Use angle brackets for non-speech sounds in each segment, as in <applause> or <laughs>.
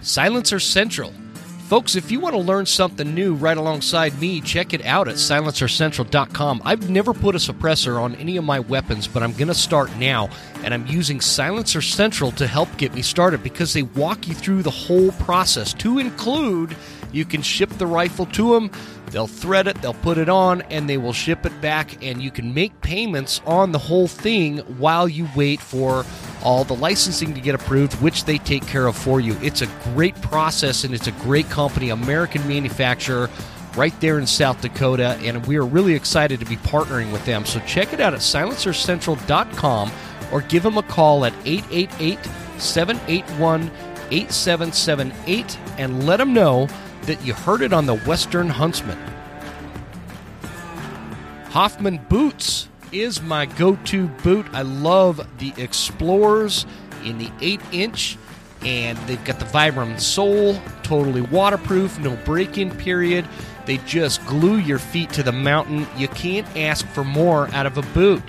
Silencer Central. Folks, if you want to learn something new right alongside me, check it out at silencercentral.com. I've never put a suppressor on any of my weapons, but I'm going to start now, and I'm using Silencer Central to help get me started because they walk you through the whole process to include you can ship the rifle to them, they'll thread it, they'll put it on, and they will ship it back, and you can make payments on the whole thing while you wait for all the licensing to get approved, which they take care of for you. It's a great process and it's a great company, American manufacturer right there in South Dakota, and we are really excited to be partnering with them. So check it out at silencercentral.com or give them a call at 888 781 8778 and let them know that you heard it on the Western Huntsman. Hoffman Boots is my go to boot. I love the Explorers in the 8 inch, and they've got the Vibram sole, totally waterproof, no break in period. They just glue your feet to the mountain. You can't ask for more out of a boot,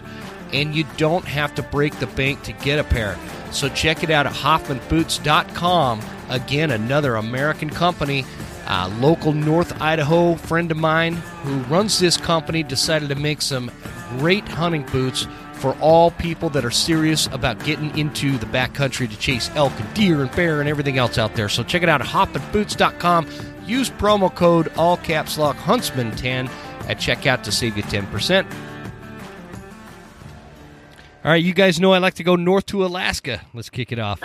and you don't have to break the bank to get a pair. So check it out at HoffmanBoots.com. Again, another American company. A local North Idaho friend of mine who runs this company decided to make some great hunting boots for all people that are serious about getting into the backcountry to chase elk and deer and bear and everything else out there. So check it out at hoffmanboots.com. Use promo code all caps lock huntsman 10 at checkout to save you 10%. All right, you guys know I like to go north to Alaska. Let's kick it off.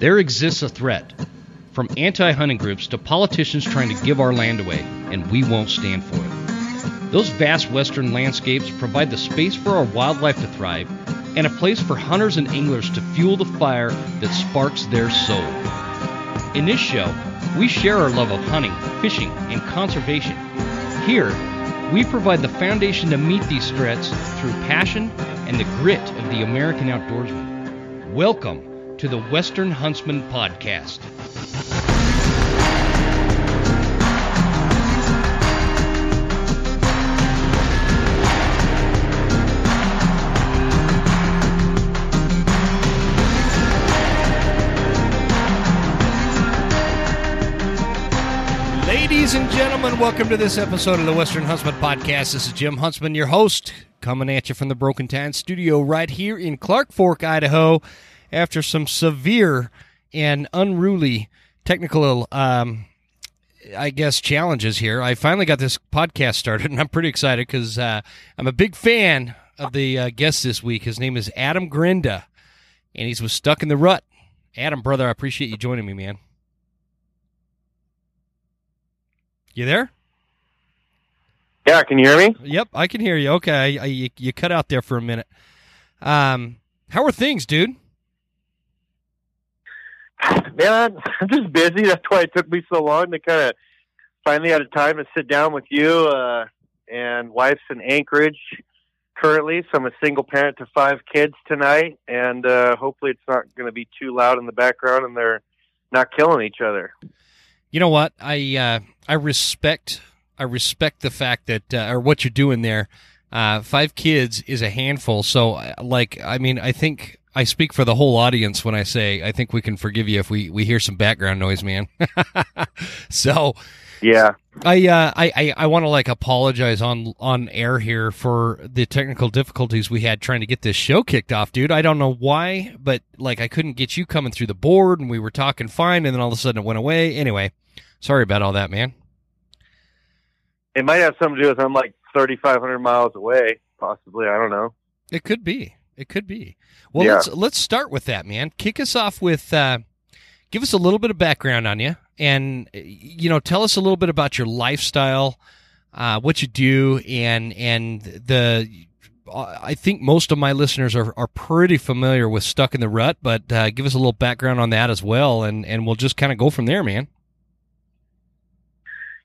There exists a threat from anti hunting groups to politicians trying to give our land away, and we won't stand for it. Those vast western landscapes provide the space for our wildlife to thrive and a place for hunters and anglers to fuel the fire that sparks their soul. In this show, we share our love of hunting, fishing, and conservation. Here, we provide the foundation to meet these threats through passion and the grit of the American outdoorsman. Welcome to the Western Huntsman Podcast. Ladies and gentlemen, welcome to this episode of the Western Huntsman Podcast. This is Jim Huntsman, your host, coming at you from the Broken Town studio right here in Clark Fork, Idaho, after some severe and unruly technical, um, I guess, challenges here. I finally got this podcast started, <laughs> and I'm pretty excited because uh, I'm a big fan of the uh, guest this week. His name is Adam Grenda, and he's with Stuck in the Rut. Adam, brother, I appreciate you joining me, man. You there? Yeah, can you hear me? Yep, I can hear you. Okay, I, you, you cut out there for a minute. Um, how are things, dude? Man, I'm <laughs> just busy. That's why it took me so long to kind of finally had a time to sit down with you. Uh, and wife's in Anchorage currently, so I'm a single parent to five kids tonight, and uh, hopefully it's not going to be too loud in the background and they're not killing each other. You know what? I uh, I respect I respect the fact that uh, or what you're doing there. Uh, five kids is a handful. So, uh, like, I mean, I think I speak for the whole audience when I say I think we can forgive you if we we hear some background noise, man. <laughs> so, Yeah. I uh, I I, I want to like apologize on on air here for the technical difficulties we had trying to get this show kicked off, dude. I don't know why, but like I couldn't get you coming through the board, and we were talking fine, and then all of a sudden it went away. Anyway, sorry about all that, man. It might have something to do with I'm like 3,500 miles away, possibly. I don't know. It could be. It could be. Well, Yeah. let's let's start with that, man. Kick us off with uh, give us a little bit of background on you, and you know, tell us a little bit about your lifestyle, uh, what you do, and and the. uh, I think most of my listeners are, are pretty familiar with Stuck in the Rut, but uh, give us a little background on that as well, and, and we'll just kind of go from there, man.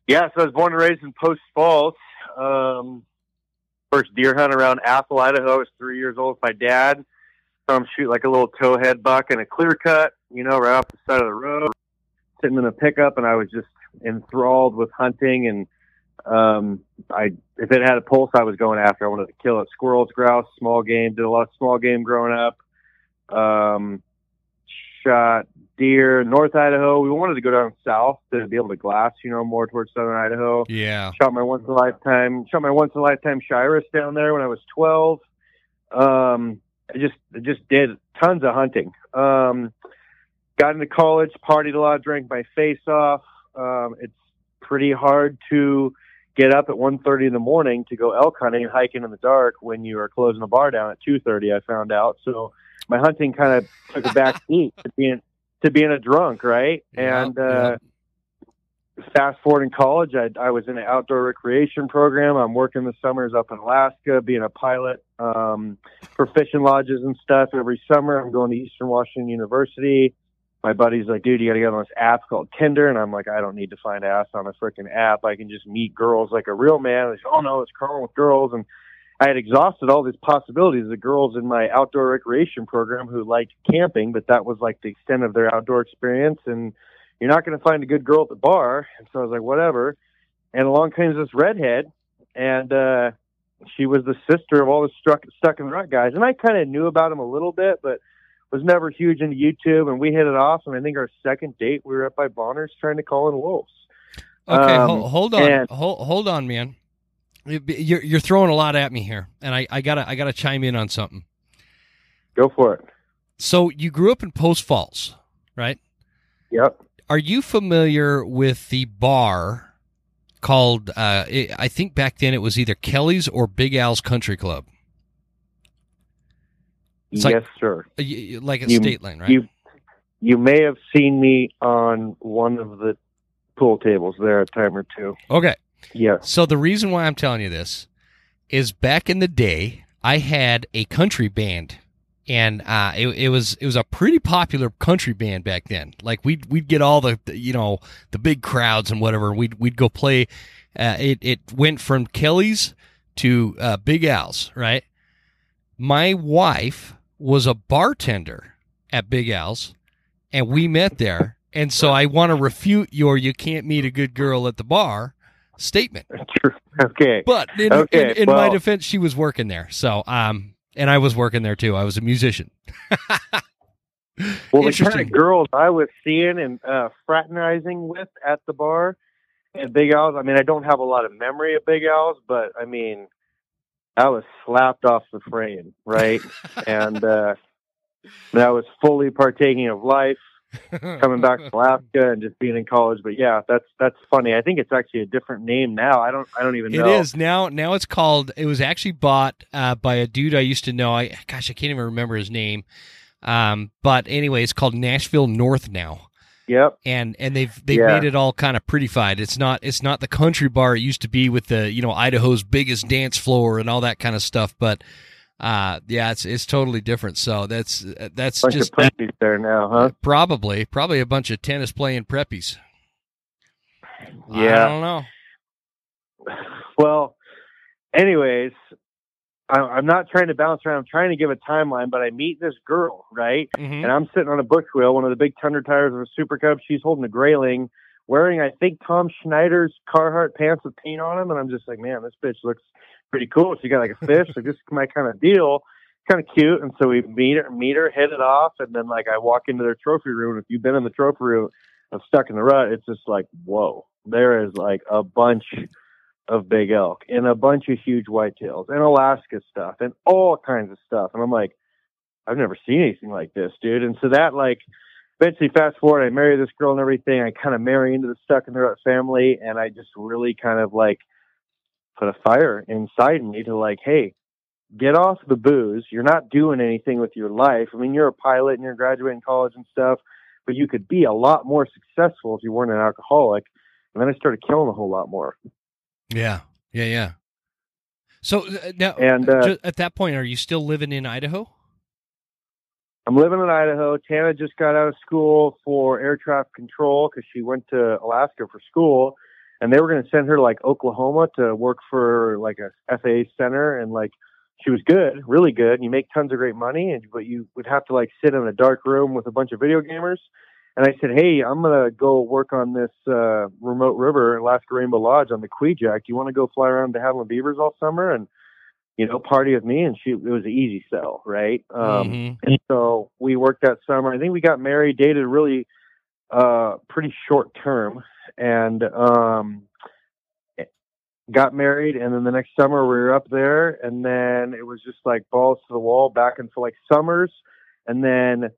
Yeah, so I was born and raised in Post Falls. Um, first deer hunt around Athol, Idaho. I was three years old with my dad. Saw him shoot like a little towhead buck in a clear cut, you know, right off the side of the road, sitting in a pickup, and I was just enthralled with hunting. And um, I, if it had a pulse, I was going after. I wanted to kill it. Squirrels, grouse, small game. Did a lot of small game growing up. Um, shot deer. North Idaho, we wanted to go down south to be able to glass, you know, more towards southern Idaho. Yeah. Shot my once in a lifetime, shot my once in a lifetime Shiras down there when I was 12. Um, I just, I just did tons of hunting. Um, got into college, partied a lot, drank my face off. Um, it's pretty hard to get up at 1.30 in the morning to go elk hunting and hiking in the dark when you are closing the bar down at 2.30 i found out so my hunting kind of took a back <laughs> seat to being to being a drunk right and uh fast forward in college I, I was in an outdoor recreation program i'm working the summers up in alaska being a pilot um, for fishing lodges and stuff every summer i'm going to eastern washington university my buddy's like, dude, you got to get on this app called Tinder. And I'm like, I don't need to find ass on a freaking app. I can just meet girls like a real man. Say, oh, no, it's crawling with girls. And I had exhausted all these possibilities. The girls in my outdoor recreation program who liked camping, but that was like the extent of their outdoor experience. And you're not going to find a good girl at the bar. And so I was like, whatever. And along comes this redhead. And, uh, she was the sister of all the struck, stuck in the rut guys. And I kind of knew about them a little bit, but was never huge into YouTube, and we hit it off. And I think our second date, we were up by Bonner's trying to call in wolves. Okay, um, hold, hold, on, and, hold, hold on, man. You're you're throwing a lot at me here, and I, I gotta I gotta chime in on something. Go for it. So you grew up in Post Falls, right? Yep. Are you familiar with the bar called? Uh, I think back then it was either Kelly's or Big Al's Country Club. It's yes, like, sir. Like a you, state line, right? You, you may have seen me on one of the pool tables there a time or two. Okay. Yeah. So the reason why I'm telling you this is back in the day, I had a country band, and uh, it, it was it was a pretty popular country band back then. Like we'd we'd get all the you know the big crowds and whatever. We'd we'd go play. Uh, it it went from Kelly's to uh, Big Al's, right? My wife was a bartender at Big Al's, and we met there. And so I want to refute your "you can't meet a good girl at the bar" statement. <laughs> True. Okay. But in, okay. in, in well, my defense, she was working there. So, um, and I was working there too. I was a musician. well, the kind of girls I was seeing and uh, fraternizing with at the bar at Big Al's. I mean, I don't have a lot of memory of Big Al's, but I mean, I was slapped off the frame, right? <laughs> and uh, I was fully partaking of life, <laughs> coming back to Alaska and just being in college. But yeah, that's that's funny. I think it's actually a different name now. I don't I don't even know. It is now. Now it's called. It was actually bought uh, by a dude I used to know. I gosh, I can't even remember his name. Um, but anyway, it's called Nashville North now. Yep. And and they've they've yeah. made it all kind of prettified. It's not it's not the country bar it used to be with the you know Idaho's biggest dance floor and all that kind of stuff. But uh, yeah, it's it's totally different. So that's that's bunch just of preppies there now, huh? Probably probably a bunch of tennis playing preppies. Yeah. I don't know. <sighs> Well, anyways, I'm not trying to bounce around. I'm trying to give a timeline, but I meet this girl, right? Mm-hmm. And I'm sitting on a bush wheel, one of the big Tundra tires of a Super Cub. She's holding a grayling, wearing, I think, Tom Schneider's Carhartt pants with paint on them. And I'm just like, man, this bitch looks pretty cool. She got like a fish. like, this is my kind of deal. Kind of cute. And so we meet her, meet her, hit it off. And then, like, I walk into their trophy room. If you've been in the trophy room of Stuck in the Rut, it's just like, whoa, there is like a bunch of big elk and a bunch of huge whitetails and Alaska stuff and all kinds of stuff. And I'm like, I've never seen anything like this, dude. And so that like eventually fast forward, I marry this girl and everything. I kind of marry into the stuck in the rut family and I just really kind of like put a fire inside me to like, hey, get off the booze. You're not doing anything with your life. I mean, you're a pilot and you're graduating college and stuff, but you could be a lot more successful if you weren't an alcoholic. And then I started killing a whole lot more. Yeah, yeah, yeah. So uh, now, and uh, at that point, are you still living in Idaho? I'm living in Idaho. Tana just got out of school for air traffic control because she went to Alaska for school, and they were going to send her to like Oklahoma to work for like a FAA center, and like she was good, really good. And you make tons of great money, and but you would have to like sit in a dark room with a bunch of video gamers and I said, "Hey, I'm gonna go work on this uh, remote river, Alaska Rainbow Lodge, on the. Do you want to go fly around to Havilland Beavers all summer?" And you know, party with me, and she it was an easy sell, right? Um, Mhm. And so we worked that summer. I think we got married, dated really uh, pretty short term, and um, got married. And then the next summer we were up there, and then it was just like balls to the wall, back and for like summers, and then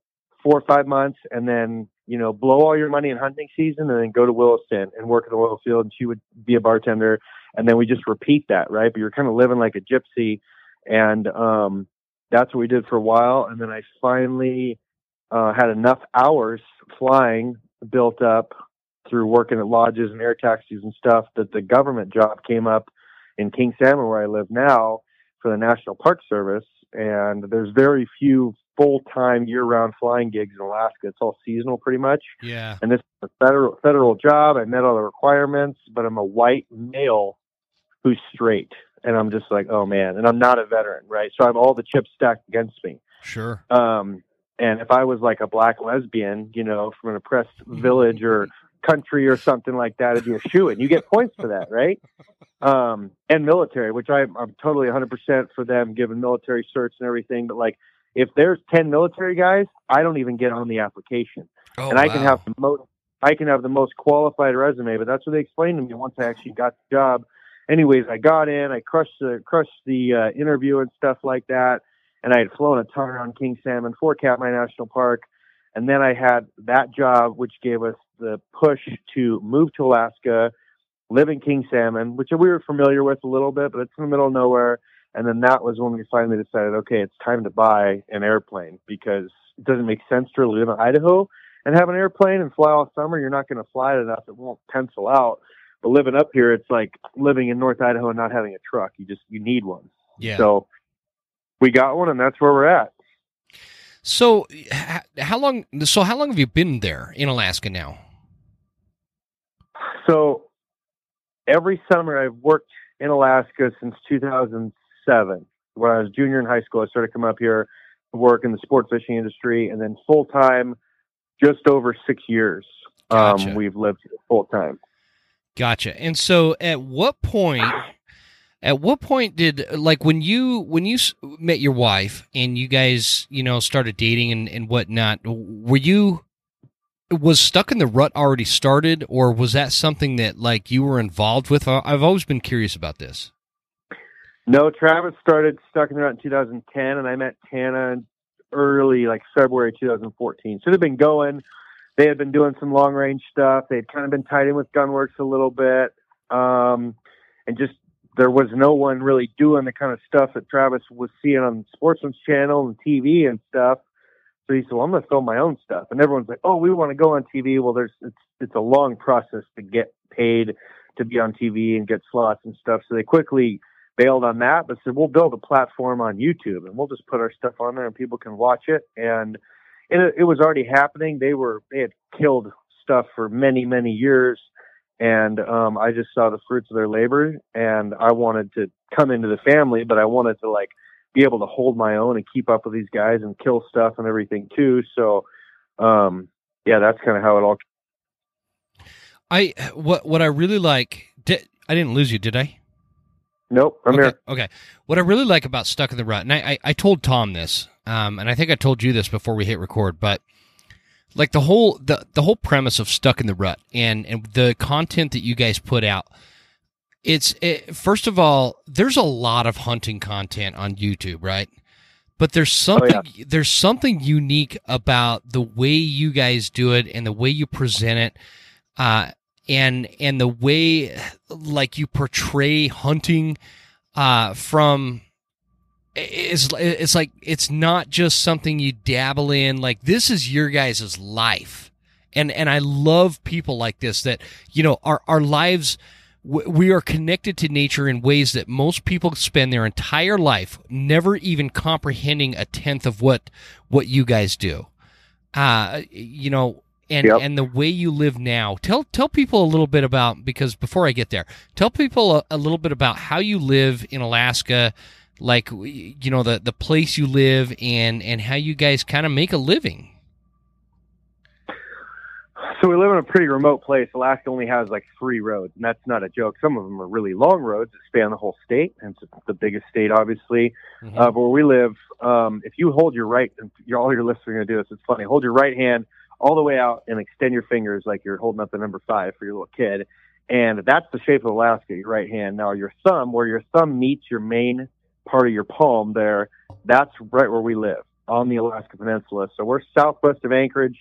four or five months, and then you know blow all your money in hunting season, and then go to Williston and work at the oil field. And she would be a bartender, and then we just repeat that, right? But you're kind of living like a gypsy, and um, that's what we did for a while. And then I finally uh, had enough hours flying built up through working at lodges and air taxis and stuff that the government job came up in King Salmon where I live now for the National Park Service. And there's very few full time year round flying gigs in Alaska. It's all seasonal pretty much. Yeah. And this is a federal federal job. I met all the requirements, but I'm a white male who's straight. And I'm just like, oh man, and I'm not a veteran, right? So I have all the chips stacked against me. Sure. Um, and if I was like a black lesbian, you know, from an oppressed <laughs> village or country or something like that, it'd be a shoe and you get points for that, right? Um, and military, which I, I'm totally 100% for them given military certs and everything. But like, if there's 10 military guys, I don't even get on the application. Oh, and I can have the most, I can have the most qualified resume, but that's what they explained to me once I actually got the job. Anyways, I got in, I crushed the, crushed the, uh, interview and stuff like that and I had flown a ton around King Salmon for Katmai National Park. And then I had that job, which gave us the push to move to Alaska, live in King Salmon, which we were familiar with a little bit, but it's in the middle of nowhere. And then that was when we finally decided, okay, it's time to buy an airplane because it doesn't make sense to live in Idaho and have an airplane and fly all summer. You're not going to fly it enough; it won't pencil out. But living up here, it's like living in North Idaho and not having a truck. You just you need one. Yeah. So we got one, and that's where we're at. So, how long? So, how long have you been there in Alaska now? So every summer I've worked in Alaska since 2007. When I was junior in high school, I started coming up here to work in the sport fishing industry, and then full time, just over six years. Gotcha. Um, we've lived full time. Gotcha. And so, at what point? At what point did like when you when you met your wife and you guys you know started dating and and whatnot? Were you was stuck in the rut already started, or was that something that like you were involved with? I've always been curious about this. No, Travis started stuck in the rut in 2010, and I met Tana early, like February 2014. So they've been going. They had been doing some long range stuff. They had kind of been tied in with Gunwerks a little bit, um, and just there was no one really doing the kind of stuff that Travis was seeing on Sportsman's Channel and TV and stuff. So he said, "Well, I'm going to film my own stuff." And everyone's like, "Oh, we want to go on TV." Well, there's it's it's a long process to get paid to be on TV and get slots and stuff. So they quickly bailed on that, but said we'll build a platform on YouTube and we'll just put our stuff on there and people can watch it. And it, it was already happening. They were they had killed stuff for many many years, and um, I just saw the fruits of their labor, and I wanted to come into the family, but I wanted to like be able to hold my own and keep up with these guys and kill stuff and everything too. So, um, yeah, that's kind of how it all. I what what I really like. Did, I didn't lose you, did I? Nope, I'm okay, here. okay. What I really like about Stuck in the Rut, and I, I, I told Tom this, um, and I think I told you this before we hit record, but like the whole the the whole premise of Stuck in the Rut and and the content that you guys put out, it's it, first of all, there's a lot of hunting content on YouTube, right? But there's something there's something unique about the way you guys do it and the way you present it. Uh, and and the way like you portray hunting uh from it's it's like it's not just something you dabble in like this is your guys' life and and I love people like this that you know our our lives we are connected to nature in ways that most people spend their entire life never even comprehending a tenth of what what you guys do uh you know and Yep. and the way you live now. Tell tell people a little bit about because before I get there, tell people a, a little bit about how you live in Alaska, like you know the the place you live and and how you guys kind of make a living. So we live in a pretty remote place. Alaska only has like three roads, and that's not a joke. Some of them are really long roads that span the whole state, and it's the biggest state, obviously. Mhm. Uh, but where we live, um, if you hold your right, and you're, all your listeners are going to do this. It's funny. Hold your right hand all the way out and extend your fingers like you're holding up the number five for your little kid, and that's the shape of Alaska. Your right hand. Now your thumb, where your thumb meets your main part of your palm, there, that's right where we live on the Alaska Peninsula. So we're southwest of Anchorage,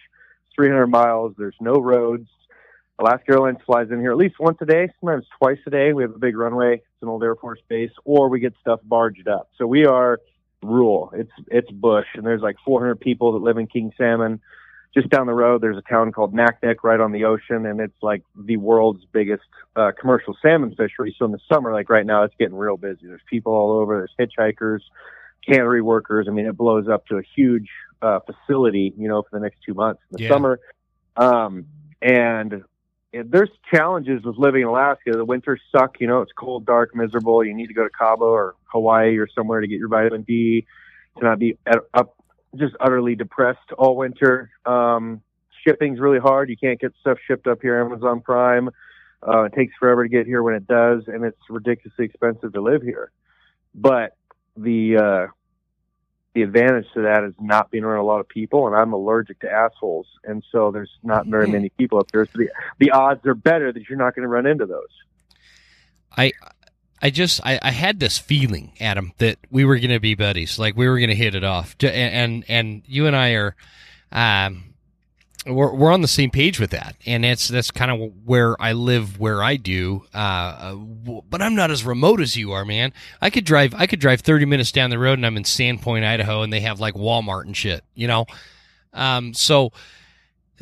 300 miles. There's no roads. Alaska Airlines flies in here at least once a day, sometimes twice a day. We have a big runway. It's an old Air Force base, or we get stuff barged up. So we are rural. It's it's bush, and there's like 400 people that live in King Salmon. Just down the road, there's a town called Naknek right on the ocean, and it's like the world's biggest uh, commercial salmon fishery. So in the summer, like right now, it's getting real busy. There's people all over. There's hitchhikers, cannery workers. I mean, it blows up to a huge uh, facility, you know, for the next two months in the Yeah. summer. Um, and and there's challenges with living in Alaska. The winters suck. You know, it's cold, dark, miserable. You need to go to Cabo or Hawaii or somewhere to get your vitamin D to not be at, up just utterly depressed all winter. Um, shipping's really hard. You can't get stuff shipped up here. Amazon Prime. Uh, it takes forever to get here when it does, and it's ridiculously expensive to live here. But the uh, the advantage to that is not being around a lot of people, and I'm allergic to assholes, and so there's not very many people up here. So the the odds are better that you're not going to run into those. I I just I, I had this feeling, Adam, that we were gonna be buddies, like we were gonna hit it off, and and you and I are, um, we're we're on the same page with that, and that's that's kind of where I live, where I do, uh, uh, but I'm not as remote as you are, man. I could drive I could drive 30 minutes down the road, and I'm in Sandpoint, Idaho, and they have like Walmart and shit, you know, um, so.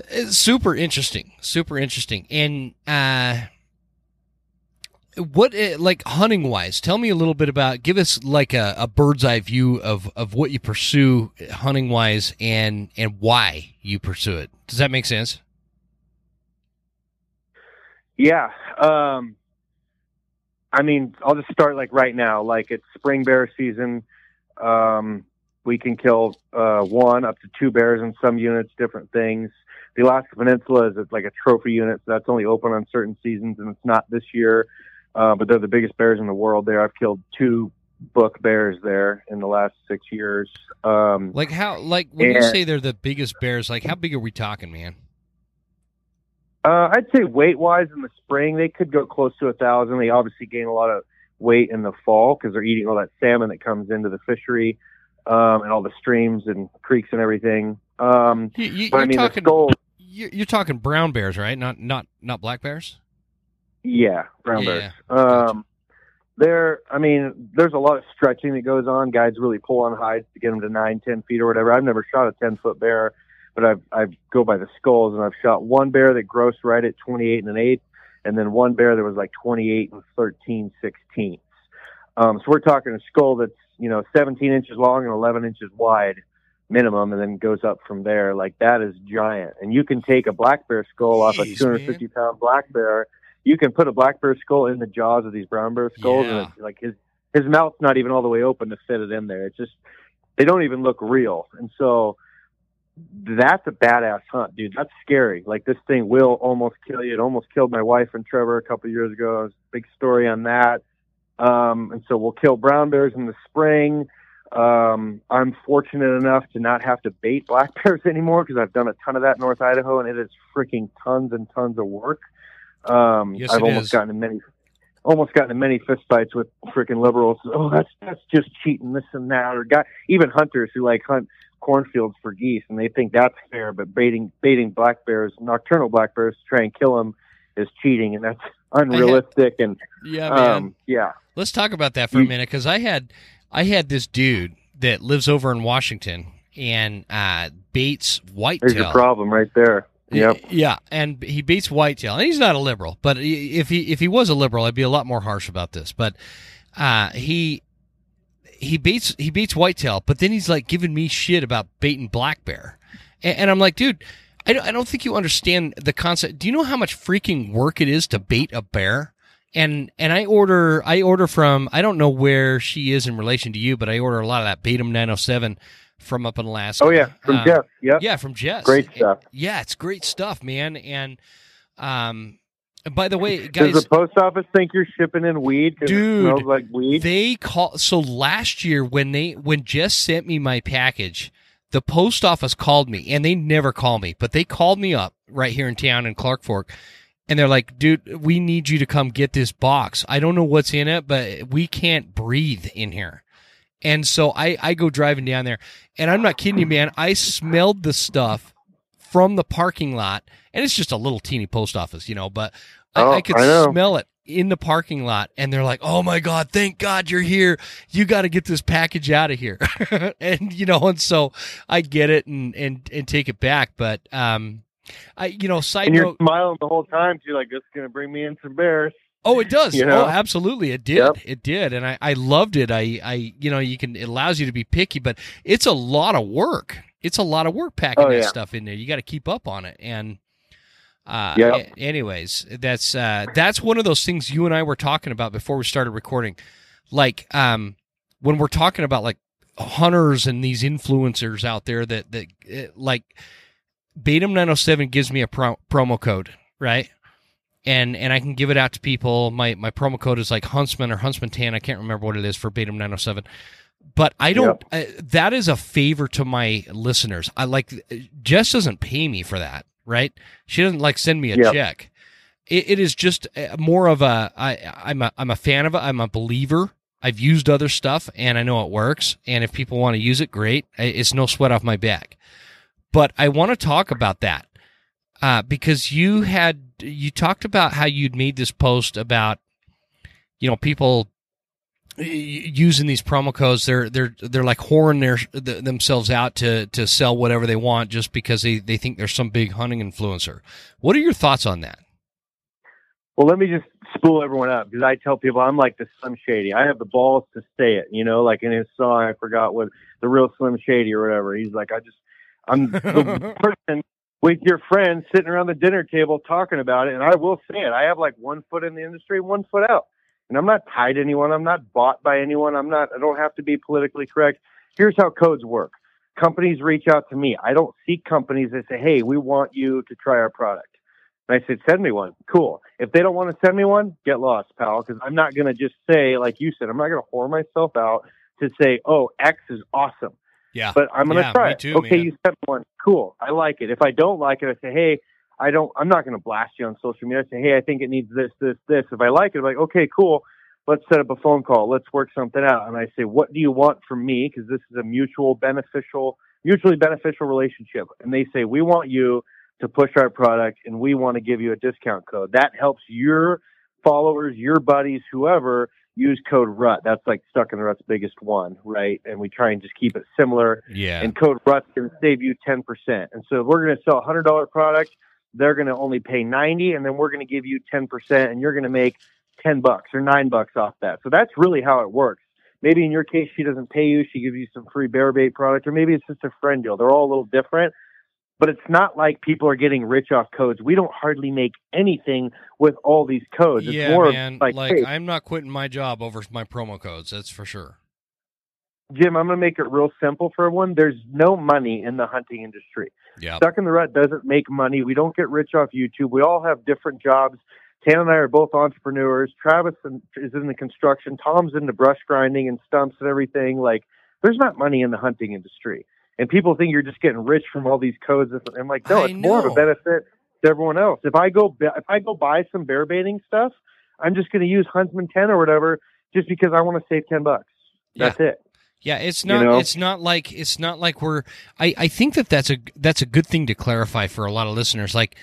It's super interesting, super interesting, and uh, what uh, like hunting wise tell me a little bit about give us like a, a bird's eye view of of what you pursue hunting wise and and why you pursue it does that make sense Yeah. Um, I mean, I'll just start like right now. Like it's spring bear season. Um, we can kill uh, one up to two bears in some units, different things. The Alaska Peninsula is like a trophy unit, so that's only open on certain seasons, and it's not this year. Uh, but they're the biggest bears in the world. There, I've killed two book bears there in the last six years. Um, like how like when you say they're the biggest bears like how big are we talking man Uh, I'd say weight wise in the spring they could go close to a thousand. They obviously gain a lot of weight in the fall because they're eating all that salmon that comes into the fishery um, and all the streams and creeks and everything. Um, you, you, but you're I mean, talking skull, you're, you're talking brown bears right not not not black bears yeah, brown Yeah, bears. Um, there, I mean, there's a lot of stretching that goes on. Guys really pull on hides to get them to nine, ten feet or whatever. I've never shot a ten foot bear, but I've I've go by the skulls, and I've shot one bear that grossed right at 28 and an eighth, and then one bear that was like 28 and 13 sixteenths. Um, so we're talking a skull that's you know 17 inches long and 11 inches wide minimum, and then goes up from there. Like that is giant, and you can take a black bear skull off a Jeez, 250 pound black bear. You can put a black bear skull in the jaws of these brown bear skulls, Yeah. and it's like his his mouth's not even all the way open to fit it in there. It's just they don't even look real, and so that's a badass hunt, dude. That's scary. Like this thing will almost kill you. It almost killed my wife and Trevor a couple of years ago. It was a big story on that. Um, and so we'll kill brown bears in the spring. Um, I'm fortunate enough to not have to bait black <laughs> bears anymore because I've done a ton of that in North Idaho, and it is freaking tons and tons of work. Um, Yes, I've almost is. gotten in many, almost gotten in many fistfights with freaking liberals. <laughs> Oh, that's that's just cheating, this and that, or got even hunters who like hunt cornfields for geese, and they think that's fair. But baiting baiting black bears, nocturnal black bears, to try and kill them is cheating, and that's unrealistic. And yeah um, yeah, Let's talk about that for a minute because I had I had this dude that lives over in Washington and uh, baits whitetail. there's your problem right there. Yep. Yeah, and he beats whitetail, and he's not a liberal. But if he if he was a liberal, I'd be a lot more harsh about this. But uh, he he beats he beats whitetail, but then he's like giving me shit about baiting black bear, and, and I'm like, dude, I don't, I don't think you understand the concept. Do you know how much freaking work it is to bait a bear? And and I order I order from I don't know where she is in relation to you, but I order a lot of that Batum 907 from up in Alaska. Oh yeah, from Uh, Jess. Yep. Yeah, from Jess. Great stuff. Yeah, it's great stuff, man. And um, by the way, Does guys, the post office think you're shipping in weed? Dude, it smells like weed. they call. So last year when they when Jess sent me my package, the post office called me, and they never call me, but they called me up right here in town in Clark Fork. And they're like, dude, we need you to come get this box. I don't know what's in it, but we can't breathe in here. And so I, I go driving down there, and I'm not kidding you, man. I smelled the stuff from the parking lot, and it's just a little teeny post office, you know, but I, Oh, I could I smell it in the parking lot, and they're like, "Oh my god, thank God you're here! You got to get this package out of here." <laughs> and you know, and so I get it and and and take it back, but um, I you know, side and you're note. smiling the whole time You're like, "This is gonna bring me in some bears." Oh, it does. You know? Oh, absolutely, it did. Yep. It did, and I, I loved it. I, I, you know, you can it allows you to be picky, but it's a lot of work. It's a lot of work packing Oh, that stuff in there. You got to keep up on it, and uh, Yep. anyways, that's uh, that's one of those things you and I were talking about before we started recording. Like, um, when we're talking about like hunters and these influencers out there that that uh, like Batum 907 gives me a pro- promo code, right? And and I can give it out to people. My my promo code is like Huntsman or Huntsman Tan. I can't remember what it is for Batum 907. But I don't. Uh, that is a favor to my listeners. I like Jess doesn't pay me for that, right? She doesn't like send me a Yep. check. It, it is just uh, more of a. I I'm a I'm a fan of it. I'm a believer. I've used other stuff and I know it works. And if people want to use it, great. It's no sweat off my back. But I want to talk about that uh, because you had you talked about how you'd made this post about you know people using these promo codes they're they're they're like whoring their themselves out to to sell whatever they want just because they they think they're some big hunting influencer what are your thoughts on that Well, let me just spool everyone up because I tell people I'm like the Slim Shady. I have the balls to say it, you know, like in his song, I forgot what the real Slim Shady or whatever. He's like, I just, I'm the <laughs> person with your friends sitting around the dinner table talking about it. And I will say it. I have like one foot in the industry, one foot out. And I'm not tied to anyone. I'm not bought by anyone. I'm not, I don't have to be politically correct. Here's how codes work. Companies reach out to me. I don't seek companies that say, Hey, we want you to try our product. And I said, send me one. Cool. If they don't want to send me one, get lost, pal. Because I'm not going to just say, like you said, I'm not going to whore myself out to say, oh, X is awesome. Yeah But I'm going to Yeah, try too, okay, man. you sent one. Cool. I like it. If I don't like it, I say, hey, I don't. I'm not going to blast you on social media. I say, hey, I think it needs this, this, this. If I like it, I'm like, okay, cool. Let's set up a phone call. Let's work something out. And I say, what do you want from me? Because this is a mutual beneficial, mutually beneficial relationship. And they say, we want you to push our product, and we want to give you a discount code. That helps your followers, your buddies, whoever use code RUT. That's like Stuck in the Rut's biggest one, right? And we try and just keep it similar yeah and code RUT can save you 10%. And so if we're going to sell a $100 product, they're going to only pay 90 and then we're going to give you 10% and you're going to make 10 bucks or 9 bucks off that. So that's really how it works. Maybe in your case she doesn't pay you, she gives you some free bear bait product or maybe it's just a friend deal. They're all a little different. But it's not like people are getting rich off codes. We don't hardly make anything with all these codes. It's yeah more man like, like hey, i'm not quitting my job over my promo codes that's for sure Jim, I'm going to make it real simple for everyone. There's no money in the hunting industry. yeah Stuck in the Rut doesn't make money. We don't get rich off YouTube. We all have different jobs. Tan and I are both entrepreneurs. Travis is in the construction. Tom's into brush grinding and stumps and everything. Like, there's not money in the hunting industry. And people think you're just getting rich from all these codes. I'm like, no, it's more of a benefit to everyone else. If I go, if I go buy some bear baiting stuff, I'm just going to use Huntsman 10 or whatever, just because I want to save 10 bucks. That's it. Yeah, it's You not. know? It's not like it's not like we're. I I think that that's a that's a good thing to clarify for a lot of listeners. Like,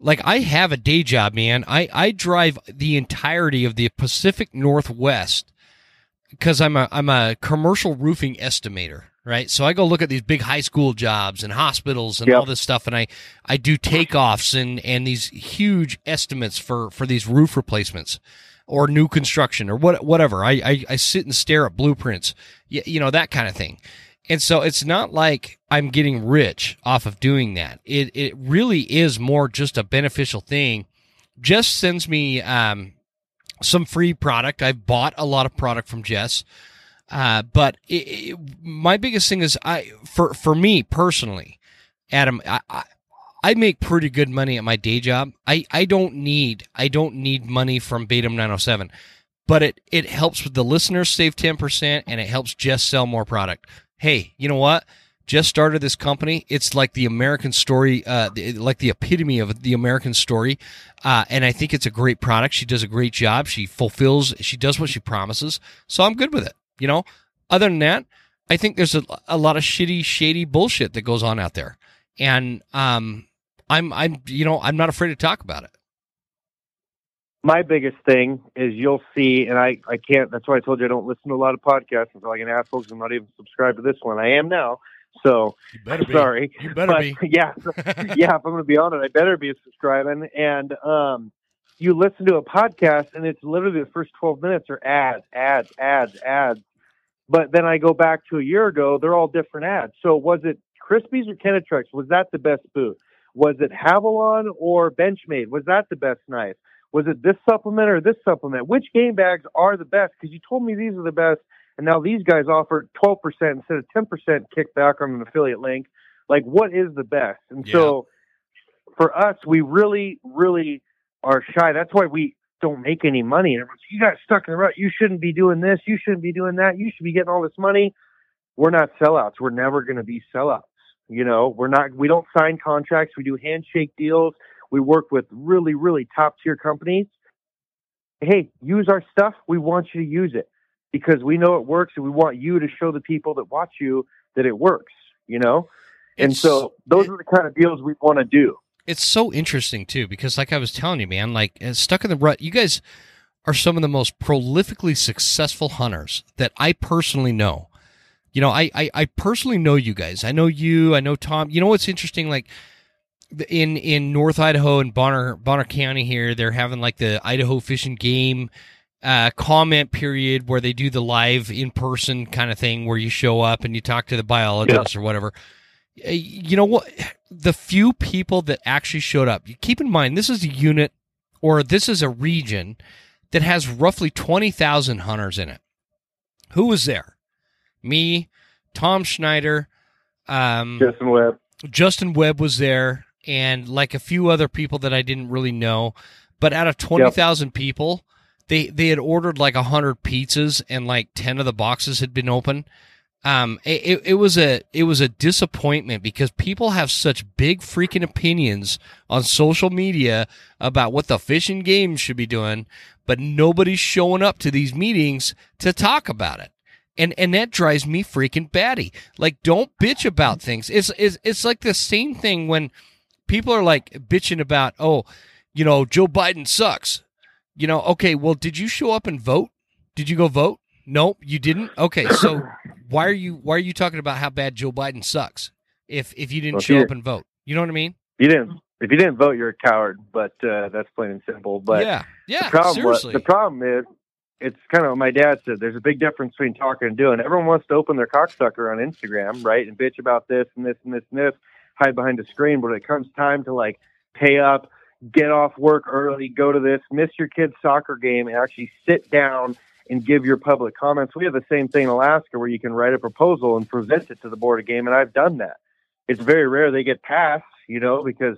like I have a day job, man. I I drive the entirety of the Pacific Northwest because I'm a I'm a commercial roofing estimator, right? So I go look at these big high school jobs and hospitals and Yep. all this stuff, and I I do takeoffs and and these huge estimates for for these roof replacements or new construction or what whatever. I I, I sit and stare at blueprints, y- you know that kind of thing. And so it's not like I'm getting rich off of doing that. It it really is more just a beneficial thing. Jess sends me um, some free product. I've bought a lot of product from Jess. Uh, but it, it, my biggest thing is I for for me personally, Adam, I, I I make pretty good money at my day job. I, I don't need I don't need money from Batum 907, but it it helps with the listeners save 10% and it helps Jess sell more product. Hey, you know what? Just started this company. It's like the American story, uh, like the epitome of the American story. Uh, and I think it's a great product. She does a great job. She fulfills, she does what she promises. So I'm good with it. You know, other than that, I think there's a, a lot of shitty, shady bullshit that goes on out there. And, um, I'm I'm you know I'm not afraid to talk about it. My biggest thing is you'll see, and I I can't. That's why I told you I don't listen to a lot of podcasts. I feel like an asshole because I'm not even subscribed to this one. I am now. So sorry. You better but, be. <laughs> Yeah, yeah. If I'm going to be on it, I better be subscribing. And um, you listen to a podcast, and it's literally the first 12 minutes are ads, ads, ads, ads. But then I go back to a year ago; they're all different ads. So was it Crispis or Kenetreks? Was that the best food? Was it Havalon or Benchmade? Was that the best knife? Was it this supplement or this supplement? Which game bags are the best? Because you told me these are the best, and now these guys offer 12% instead of 10% kickback on an affiliate link. Like, what is the best? And yeah. so for us, we really, really are shy. That's why we don't make any money. And everyone's, you got stuck in the rut. You shouldn't be doing this. You shouldn't be doing that. You should be getting all this money. We're not sellouts. We're never going to be sellouts. You know, we're not, we don't sign contracts. We do handshake deals. We work with really, really top tier companies. Hey, use our stuff. We want you to use it because we know it works and we want you to show the people that watch you that it works, you know? And it's, so those it, are the kind of deals we want to do. It's so interesting too, because like I was telling you, man, like uh, stuck in the rut, you guys are some of the most prolifically successful hunters that I personally know you know, I, I, I personally know you guys. I know you. I know Tom. You know what's interesting? Like in in North Idaho and Bonner Bonner County here, they're having like the Idaho Fish and Game uh, comment period where they do the live in person kind of thing where you show up and you talk to the biologist yeah. or whatever. You know what? The few people that actually showed up. Keep in mind, this is a unit or this is a region that has roughly twenty thousand hunters in it. Who was there? me, Tom Schneider, um, Justin Webb. Justin Webb was there, and like a few other people that I didn't really know. But out of twenty thousand yep. people, they they had ordered like hundred pizzas, and like ten of the boxes had been open. Um, it, it was a it was a disappointment because people have such big freaking opinions on social media about what the Fish and Game should be doing, but nobody's showing up to these meetings to talk about it and and that drives me freaking batty. Like, don't bitch about things. It's it's it's like the same thing when people are like bitching about, oh, you know, Joe Biden sucks. You know, okay, well, did you show up and vote? Did you go vote? Nope, you didn't. Okay, so why are you why are you talking about how bad Joe Biden sucks if if you didn't well, show up and vote? You know what I mean? You didn't. If you didn't vote, you're a coward. But uh, that's plain and simple. But yeah, yeah. The problem, seriously. Was, the problem is it's kind of what my dad said. There's a big difference between talking and doing. Everyone wants to open their cocksucker on Instagram, right, and bitch about this and this and this and this, hide behind a screen. But when it comes time to like pay up, get off work early, go to this, miss your kid's soccer game, and actually sit down and give your public comments. We have the same thing in Alaska where you can write a proposal and present it to the board of game, and I've done that. It's very rare they get passed, you know, because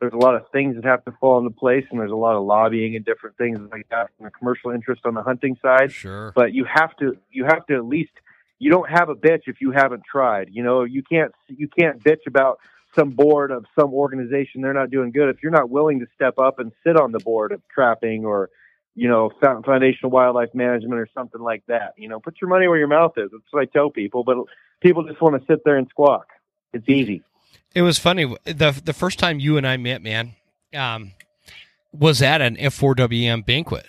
there's a lot of things that have to fall into place and there's a lot of lobbying and different things like that from the commercial interest on the hunting side. Sure. But you have to you have to at least you don't have a bitch if you haven't tried. You know, you can't you can't bitch about some board of some organization they're not doing good if you're not willing to step up and sit on the board of trapping or you know foundational wildlife management or something like that. You know, put your money where your mouth is. That's what I tell people, but people just want to sit there and squawk. It's easy. It was funny. the The first time you and I met, man, um, was at an F4WM banquet,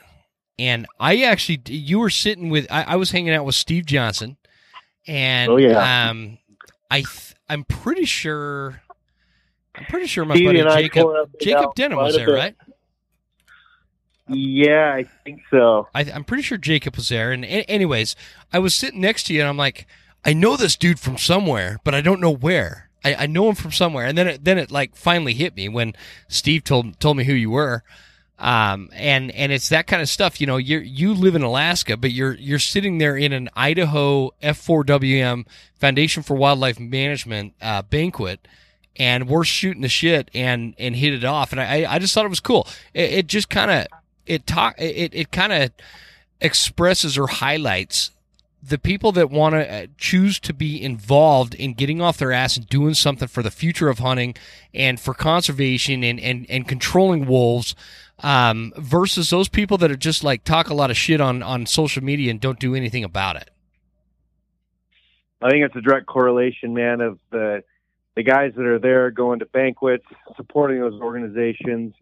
and I actually you were sitting with I, I was hanging out with Steve Johnson, and oh, yeah. um, I th- I'm pretty sure I'm pretty sure my Steve buddy Jacob Jacob Denham was there, right? Yeah, I think so. I, am pretty sure Jacob was there. And anyways, I was sitting next to you, and I'm like, I know this dude from somewhere, but I don't know where. I, I know him from somewhere. And then it, then it like finally hit me when Steve told told me who you were. Um, and and it's that kind of stuff. You know, you you live in Alaska, but you're you're sitting there in an Idaho F4WM Foundation for Wildlife Management uh, banquet, and we're shooting the shit and and hit it off. And I I just thought it was cool. It, it just kind of it talk it it kind of expresses or highlights the people that want to uh, choose to be involved in getting off their ass and doing something for the future of hunting and for conservation and, and, and controlling wolves um, versus those people that are just like talk a lot of shit on, on social media and don't do anything about it. I think it's a direct correlation, man, of the the guys that are there going to banquets, supporting those organizations,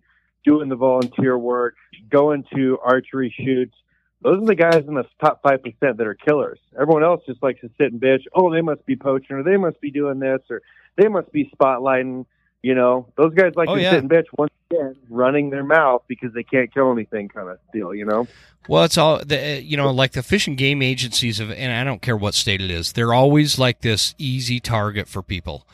doing the volunteer work, going to archery shoots. Those are the guys in the top five percent that are killers. Everyone else just likes to sit and bitch. Oh, they must be poaching, or they must be doing this, or they must be spotlighting. You know, those guys like Oh, to yeah. sit and bitch once again, running their mouth because they can't kill anything, kind of deal. You know. Well, it's all the you know, like the fish and game agencies of, and I don't care what state it is. They're always like this easy target for people.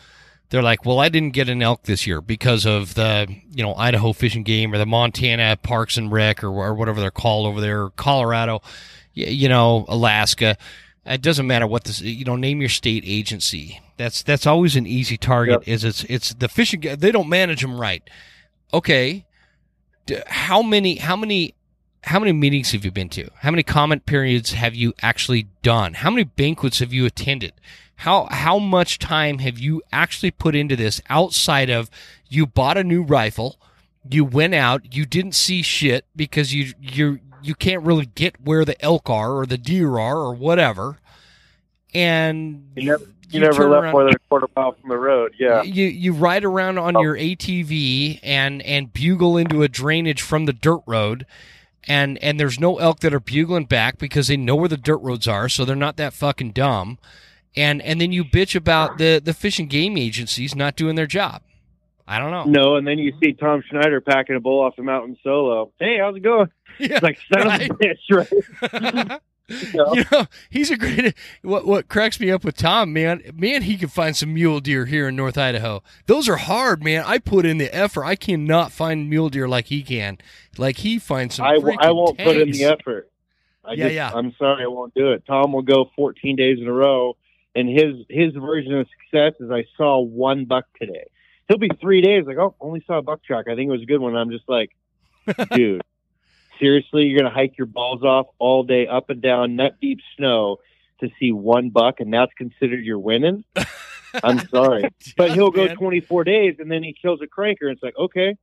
They're like, well, I didn't get an elk this year because of the you know Idaho Fish and Game or the Montana Parks and Rec or, or whatever they're called over there, Colorado, you know, Alaska. It doesn't matter what this, you know, name your state agency. That's that's always an easy target. Yep. Is it's it's the fishing. They don't manage them right. Okay, how many how many how many meetings have you been to? How many comment periods have you actually done? How many banquets have you attended? How how much time have you actually put into this outside of you bought a new rifle, you went out, you didn't see shit because you you you can't really get where the elk are or the deer are or whatever. And You never, you, you never left around- more than a quarter mile from the road. Yeah. you you ride around on Oh. your ATV and and bugle into a drainage from the dirt road, and and there's no elk that are bugling back because they know where the dirt roads are, so they're not that fucking dumb. And and then you bitch about the the fish and game agencies not doing their job. I don't know. No, and then you see Tom Schneider packing a bull off the mountain solo. Hey, how's it going? <laughs> Yeah, It's like son right. of a bitch, right? <laughs> you know, he's a great. What what cracks me up with Tom, man, man, he can find some mule deer here in North Idaho. Those are hard, man. I put in the effort. I cannot find mule deer like he can. Like he finds some. I, I won't put in the effort. I Yeah, just, yeah. I'm sorry, I won't do it. Tom will go 14 days in a row, and his his version of success is I saw one buck today. He'll be three days like, oh, only saw a buck track. I think it was a good one. I'm just like, <laughs> dude, seriously, you're gonna hike your balls off all day up and down nut deep snow to see one buck, and that's considered your winning? <laughs> I'm sorry, but he'll go Man. 24 days, and then he kills a cranker. And it's like, okay,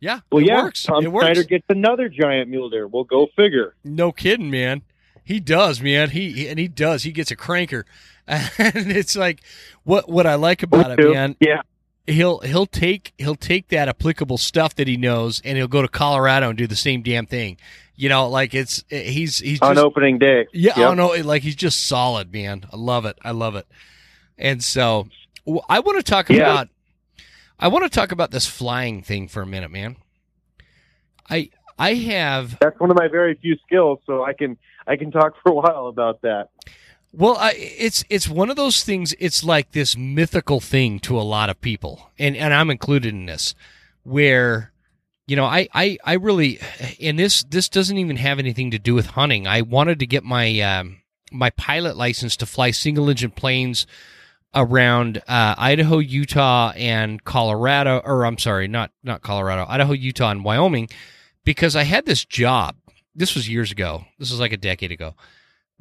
Yeah, well, it yeah, works. Tom it works. Snyder gets another giant mule deer. We'll go figure. No kidding, man. He does, man. He and he does. He gets a cranker, <laughs> and it's like what what I like about it, man. Yeah. He'll he'll take he'll take that applicable stuff that he knows, and he'll go to Colorado and do the same damn thing. You know, like it's he's he's on opening day. yeah. Yep. I don't know, like he's just solid, man. I love it. I love it. And so I want to talk Yeah. about I want to talk about this flying thing for a minute, man. I I have That's one of my very few skills, so I can I can talk <laughs> for a while about that. Well, I, it's it's one of those things. It's like this mythical thing to a lot of people, and and I'm included in this, where you know I I I really and this this doesn't even have anything to do with hunting. I wanted to get my um, my pilot license to fly single engine planes around uh, Idaho, Utah, and Colorado, or I'm sorry, not not Colorado, Idaho, Utah, and Wyoming, because I had this job. This was years ago. This was like a decade ago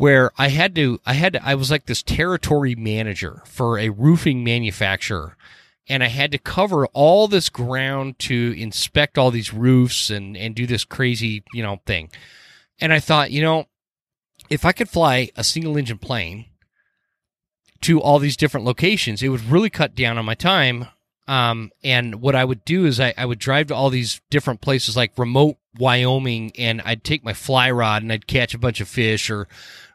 where I had to, I had to, I was like this territory manager for a roofing manufacturer. And I had to cover all this ground to inspect all these roofs and, and do this crazy, you know, thing. And I thought, you know, if I could fly a single engine plane to all these different locations, it would really cut down on my time. Um, and what I would do is I, I would drive to all these different places like remote Wyoming and I'd take my fly rod and I'd catch a bunch of fish or,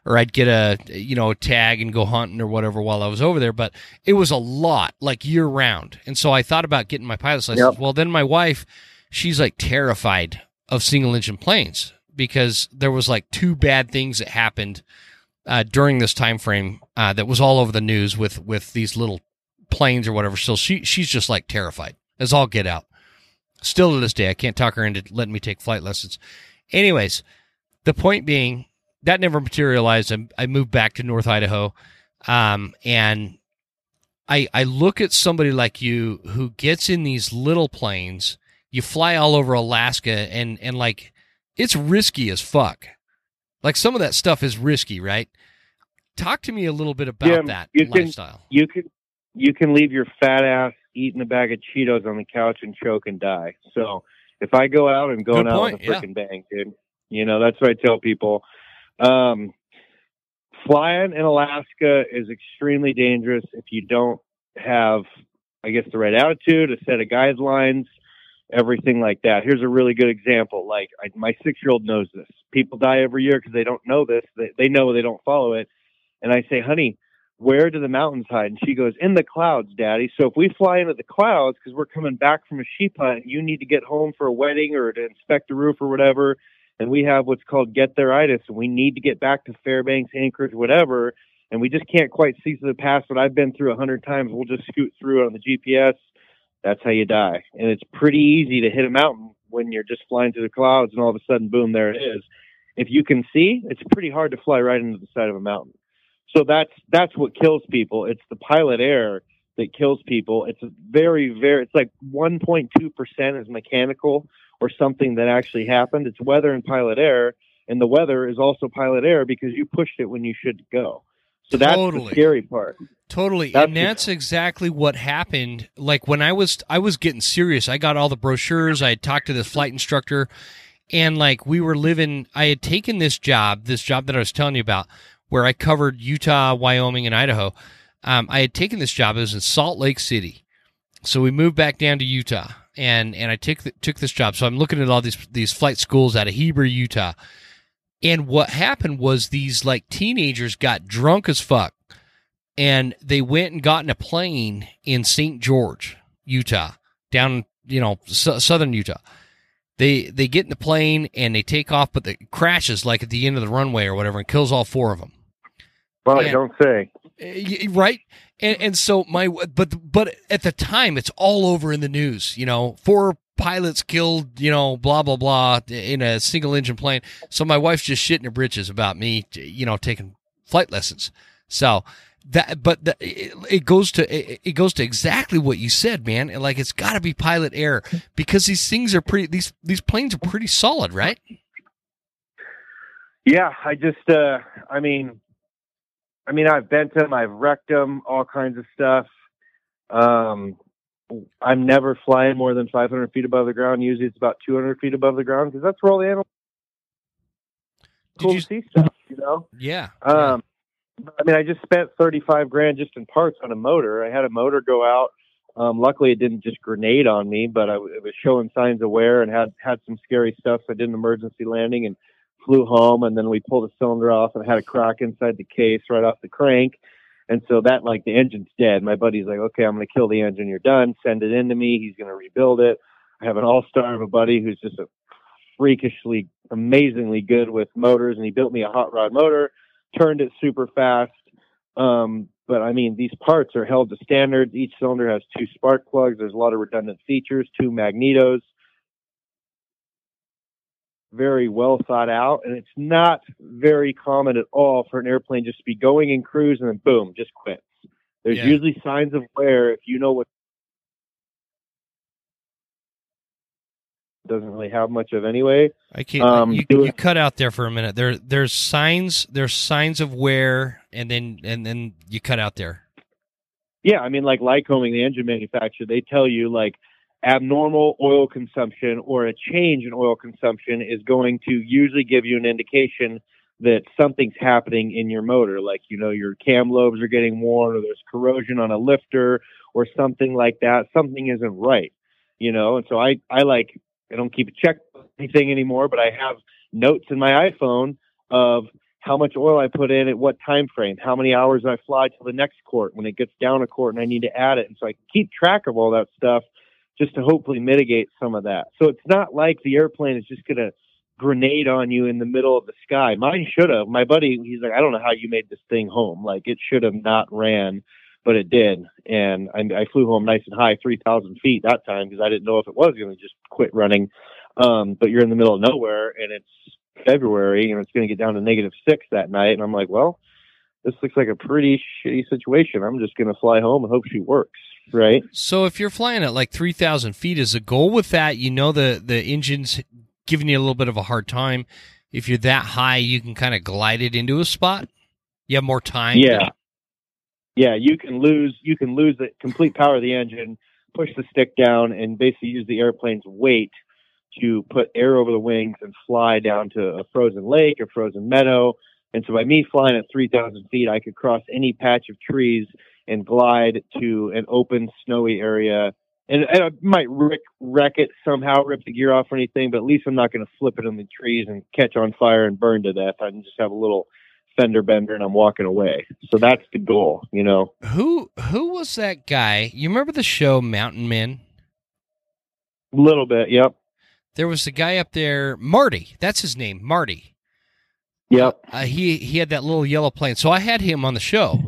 or I'd get a, you know, a tag and go hunting or whatever while I was over there. But it was a lot like year round. And so I thought about getting my pilot's license. Yep. Well, then my wife, she's like terrified of single engine planes because there was like two bad things that happened uh, during this time frame uh, that was all over the news with with these little planes or whatever. So she she's just like terrified as all get out. Still to this day, I can't talk her into letting me take flight lessons. Anyways, the point being that never materialized. I, I moved back to North Idaho, um, and I I look at somebody like you who gets in these little planes. You fly all over Alaska, and and like it's risky as fuck. Like some of that stuff is risky, right? Talk to me a little bit about that you can- lifestyle. You can you can leave your fat ass eating a bag of Cheetos on the couch and choke and die. So if I go out, I'm going out with a freaking bang, dude. You know, that's what I tell people. Um, flying in Alaska is extremely dangerous if you don't have, I guess, the right attitude, a set of guidelines, everything like that. Here's a really good example. Like I, my six year old knows this. People die every year because they don't know this. They, they know they don't follow it. And I say, honey, where do the mountains hide? And she goes, in the clouds, daddy. So if we fly into the clouds because we're coming back from a sheep hunt, you need to get home for a wedding or to inspect a roof or whatever. And we have what's called get there itis. And we need to get back to Fairbanks, Anchorage, whatever. And we just can't quite see through the pass what I've been through a hundred times. We'll just scoot through on the GPS. That's how you die. And it's pretty easy to hit a mountain when you're just flying through the clouds and all of a sudden, boom, there it is. If you can see, it's pretty hard to fly right into the side of a mountain. So that's that's what kills people. It's the pilot error that kills people. It's very very it's like 1.2% is mechanical or something that actually happened. It's weather and pilot error and the weather is also pilot error because you pushed it when you should go. So that's Totally. the scary part. Totally. That's and that's exactly what happened. Like when I was I was getting serious. I got all the brochures. I had talked to this flight instructor and like we were living I had taken this job, this job that I was telling you about where I covered Utah, Wyoming and Idaho. Um, I had taken this job. It was in Salt Lake City. So we moved back down to Utah and and I took the, took this job. So I'm looking at all these these flight schools out of Heber, Utah. And what happened was these like teenagers got drunk as fuck and they went and got in a plane in St. George, Utah, down you know southern Utah. They they get in the plane and they take off, but it crashes like at the end of the runway or whatever, and kills all four of them. Well, Yeah. don't say. Right? And and so my but but at the time it's all over in the news you know? Four pilots killed you know blah blah blah in a single engine plane. So my wife's just shitting her britches about me you know taking flight lessons. So that but the, it, goes to it, it goes to exactly what you said man. And like it's got to be pilot error because these things are pretty these these planes are pretty solid right? Yeah, I just, uh, I mean, I mean, I've bent them, I've wrecked them, all kinds of stuff. Um, I'm never flying more than 500 feet above the ground. Usually, it's about 200 feet above the ground because that's where all the animals Did cool you- see stuff. You know. yeah Um, I mean, I just spent 35 grand just in parts on a motor. I had a motor go out. Um, luckily, it didn't just grenade on me, but I, it was showing signs of wear and had had some scary stuff. So I did an emergency landing and flew home. And then we pulled the cylinder off and had a crack inside the case right off the crank. And so that, like, the engine's dead. My buddy's like, okay, I'm going to kill the engine. You're done. Send it in to me. He's going to rebuild it. I have an all star of a buddy who's just a freakishly, amazingly good with motors, and he built me a hot rod motor turned it super fast. Um, but I mean, these parts are held to standards. Each cylinder has two spark plugs. There's a lot of redundant features, two magnetos. Very well thought out, and it's not very common at all for an airplane just to be going in cruise and then boom, just quits. There's Yeah. usually signs of wear if you know what doesn't really have much of anyway. I can't. Um, you, you it- cut out there for a minute. There, there's signs. There's signs of wear, and then and then you cut out there. Yeah, I mean, like Lycoming, the engine manufacturer, they tell you like abnormal oil consumption or a change in oil consumption is going to usually give you an indication that something's happening in your motor. Like, you know, your cam lobes are getting worn or there's corrosion on a lifter or something like that. Something isn't right, you know? And so I, I like, I don't keep a check anything anymore, but I have notes in my iPhone of how much oil I put in at what time frame, how many hours I fly till the next court when it gets down a court and I need to add it. And so I keep track of all that stuff just to hopefully mitigate some of that. So it's not like the airplane is just going to grenade on you in the middle of the sky. Mine should have. My buddy, he's like, I don't know how you made this thing home. Like it should have not ran but it did, and I, I flew home nice and high, three thousand feet that time because I didn't know if it was going to just quit running. Um, but you're in the middle of nowhere, and it's February, and it's going to get down to negative six that night, and I'm like, well, this looks like a pretty shitty situation. I'm just going to fly home and hope she works, right? So if you're flying at like 3,000 feet, is the goal with that, you know, the, the engine's giving you a little bit of a hard time. If you're that high, you can kind of glide it into a spot. You have more time. Yeah. Yeah. You can lose, you can lose the complete power of the engine, push the stick down and basically use the airplane's weight to put air over the wings and fly down to a frozen lake or frozen meadow. And so by me flying at 3,000 feet, I could cross any patch of trees and glide to an open, snowy area. And, and I might wreck, wreck it somehow, rip the gear off or anything, but at least I'm not going to flip it in the trees and catch on fire and burn to death. I can just have a little fender bender and I'm walking away. So that's the goal, you know. Who who was that guy? You remember the show Mountain Men? A little bit, yep. There was a guy up there, Marty. That's his name, Marty. Yep. Uh, he he had that little yellow plane. So I had him on the show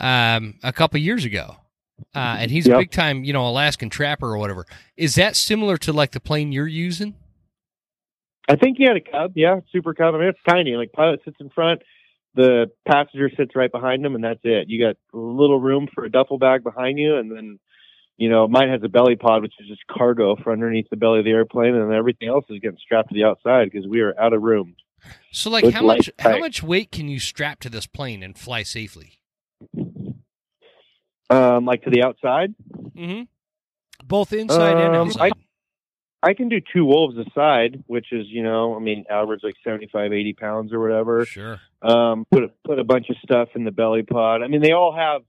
um, a couple years ago. Uh, and he's Yep. a big time, you know, Alaskan trapper or whatever. Is that similar to like the plane you're using? I think he had a cub, yeah, super cub. I mean, it's tiny. Like pilot sits in front, the passenger sits right behind him, and that's it. You got a little room for a duffel bag behind you, and then, you know, mine has a belly pod, which is just cargo for underneath the belly of the airplane, and then everything else is getting strapped to the outside because we are out of room. So like how much light how much weight can you strap to this plane and fly safely? Um, like to the outside, Mm-hmm. Both inside and Um, outside. I can do two wolves aside, which is, you know, I mean, average like 75, 80 pounds or whatever. sure. um, put a, put a bunch of stuff in the belly pod. I mean, they all have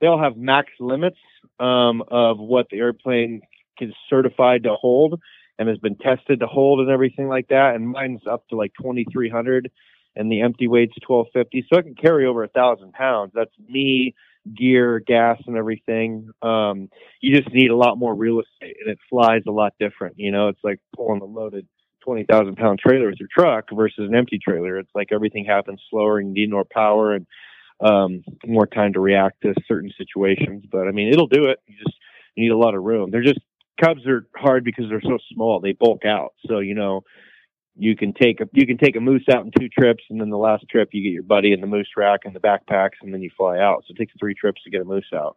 they all have max limits um, of what the airplane is certified to hold and has been tested to hold and everything like that. And mine's up to like twenty three hundred, and the empty weight's twelve fifty, so I can carry over a thousand pounds. That's me, gear, gas, and everything. Um, you just need a lot more real estate, and it flies a lot different. You know, it's like pulling a loaded twenty thousand pound trailer with your truck versus an empty trailer. It's like everything happens slower and you need more power and um more time to react to certain situations. But I mean it'll do it. You just you need a lot of room. They're just cubs are hard because they're so small. They bulk out. So, you know, you can take a you can take a moose out in two trips and then the last trip you get your buddy in the moose rack and the backpacks and then you fly out. So it takes three trips to get a moose out.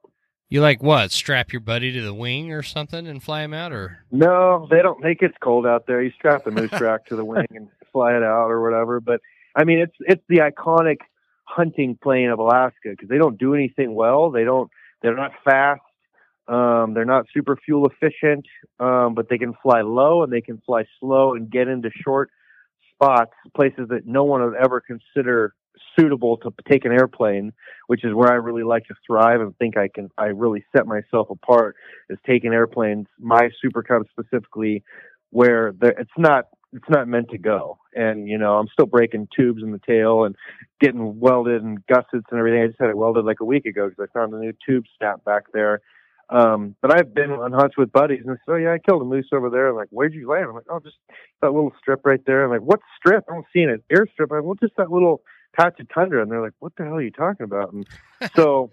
You like what? Strap your buddy to the wing or something and fly him out, or No, they don't. It gets cold out there. You strap the moose rack to the wing and fly it out or whatever. But I mean, it's it's the iconic hunting plane of Alaska because they don't do anything well. They don't. They're not fast. Um, they're not super fuel efficient, um, but they can fly low and they can fly slow and get into short spots, places that no one would ever consider suitable to take an airplane, which is where I really like to thrive and think I can. I really set myself apart is taking airplanes, my Super specifically, where it's not it's not meant to go. And you know, I'm still breaking tubes in the tail and getting welded and gussets and everything. I just had it welded like a week ago because I found a new tube snap back there. Um, but I've been on hunts with buddies and they said, "Oh yeah, I killed a moose over there." I'm like, "Where'd you land?" I'm like, "Oh, just that little strip right there." I'm like, "What strip? I don't see it. Airstrip." I'm like, "Well, just that little patch of tundra." And they're like, "What the hell are you talking about?" And <laughs> so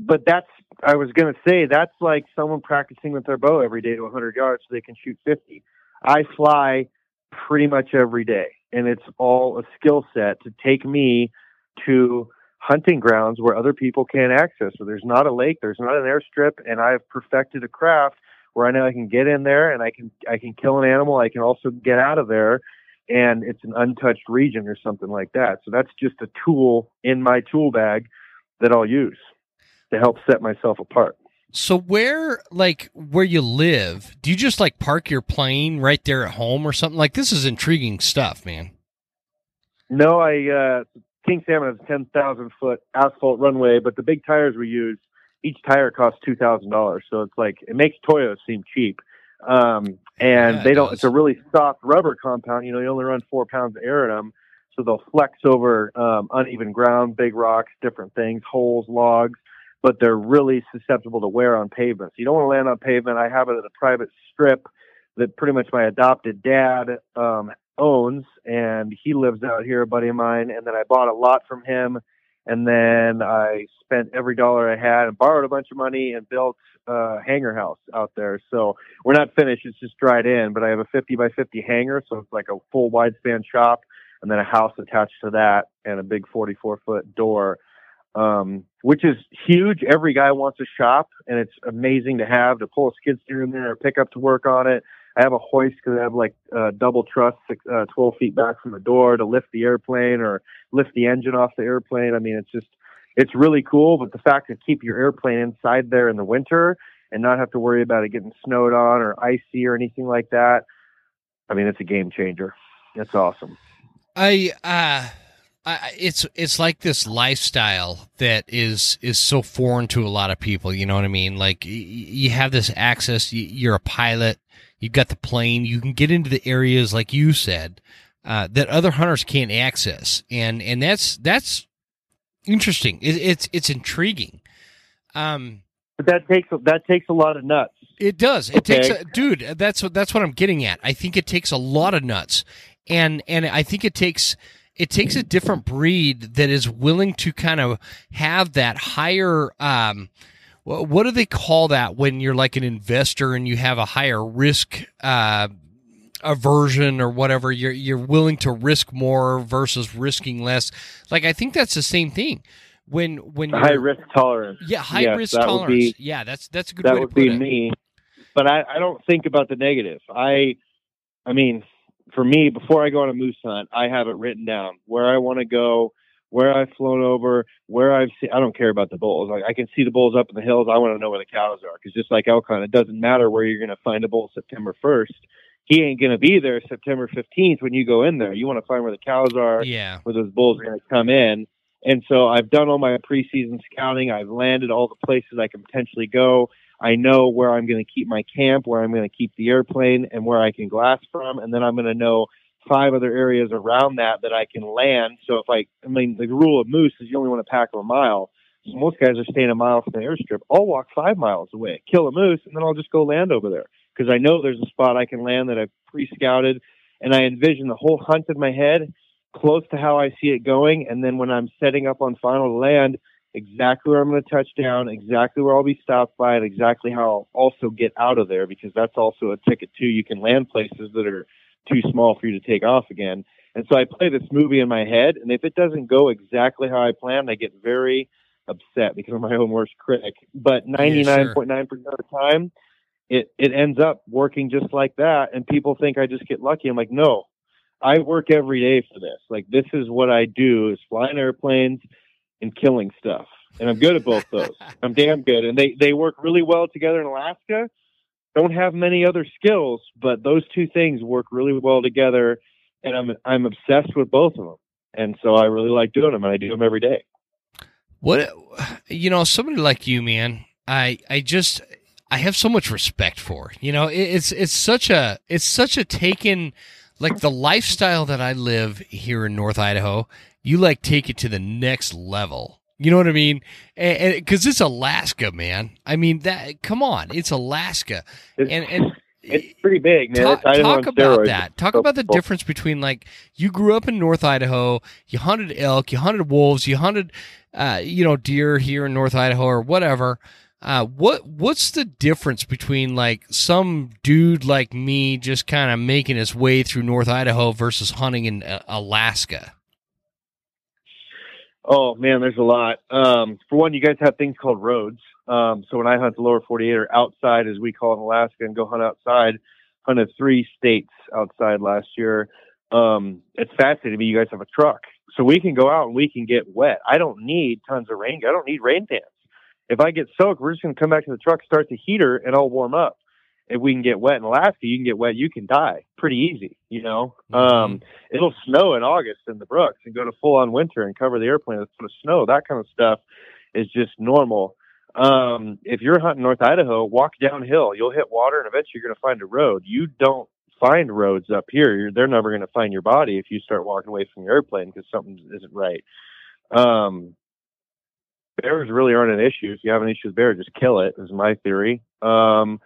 but that's I was gonna say that's like someone practicing with their bow every day to 100 yards so they can shoot 50. I fly pretty much every day, and it's all a skill set to take me to hunting grounds where other people can't access. So there's not a lake, there's not an airstrip, and I've perfected a craft where I know I can get in there and I can I can kill an animal. I can also get out of there, and it's an untouched region or something like that. So that's just a tool in my tool bag that I'll use to help set myself apart. so where like where you live? Do you just like park your plane right there at home or something? Like this is intriguing stuff, man. No, I uh, King Salmon has a ten thousand foot asphalt runway, but the big tires we use, each tire costs two thousand dollars. So it's like it makes Toyota seem cheap. Um, and Yeah, they don't. It's a really soft rubber compound. You know, you only run four pounds of air in them, so they'll flex over um, uneven ground, big rocks, different things, holes, logs. But they're really susceptible to wear on pavement. So you don't want to land on pavement. I have it at a private strip that pretty much my adopted dad um, owns, and he lives out here, a buddy of mine. And then I bought a lot from him, and then I spent every dollar I had and borrowed a bunch of money and built a hangar house out there. So we're not finished; it's just dried in. But I have a 50 by 50 hangar, so it's like a full wide span shop, and then a house attached to that, and a big 44 foot door um, which is huge. Every guy wants a shop, and it's amazing to have to pull a skid steer in there or pick up to work on it. I have a hoist because I have like uh, double truss, six, uh, 12 feet back from the door to lift the airplane or lift the engine off the airplane. I mean, it's just, it's really cool. But the fact to keep your airplane inside there in the winter and not have to worry about it getting snowed on or icy or anything like that, I mean, it's a game changer. It's awesome. I, uh, it's it's like this lifestyle that is is so foreign to a lot of people. You know what I mean? Like y- you have this access. You're a pilot. You've got the plane. You can get into the areas like you said uh, that other hunters can't access, and and that's that's interesting. It, it's it's intriguing. Um, but that takes that takes a lot of nuts. It does. It okay. takes, a, dude. That's what that's what I'm getting at. I think it takes a lot of nuts, and and I think it takes it takes a different breed that is willing to kind of have that higher um, what do they call that when you're like an investor and you have a higher risk uh, aversion or whatever? You're you're willing to risk more versus risking less. Like i think that's the same thing. When when high risk tolerance. Yeah high yes, risk tolerance be, yeah that's that's a good that way would be it. me. But I, I don't think about the negative. I i mean for me, before I go on a moose hunt, I have it written down. Where I want to go, where I've flown over, where I've seen. I don't care about the bulls. Like I can see the bulls up in the hills. I want to know where the cows are because just like elk hunt, it doesn't matter where you're going to find a bull September 1st. He ain't going to be there September 15th when you go in there. You want to find where the cows are, yeah, where those bulls are going to come in. And so I've done all my preseason scouting. I've landed all the places I can potentially go. I know where I'm going to keep my camp, where I'm going to keep the airplane, and where I can glass from, and then I'm going to know five other areas around that that I can land. So if I, I mean, the rule of moose is you only want to pack a mile. So most guys are staying a mile from the airstrip. I'll walk five miles away, kill a moose, and then I'll just go land over there because I know there's a spot I can land that I've pre-scouted, and I envision the whole hunt in my head, close to how I see it going, and then when I'm setting up on final land, exactly where I'm going to touch down, exactly where I'll be stopped by, and exactly how I'll also get out of there because that's also a ticket too. You can land places that are too small for you to take off again. And so I play this movie in my head, and if it doesn't go exactly how I planned, I get very upset because I'm my own worst critic. But 99.9% of the time, it, it ends up working just like that. And people think I just get lucky. I'm like, no, I work every day for this. Like, this is what I do is flying airplanes and killing stuff. And I'm good at both those. <laughs> I'm damn good. And they, they work really well together in Alaska. Don't have many other skills, but those two things work really well together. And I'm, I'm obsessed with both of them. And so I really like doing them and I do them every day. What, you know, somebody like you, man, I, I just, I have so much respect for, you know, it's, it's such a, it's such a taken, like the lifestyle that I live here in North Idaho you like take it to the next level. You know what I mean? Because it's Alaska, man. I mean that. Come on, it's Alaska, it's, and and <laughs> it's pretty big, man. Talk, talk about that. Talk about the difference between like you grew up in North Idaho, you hunted elk, you hunted wolves, you hunted, uh, you know, deer here in North Idaho or whatever. Uh, what what's the difference between like some dude like me just kind of making his way through North Idaho versus hunting in uh, Alaska? Oh man, there's a lot. Um, for one, you guys have things called roads. Um, so when I hunt the lower 48 or outside, as we call it in Alaska, and go hunt outside, hunted three states outside last year. Um, it's fascinating to me. You guys have a truck, so we can go out and we can get wet. I don't need tons of rain. I don't need rain pants. If I get soaked, we're just going to come back to the truck, start the heater, and I'll warm up if we can get wet in Alaska, you can get wet, you can die pretty easy. You know, mm-hmm. um, it'll snow in August in the Brooks and go to full on winter and cover the airplane with a foot of snow. That kind of stuff is just normal. Um, if you're hunting North Idaho, walk downhill. You'll hit water, and eventually you're going to find a road. You don't find roads up here. You're, they're never going to find your body if you start walking away from your airplane because something isn't right. Um, bears really aren't an issue. If you have an issue with bear, just kill it. Is my theory. Um,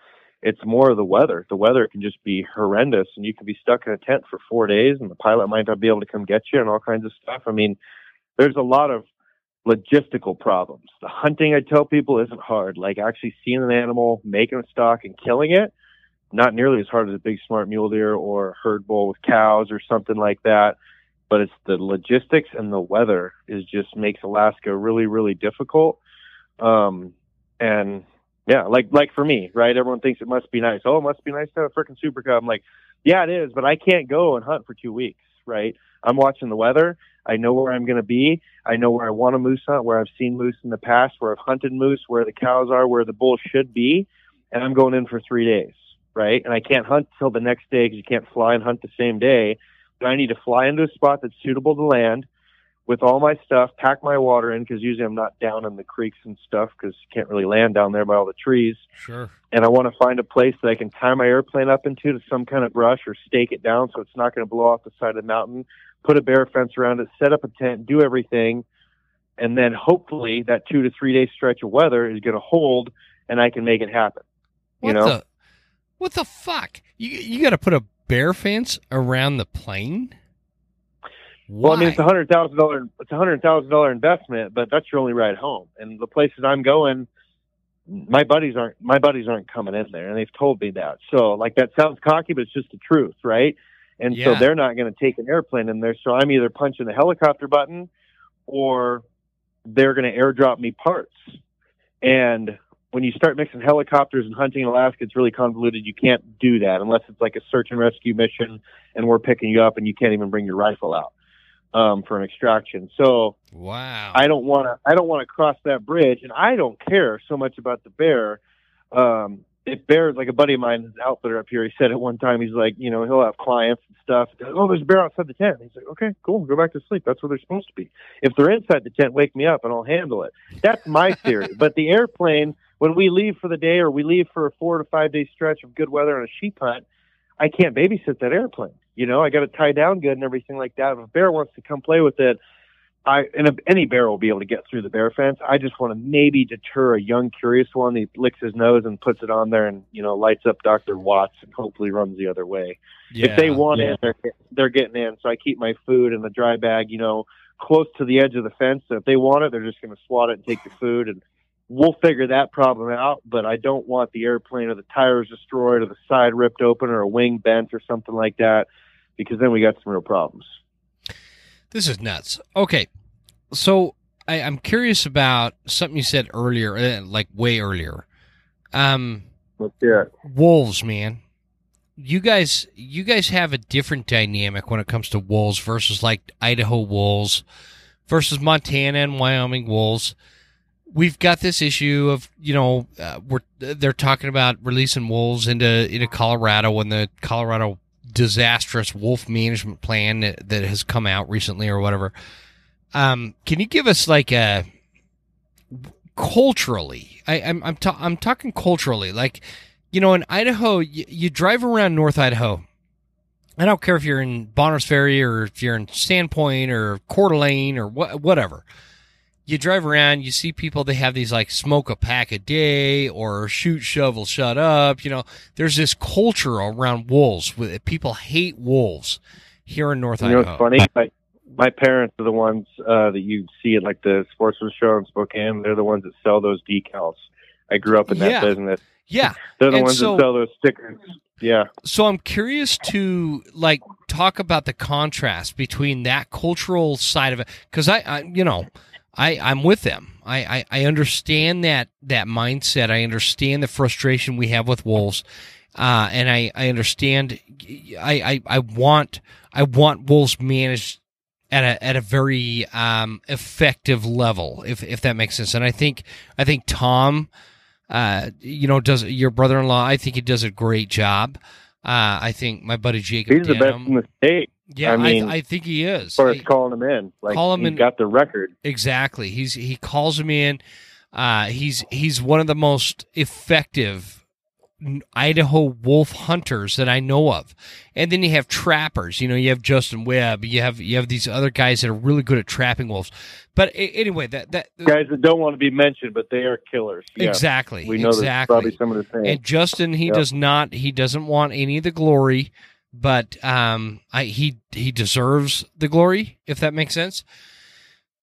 it's more of the weather. The weather can just be horrendous, and you can be stuck in a tent for four days, and the pilot might not be able to come get you, and all kinds of stuff. I mean, there's a lot of logistical problems. The hunting, I tell people, isn't hard. Like actually seeing an animal, making a stock, and killing it, not nearly as hard as a big smart mule deer or herd bull with cows or something like that. But it's the logistics and the weather is just makes Alaska really, really difficult. Um, and yeah, like like for me, right? Everyone thinks it must be nice. Oh, it must be nice to have a freaking super cub. I'm like, yeah, it is, but I can't go and hunt for two weeks, right? I'm watching the weather. I know where I'm going to be. I know where I want to moose hunt, where I've seen moose in the past, where I've hunted moose, where the cows are, where the bull should be, and I'm going in for three days, right? And I can't hunt till the next day because you can't fly and hunt the same day. But I need to fly into a spot that's suitable to land with all my stuff, pack my water in because usually I'm not down in the creeks and stuff because you can't really land down there by all the trees. Sure. And I want to find a place that I can tie my airplane up into to some kind of brush or stake it down so it's not going to blow off the side of the mountain put a bear fence around it, set up a tent, do everything, and then hopefully that two to three day stretch of weather is going to hold, and I can make it happen. What you know, the, what the fuck? You you got to put a bear fence around the plane. Well, I mean, it's a hundred thousand dollar it's a hundred thousand dollar investment, but that's your only ride home. And the places I'm going, my buddies aren't my buddies aren't coming in there, and they've told me that. So, like, that sounds cocky, but it's just the truth, right? And Yeah. so they're not going to take an airplane in there. So I'm either punching the helicopter button or they're going to airdrop me parts. And when you start mixing helicopters and hunting in Alaska, it's really convoluted. You can't do that unless it's like a search and rescue mission and we're picking you up and you can't even bring your rifle out um, for an extraction. So wow. I don't want to. I don't want to cross that bridge, and I don't care so much about the bear. Um, if bears, like a buddy of mine, an outfitter up here, he said at one time, he's like, you know, he'll have clients and stuff. Oh, there's a bear outside the tent. He's like, okay, cool, go back to sleep. That's where they're supposed to be. If they're inside the tent, wake me up and I'll handle it. That's my <laughs> theory. but the airplane, when we leave for the day or we leave for a four to five day stretch of good weather on a sheep hunt, I can't babysit that airplane. You know, I got to tie down good and everything like that. If a bear wants to come play with it, I and a, any bear will be able to get through the bear fence. I just want to maybe deter a young, curious one. He licks his nose and puts it on there, and you know, lights up Doctor Watts, and hopefully runs the other way. if they want yeah. in, they're they're getting in. So I keep my food in the dry bag, you know, close to the edge of the fence. So if they want it, they're just going to swat it and take the food, and we'll figure that problem out. But I don't want the airplane or the tires destroyed or the side ripped open or a wing bent or something like that, because then we got some real problems. This is nuts. Okay, so I, I'm curious about something you said earlier, uh, like way earlier. Um, Let's hear it. wolves, man. You guys, you guys have a different dynamic when it comes to wolves versus like Idaho wolves versus Montana and Wyoming wolves. We've got this issue of you know uh, we're they're talking about releasing wolves into into Colorado and the Colorado disastrous wolf management plan that, that has come out recently or whatever. Um, can you give us like a culturally? I, I'm I'm ta- I'm talking culturally, like you know, in Idaho, you, you drive around North Idaho. I don't care if you're in Bonners Ferry or if you're in Sandpoint or Coeur d'Alene or wha- whatever. You drive around, you see people, they have these like smoke a pack a day or shoot, shovel, shut up. You know, there's this culture around wolves. with- People hate wolves here in North You know Idaho. what's funny? My, my parents are the ones uh, that you see at like the sportsman show in Spokane. They're the ones that sell those decals. I grew up in that Yeah. business. Yeah. <laughs> They're the And ones so- that sell those stickers. Yeah. so I'm curious to like talk about the contrast between that cultural side of it because I, I, you know, I I'm with them. I, I I understand that that mindset. I understand the frustration we have with wolves, uh, and I I understand. I I I want I want wolves managed at a at a very um, effective level, if if that makes sense. And I think I think Tom, uh, you know, does your brother-in-law? I think he does a great job. Uh, I think my buddy Jacob He's the best in the state yeah, I, I mean, I think he is. as far as I- calling him in. Like, Call 'em he's in- got the record. exactly. He's he calls him in. Uh, he's he's one of the most effective Idaho wolf hunters that I know of. And then you have trappers. You know, you have Justin Webb. You have you have these other guys that are really good at trapping wolves. But anyway, that that Guys that don't want to be mentioned, but they are killers. Yeah. exactly We know exactly. probably some of the same. And Justin, he Yeah. does not. He doesn't want any of the glory, but um, I he he deserves the glory if that makes sense.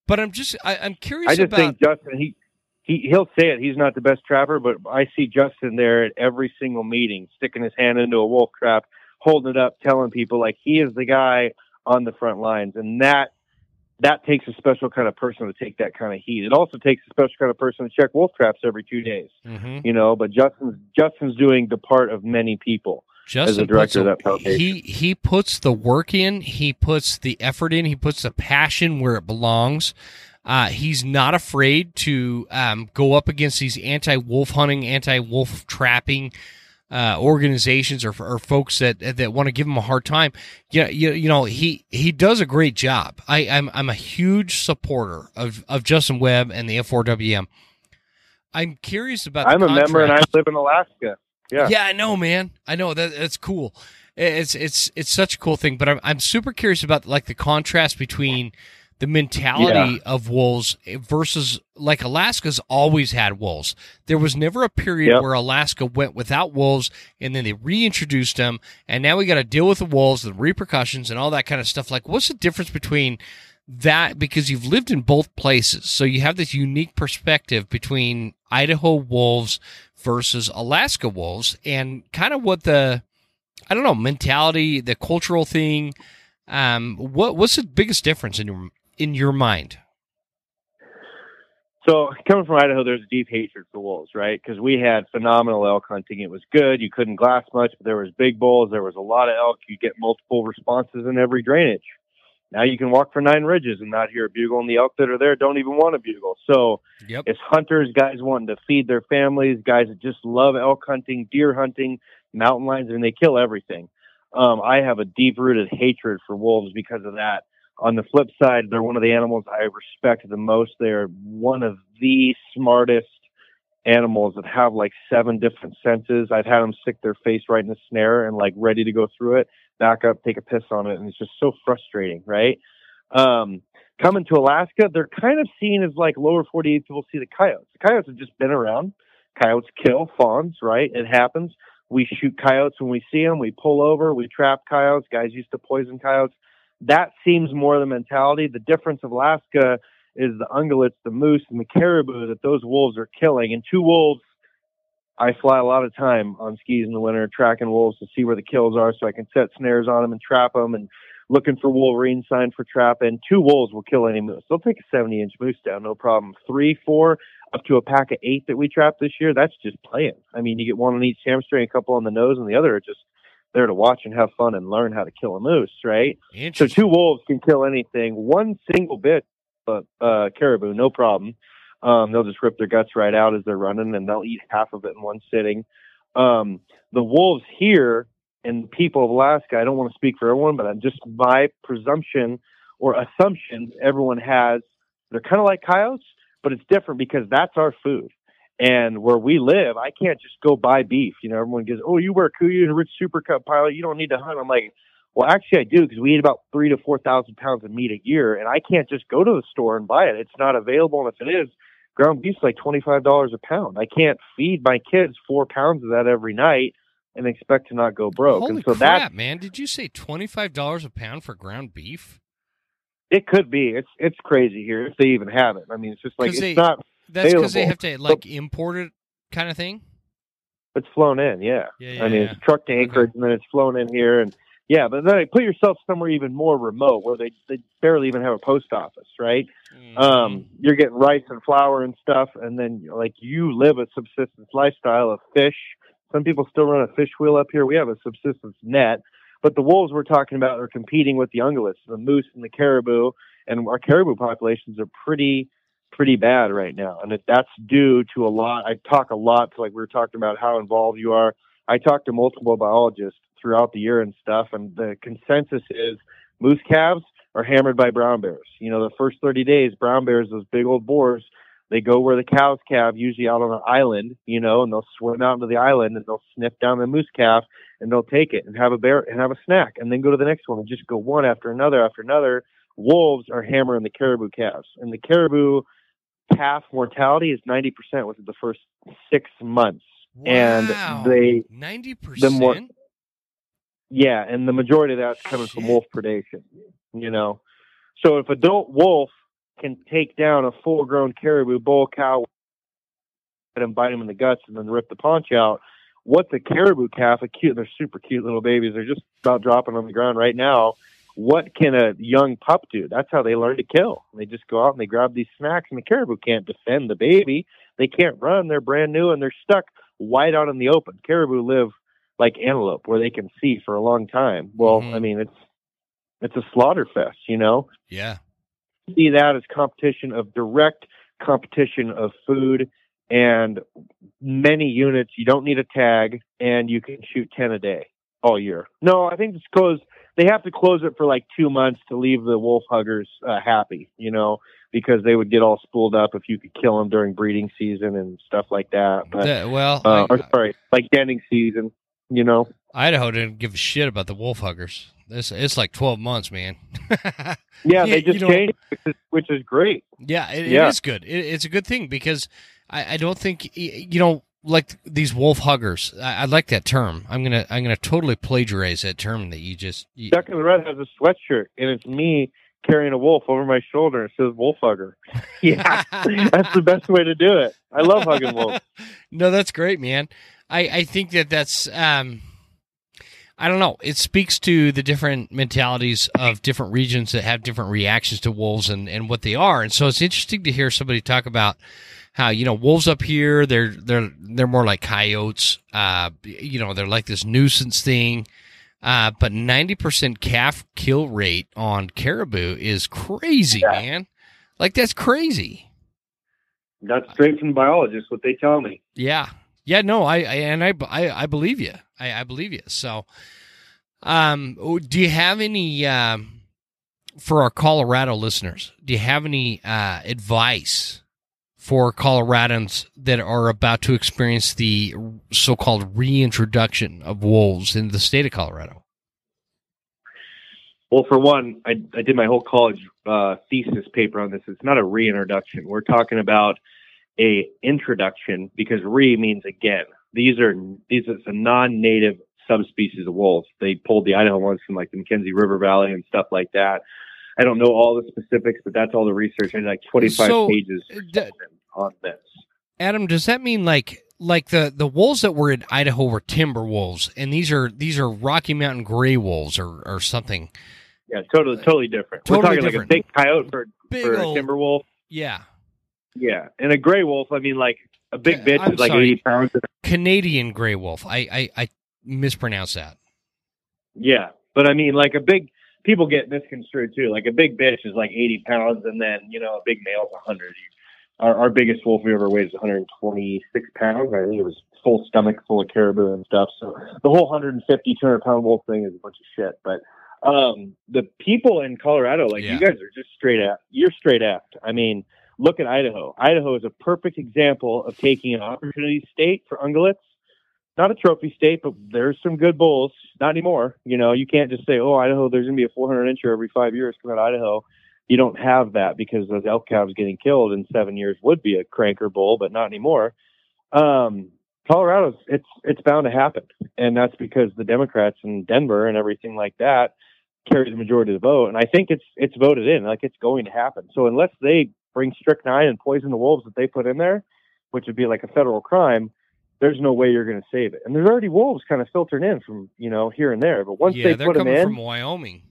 But I'm just I, am curious. I just about, think Justin he he he'll say it. He's not the best trapper, but I see Justin there at every single meeting, sticking his hand into a wolf trap, holding it up, telling people like he is the guy on the front lines, and that that takes a special kind of person to take that kind of heat. It also takes a special kind of person to check wolf traps every two days. Mm-hmm. You know, but Justin's Justin's doing the part of many people. Justin as a director a, of that foundation. He he puts the work in, he puts the effort in, he puts the passion where it belongs. Uh, he's not afraid to um, go up against these anti-wolf hunting, anti-wolf trapping uh, organizations or, or folks that that want to give him a hard time. Yeah, you, you know he he does a great job. I, I'm I'm a huge supporter of of Justin Webb and the F4WM. I'm curious about. I'm a member and I live in Alaska. Yeah. Yeah, I know, man. I know that that's cool. It's it's it's such a cool thing, but I'm I'm super curious about like the contrast between the mentality yeah. of wolves versus like Alaska's always had wolves. There was never a period yep. where Alaska went without wolves and then they reintroduced them and now we got to deal with the wolves, the repercussions and all that kind of stuff. Like what's the difference between that because you've lived in both places. So you have this unique perspective between Idaho wolves versus Alaska wolves and kind of what the I don't know mentality, the cultural thing. Um, what what's the biggest difference in your in your mind? So coming from Idaho, there's a deep hatred for wolves, right? Because we had phenomenal elk hunting. It was good. You couldn't glass much, but there was big bulls. There was a lot of elk. You get multiple responses in every drainage. Now you can walk for nine ridges and not hear a bugle, and the elk that are there don't even want a bugle. So yep. it's hunters, guys wanting to feed their families, guys that just love elk hunting, deer hunting, mountain lions, and they kill everything. Um, I have a deep rooted hatred for wolves because of that. On the flip side, they're one of the animals I respect the most. They're one of the smartest animals that have like seven different senses. I've had them stick their face right in the snare and like ready to go through it back up, take a piss on it, and it's just so frustrating, right? Um, coming to Alaska, they're kind of seen as like lower 48 people see the coyotes. The coyotes have just been around. Coyotes kill fawns, right? It happens. We shoot coyotes when we see them. We pull over. We trap coyotes. Guys used to poison coyotes. That seems more the mentality. The difference of Alaska is the ungulates, the moose, and the caribou that those wolves are killing. And two wolves I fly a lot of time on skis in the winter, tracking wolves to see where the kills are, so I can set snares on them and trap them, and looking for wolverine sign for trapping. Two wolves will kill any moose. They'll take a 70 inch moose down, no problem. Three, four, up to a pack of eight that we trapped this year. That's just playing. I mean, you get one on each hamstring, a couple on the nose, and the other are just there to watch and have fun and learn how to kill a moose, right? So two wolves can kill anything. One single bit, but uh, caribou, no problem. Um, they'll just rip their guts right out as they're running, and they'll eat half of it in one sitting. Um, the wolves here and people of Alaska, I don't want to speak for everyone, but I'm just my presumption or assumption everyone has. They're kind of like coyotes, but it's different because that's our food. And where we live, I can't just go buy beef. You know, everyone goes, "Oh, you wear KUIU and a rich super cub pilot. You don't need to hunt." I'm like, "Well, actually, I do because we eat about three to four thousand pounds of meat a year, and I can't just go to the store and buy it. It's not available, and if it is, ground beef's like twenty five dollars a pound. I can't feed my kids four pounds of that every night and expect to not go broke. Holy and so crap, that man! Did you say twenty five dollars a pound for ground beef? It could be. It's it's crazy here if they even have it. I mean, it's just like it's they, not. That's because they have to like import it, kind of thing. It's flown in, yeah. yeah, yeah I mean, yeah. it's trucked to Anchorage okay. and then it's flown in here, and yeah, but then put yourself somewhere even more remote where they they barely even have a post office, right? Mm-hmm. Um, you're getting rice and flour and stuff, and then like you live a subsistence lifestyle of fish. Some people still run a fish wheel up here. We have a subsistence net, but the wolves we're talking about are competing with the ungulates, the moose and the caribou, and our caribou populations are pretty pretty bad right now, and it, that's due to a lot. I talk a lot, to like we were talking about how involved you are. I talk to multiple biologists throughout the year and stuff. And the consensus is moose calves are hammered by brown bears. You know, the first 30 days, brown bears, those big old boars, they go where the cows calve, usually out on an island, you know, and they'll swim out into the island and they'll sniff down the moose calf and they'll take it and have a bear and have a snack and then go to the next one and just go one after another after another. Wolves are hammering the caribou calves and the caribou calf mortality is 90% within the first six months. Wow. And they, 90%? the more, yeah, and the majority of that's coming from wolf predation. You know, so if an adult wolf can take down a full grown caribou bull cow and bite them in the guts and then rip the paunch out. What's a caribou calf? A cute, they're super cute little babies. They're just about dropping on the ground right now. What can a young pup do? That's how they learn to kill. They just go out and they grab these snacks, and the caribou can't defend the baby. They can't run. They're brand new and they're stuck wide out in the open. Caribou live like antelope, where they can see for a long time. Well, Mhm. I mean, it's it's a slaughter fest, you know Yeah. see that as competition of direct competition of food and many units. You don't need a tag, and you can shoot ten a day all year. No, I think it's close. They have to close it for like two months to leave the wolf huggers uh, happy, you know, because they would get all spooled up if you could kill them during breeding season and stuff like that. But, That- well, uh, I- or sorry, like denning season, you know. Idaho didn't give a shit about the wolf huggers. It's, it's like 12 months, man. <laughs> Yeah, they you just know- changed, which is, which is great. Yeah, it, Yeah. it is good. It, it's a good thing because I, I don't think you know like these wolf huggers. I, I like that term. I'm gonna I'm gonna totally plagiarize that term that you just. You, Stuck N The Rut has a sweatshirt, and it's me carrying a wolf over my shoulder. It says wolf hugger. <laughs> Yeah, <laughs> that's the best way to do it. I love hugging wolves. no, that's great, man. I I think that that's um. I don't know. It speaks to the different mentalities of different regions that have different reactions to wolves and, and what they are. And so it's interesting to hear somebody talk about how you know wolves up here they're they're they're more like coyotes. Uh, you know they're like this nuisance thing. Uh, but ninety percent calf kill rate on caribou is crazy, Yeah. man. Like that's crazy. That's straight from the biologist. What they tell me. Yeah, yeah. No, I, I and I, I, I believe you. I, I believe you. So, um, do you have any um, for our Colorado listeners? Do you have any uh, advice for Coloradans that are about to experience the so-called reintroduction of wolves in the state of Colorado? Well, for one, I, I did my whole college uh, thesis paper on this. It's not a reintroduction. We're talking about a introduction because re means again. These are these are a non-native subspecies of wolves. They pulled the Idaho ones from like the Mackenzie River Valley and stuff like that. I don't know all the specifics, but that's all the research. I did like 25 So, pages uh, d- on this. Adam, does that mean like like the the wolves that were in Idaho were timber wolves, and these are these are Rocky Mountain gray wolves or or something? Yeah, totally, totally different. Totally We're talking different. like a big coyote for, Big for a old, timber wolf. yeah. Yeah, and a gray wolf. I mean, like a big bitch I'm is like sorry. 80 pounds. Canadian gray wolf. I I, I mispronounced that. Yeah, but I mean, like a big people get misconstrued too. Like a big bitch is like 80 pounds, and then you know a big male's 100. Our, our biggest wolf we ever weighed is 126 pounds. I think it was full stomach, full of caribou and stuff. So the whole 150, 200 pound wolf thing is a bunch of shit. But um, the people in Colorado, like Yeah. you guys are just straight out. You're straight aft. I mean, look at Idaho. Idaho is a perfect example of taking an opportunity state for ungulates. Not a trophy state, but there's some good bulls. Not anymore. You know, you can't just say, "Oh, Idaho, there's going to be a 400 incher every five years coming out of Idaho." You don't have that because those elk calves getting killed in seven years would be a cranker bull, but not anymore. Um, Colorado's it's it's bound to happen, and that's because the Democrats in Denver and everything like that carry the majority of the vote, and I think it's it's voted in, like it's going to happen. So unless they bring strychnine and poison the wolves that they put in there, which would be like a federal crime, there's no way you're going to save it. And there's already wolves kind of filtering in from you know here and there, but once yeah, they put them coming in, from Wyoming.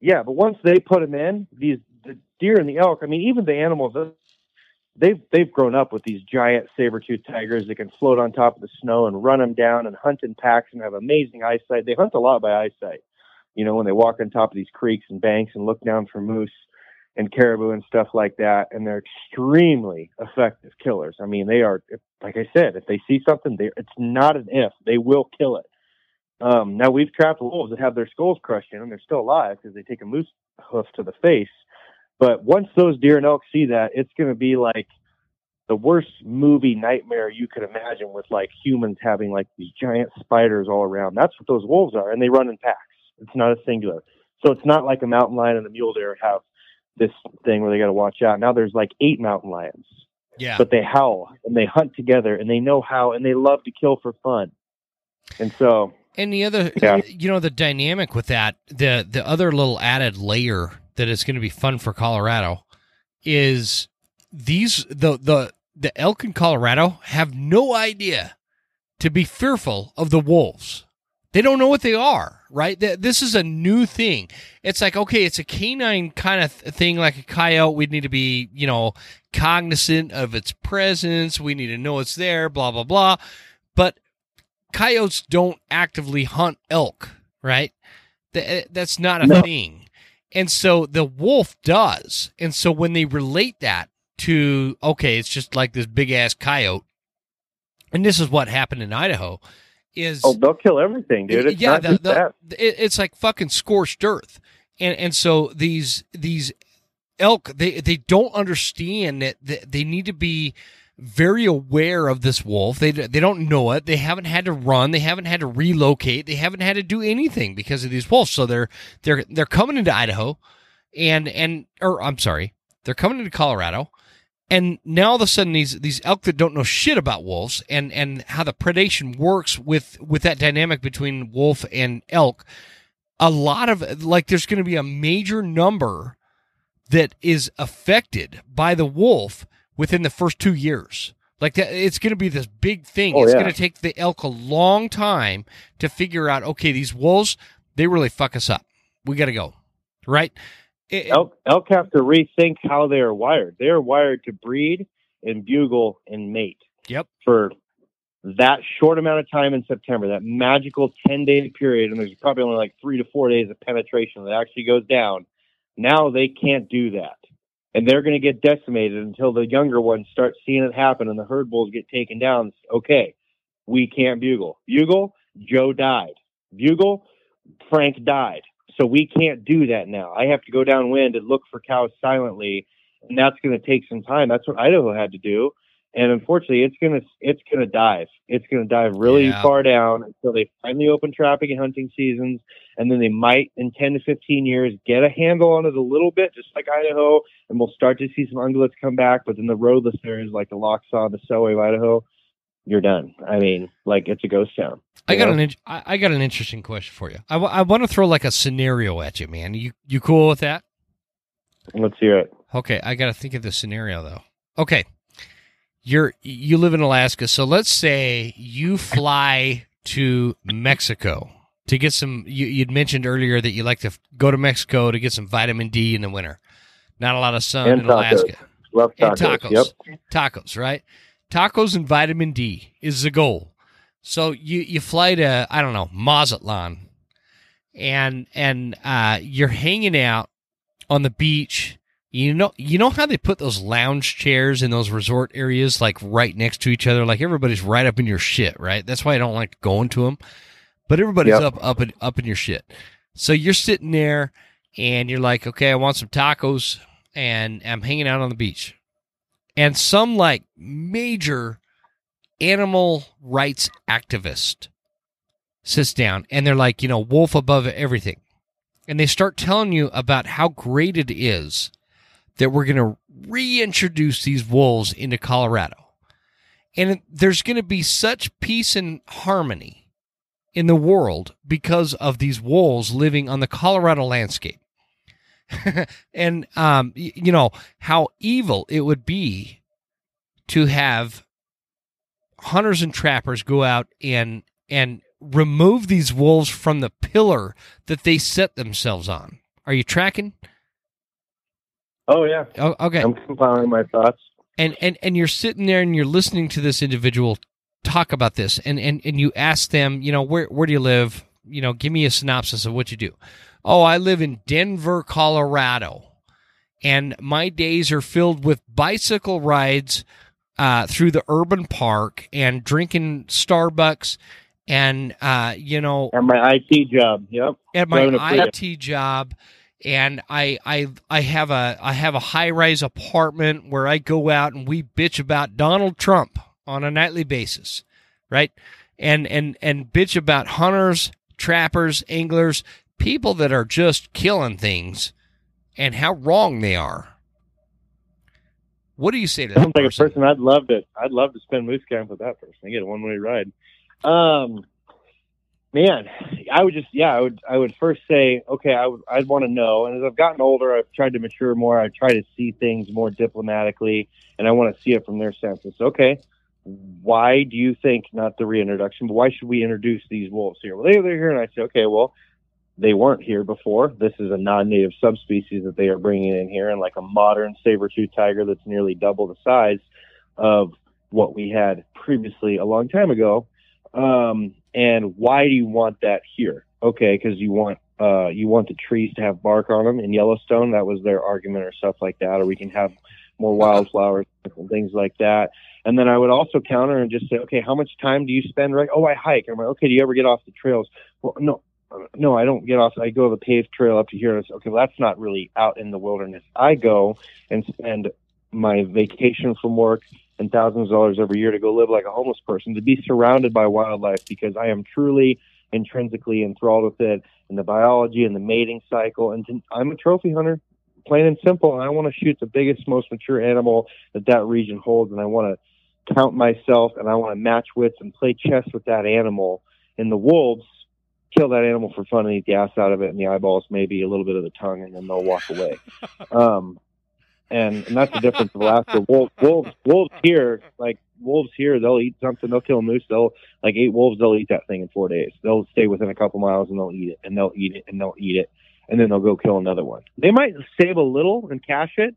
yeah, but once they put them in, these the deer and the elk. I mean, even the animals. uh, They've they've grown up with these giant saber-toothed tigers that can float on top of the snow and run them down and hunt in packs and have amazing eyesight. They hunt a lot by eyesight. You know, when they walk on top of these creeks and banks and look down for moose and caribou and stuff like that, and they're extremely effective killers. I mean, they are. Like I said, if they see something, it's not an if. They will kill it. Um, now we've trapped wolves that have their skulls crushed in, and they're still alive because they take a moose hoof to the face. But once those deer and elk see that, it's going to be like the worst movie nightmare you could imagine with like humans having like these giant spiders all around. That's what those wolves are, and they run in packs. It's not a singular. So it's not like a mountain lion and a mule deer have this thing where they got to watch out. Now there's like eight mountain lions, Yeah, but they howl and they hunt together and they know how and they love to kill for fun. And so and the other, Yeah. you know, the dynamic with that, the the other little added layer that is going to be fun for Colorado is these the the the elk in Colorado have no idea to be fearful of the wolves. They don't know what they are, right? This is a new thing. It's like, okay, it's a canine kind of thing, like a coyote. We need to be, you know, cognizant of its presence. We need to know it's there, blah, blah, blah. But coyotes don't actively hunt elk, right? Eh, that's not a no. thing. And so the wolf does. And so when they relate that to, okay, it's just like this big ass coyote, and this is what happened in Idaho, is oh they'll kill everything, dude. It's yeah, the, the, it, it's like fucking scorched earth, and and so these these elk they they don't understand that they need to be very aware of this wolf. They they don't know it. They haven't had to run. They haven't had to relocate. They haven't had to do anything because of these wolves. So they're they're they're coming into Idaho, and and or I'm sorry, they're coming into Colorado, and now all of a sudden these these elk that don't know shit about wolves and and how the predation works with with that dynamic between wolf and elk. A lot of like there's going to be a major number that is affected by the wolf within the first two years. Like that, it's going to be this big thing. Oh, it's yeah. going to take the elk a long time to figure out. Okay, these wolves, they really fuck us up. We got to go, right? It, elk, elk have to rethink how they are wired. They are wired to breed and bugle and mate. Yep. For that short amount of time in September, that magical ten day period, and there's probably only like three to four days of penetration that actually goes down. Now they can't do that and they're going to get decimated until the younger ones start seeing it happen and the herd bulls get taken down. Okay, we can't bugle. Bugle, Joe died. Bugle, Frank died. So we can't do that now. I have to go downwind and look for cows silently, and that's going to take some time. That's what Idaho had to do and unfortunately, it's gonna it's gonna dive. It's gonna dive really yeah. far down until they finally open trapping and hunting seasons, and then they might, in ten to fifteen years, get a handle on it a little bit, just like Idaho, and we'll start to see some ungulates come back. But then the roadless areas like the Lochsa, the Selway of Idaho, you're done. I mean, like it's a ghost town. I got know? an I got an interesting question for you. I, w- I want to throw like a scenario at you, man. You you cool with that? Let's hear it. Okay, I got to think of the scenario though. Okay, you're you live in Alaska, so let's say you fly to Mexico to get some. You, would mentioned earlier that you like to go to Mexico to get some vitamin D in the winter. Not a lot of sun and in tacos. Alaska. Love tacos. And tacos. Yep. Tacos, right? Tacos and vitamin D is the goal. So you you fly to I don't know Mazatlan, and and uh, you're hanging out on the beach you know, you know how they put those lounge chairs in those resort areas, like right next to each other, like everybody's right up in your shit, right? That's why I don't like going to them. But everybody's yep. up, up, in, up in your shit. So you're sitting there, and you're like, okay, I want some tacos, and I'm hanging out on the beach, and some like major animal rights activist sits down, and they're like, you know, wolf above everything, and they start telling you about how great it is that we're going to reintroduce these wolves into Colorado. And there's going to be such peace and harmony in the world because of these wolves living on the Colorado landscape. <laughs> and, um, you know, how evil it would be to have hunters and trappers go out and, and remove these wolves from the pillar that they set themselves on. Are you tracking? Oh yeah. Oh, okay. I'm compiling my thoughts. And and and you're sitting there and you're listening to this individual talk about this, and and and you ask them, you know, where where do you live? You know, give me a synopsis of what you do. Oh, I live in Denver, Colorado, and my days are filled with bicycle rides uh, through the urban park and drinking Starbucks and uh, you know, and my IT job. Yep. At my IT job, and I I I have a I have a high rise apartment where I go out and we bitch about Donald Trump on a nightly basis, right? And and and bitch about hunters, trappers, anglers, people that are just killing things, and how wrong they are. What do you say to that? Sounds like a person I'd love to I'd love to spend moose camp with that person. I get a one way ride. Um, man, I would just yeah, I would I would first say okay, I would I'd want to know. And as I've gotten older, I've tried to mature more. I try to see things more diplomatically, and I want to see it from their senses. Okay, why do you think not the reintroduction, but why should we introduce these wolves here? Well, they, they're here, and I say, okay, well, they weren't here before. This is a non-native subspecies that they are bringing in here, and like a modern saber-tooth tiger that's nearly double the size of what we had previously a long time ago. Um, and why do you want that here? Okay, because you want uh, you want the trees to have bark on them in Yellowstone. That was their argument, or stuff like that, or we can have more wildflowers and things like that. And then I would also counter and just say, okay, how much time do you spend? Right? Oh, I hike. And I'm like, okay, do you ever get off the trails? Well, no, no, I don't get off. I go the paved trail up to here. And I say, okay, well, that's not really out in the wilderness. I go and spend my vacation from work and thousands of dollars every year to go live like a homeless person, to be surrounded by wildlife because I am truly intrinsically enthralled with it and the biology and the mating cycle. And to, I'm a trophy hunter, plain and simple. And I want to shoot the biggest, most mature animal that that region holds. And I want to count myself and I want to match wits and play chess with that animal. And the wolves kill that animal for fun and eat the ass out of it and the eyeballs, maybe a little bit of the tongue, and then they'll walk away. <laughs> Um, and, and that's the difference of Alaska. Wolves, wolves, wolves here, like wolves here, they'll eat something, they'll kill a moose, they'll like eight wolves, they'll eat that thing in four days. They'll stay within a couple miles and they'll eat it, and they'll eat it, and they'll eat it, and then they'll go kill another one. They might save a little and cache it,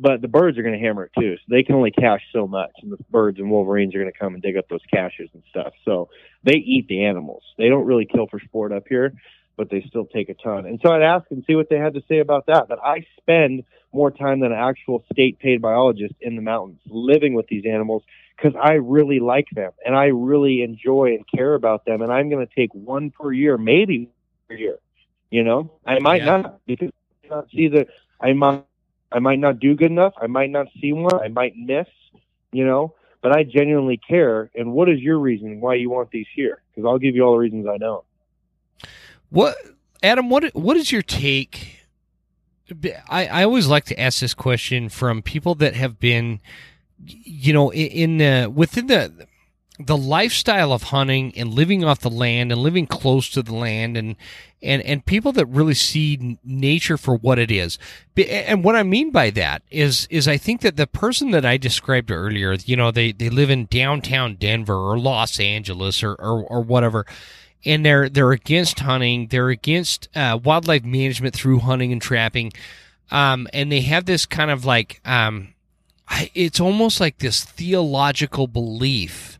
but the birds are going to hammer it too. So they can only cache so much, and the birds and wolverines are going to come and dig up those caches and stuff. So they eat the animals. They don't really kill for sport up here, but they still take a ton. And so I'd ask and see what they had to say about that. That I spend more time than an actual state paid biologist in the mountains living with these animals because I really like them and I really enjoy and care about them. And I'm going to take one per year, maybe per year. You know, I might yeah. not because I not see the I might I might not do good enough. I might not see one. I might miss, you know, but I genuinely care. And what is your reason why you want these here? Because I'll give you all the reasons I don't. What, Adam? What what is your take? I, I always like to ask this question from people that have been, you know, in, in uh, within the the lifestyle of hunting and living off the land and living close to the land and and and people that really see nature for what it is. And what I mean by that is is I think that the person that I described earlier, you know, they they live in downtown Denver or Los Angeles or or, or whatever. And they're they're against hunting. They're against uh, wildlife management through hunting and trapping, um, and they have this kind of like um, it's almost like this theological belief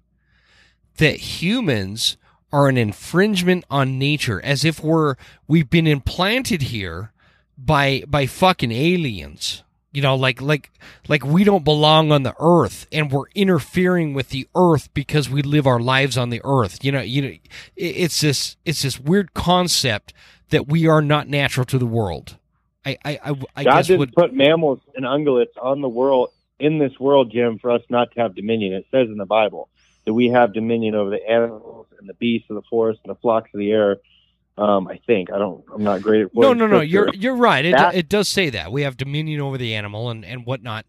that humans are an infringement on nature as if we're we've been implanted here by by fucking aliens. You know like like like we don't belong on the earth and we're interfering with the earth because we live our lives on the earth. You know you know it's this it's this weird concept that we are not natural to the world. I i i, I God guess didn't would put mammals and ungulates on the world in this world jim for us not to have dominion. It says in the bible that we have dominion over the animals and the beasts of the forest and the flocks of the air. Um, I think I don't. I'm not great at. No, no, no. You're you're right. It that, it does say that we have dominion over the animal and and whatnot.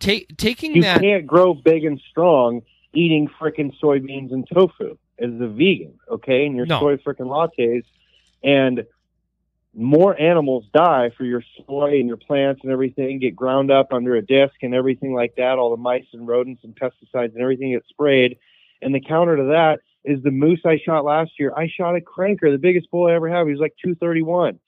Take taking you that. You can't grow big and strong eating frickin' soybeans and tofu as a vegan, okay? And your no. soy frickin' lattes, and more animals die for your soy and your plants and everything get ground up under a disc and everything like that. All the mice and rodents and pesticides and everything gets sprayed. And the counter to that is the moose I shot last year. I shot a cranker, the biggest bull I ever had. He was like 231.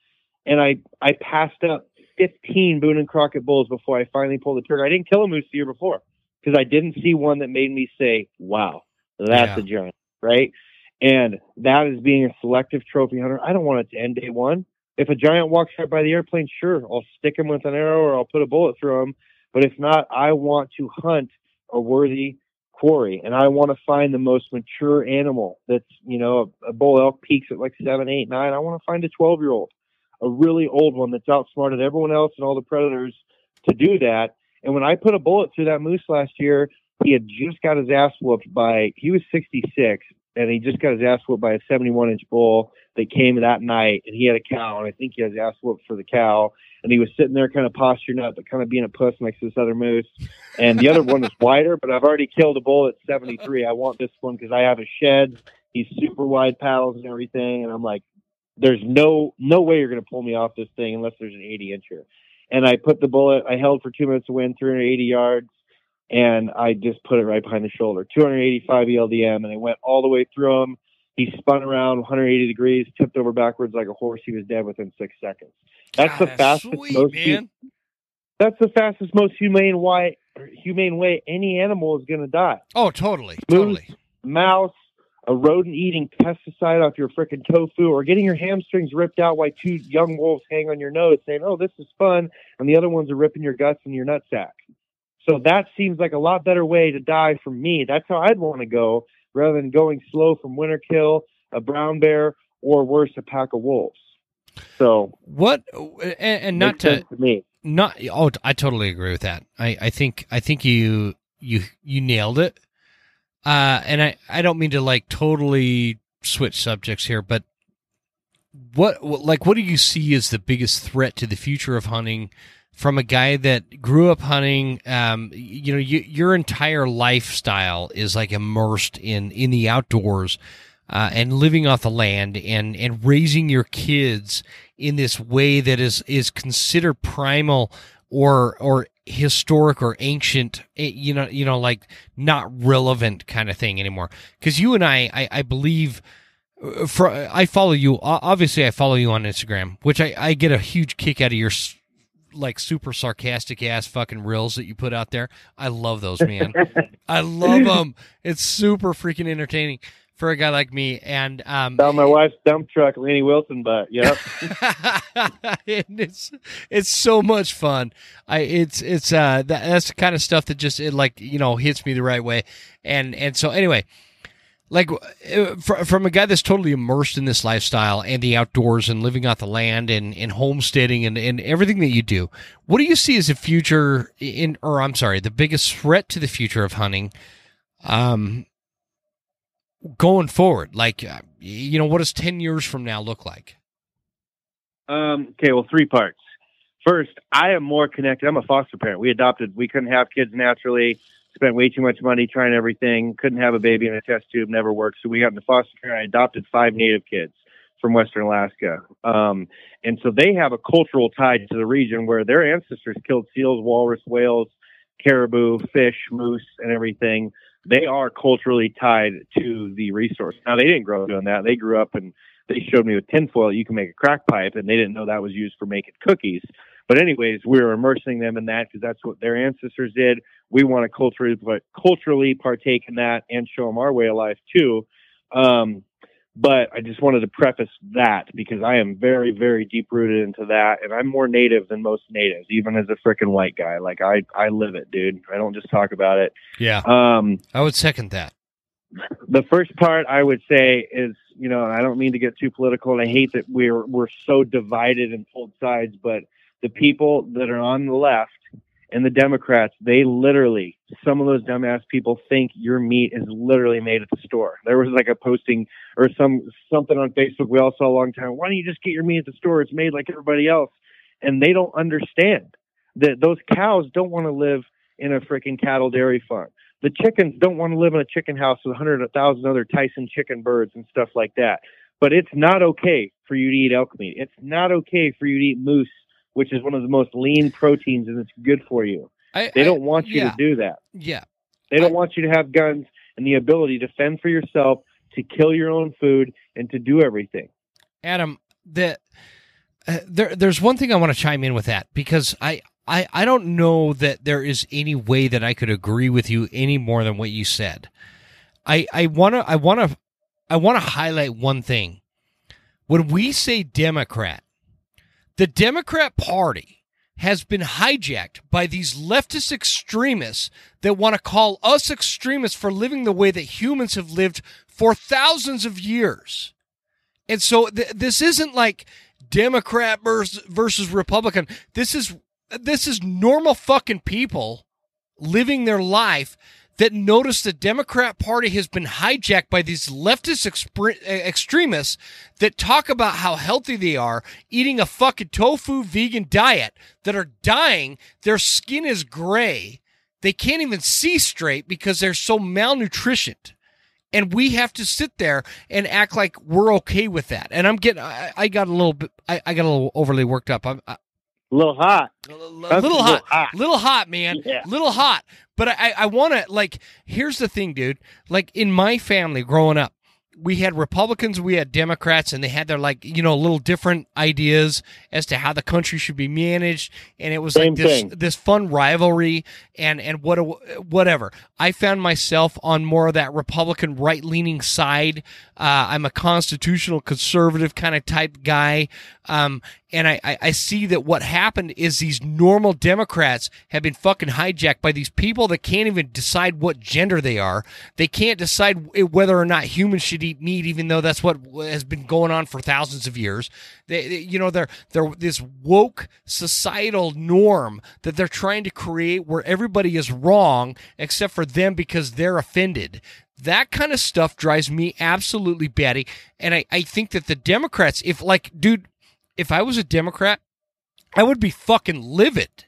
And I, I passed up 15 Boone and Crockett bulls before I finally pulled the trigger. I didn't kill a moose the year before because I didn't see one that made me say, wow, that's yeah. a giant, right? And that is being a selective trophy hunter. I don't want it to end day one if a giant walks right by the airplane, sure, I'll stick him with an arrow or I'll put a bullet through him. But if not, I want to hunt a worthy quarry and I want to find the most mature animal that's, you know, a, a bull elk peaks at like seven, eight, nine. I want to find a 12 year old, a really old one that's outsmarted everyone else and all the predators to do that. And when I put a bullet through that moose last year, he had just got his ass whooped by, he was 66 and he just got his ass whooped by a 71 inch bull that came that night, and he had a cow, and I think he had his ass whooped for the cow, and he was sitting there kind of posturing up, but kind of being a puss next to this other moose, and the other one was wider, but I've already killed a bull at 73. I want this one because I have a shed He's super wide paddles and everything, and I'm like, there's no no way you're going to pull me off this thing unless there's an 80 incher. And I put the bullet. I held for two minutes to win, 380 yards, and I just put it right behind the shoulder, 285 ELDM, and it went all the way through him. He spun around 180 degrees, tipped over backwards like a horse. He was dead within six seconds. That's God, the that's fastest, sweet, most man. that's the fastest, most humane way humane way any animal is going to die. Oh, totally, Moose. totally. Mouse, a rodent eating pesticide off your frickin' tofu, or getting your hamstrings ripped out while two young wolves hang on your nose, saying, "Oh, this is fun," and the other ones are ripping your guts and your nutsack. So that seems like a lot better way to die for me. That's how I'd want to go, rather than going slow from winter kill, a brown bear, or worse, a pack of wolves. So What and, and not to to me. not oh i totally agree with that i i think i think you you you nailed it uh and i i don't mean to like totally switch subjects here but what what- like what do you see as the biggest threat to the future of hunting from a guy that grew up hunting um you know you, your entire lifestyle is like immersed in in the outdoors uh, and living off the land and and raising your kids in this way that is is considered primal or or historic or ancient eh, you know you know like not relevant kind of thing anymore. Because you and I, I I believe uh, for I follow you obviously I follow you on Instagram which I I get a huge kick out of your like super sarcastic ass fucking reels that you put out there I love those <laughs> man I love them it's super freaking entertaining for a guy like me and um Down my wife's dump truck, Lainey Wilson butt. Yep. <laughs> <laughs> it's it's so much fun. I it's it's uh that, that's the kind of stuff that just it like you know hits me the right way, and and so anyway, like uh, from a guy that's totally immersed in this lifestyle and the outdoors and living off the land and and homesteading and and everything that you do, what do you see as a future in or I'm sorry, the biggest threat to the future of hunting? Um. Going forward, like uh, you know, what does ten years from now look like? Um, okay, well, three parts. First, I am more connected. I'm a foster parent. We adopted. We couldn't have kids naturally. Spent way too much money trying everything. Couldn't have a baby in a test tube. Never worked. So we got into foster care. I adopted five native kids from Western Alaska. Um, and so they have a cultural tie to the region where their ancestors killed seals, walrus, whales, caribou, fish, moose, and everything. They are culturally tied to the resource. Now they didn't grow up doing that. They grew up and they showed me with tinfoil you can make a crack pipe, and they didn't know that was used for making cookies. But anyways, we are immersing them in that because that's what their ancestors did. We want to culturally, but culturally partake in that and show them our way of life too. Um, but I just wanted to preface that because I am very, very deep rooted into that, and I'm more native than most natives, even as a freaking white guy. Like I, I live it, dude. I don't just talk about it. Yeah, Um, I would second that. the first part I would say is, you know, I don't mean to get too political, and I hate that we're we're so divided and pulled sides, but the people that are on the left and the Democrats, they literally, some of those dumbass people think your meat is literally made at the store. There was like a posting or some something on Facebook we all saw a long time. Why don't you just get your meat at the store? It's made like everybody else, and they don't understand that those cows don't want to live in a freaking cattle dairy farm the chickens don't want to live in a chicken house with a hundred thousand other Tyson chicken birds and stuff like that. But it's not okay for you to eat elk meat. It's not okay for you to eat moose, which is one of the most lean proteins and it's good for you. I, They I- don't want you yeah, to do that. Yeah, They don't want you to have guns and the ability to fend for yourself, to kill your own food, and to do everything. Adam. The uh, there, there's one thing I want to chime in with that because I, I, I don't know that there is any way that I could agree with you any more than what you said. I, I wanna, I wanna, I wanna highlight one thing. When we say Democrat, the Democrat Party has been hijacked by these leftist extremists that want to call us extremists for living the way that humans have lived for thousands of years. And so th- this isn't like Democrat versus, versus Republican. This is this is normal fucking people living their life that notice the Democrat Party has been hijacked by these leftist expre- extremists that talk about how healthy they are, eating a fucking tofu vegan diet, that are dying. Their skin is gray. They can't even see straight because they're so malnutritioned. and we have to sit there and act like we're okay with that. And I'm getting, I, I got a little bit, I, I, got a little overly worked up. I'm little hot, a little, little hot, hot, little hot, man, yeah. little hot. But I, I want to like. Here's the thing, dude. Like in my family growing up, we had Republicans, we had Democrats, and they had their like you know little different ideas as to how the country should be managed, and it was Same like this thing. this fun rivalry and and what whatever. I found myself on more of that Republican right leaning side. Uh, I'm a constitutional conservative kind of type guy, um, and I, I, I see that what happened is these normal Democrats have been fucking hijacked by these people that can't even decide what gender they are. They can't decide whether or not humans should eat meat, even though that's what has been going on for thousands of years. They, they, you know, they're they're this woke societal norm that they're trying to create where everybody is wrong except for them because they're offended. That kind of stuff drives me absolutely batty. And I, I think that the Democrats, if like, dude, if I was a Democrat, I would be fucking livid.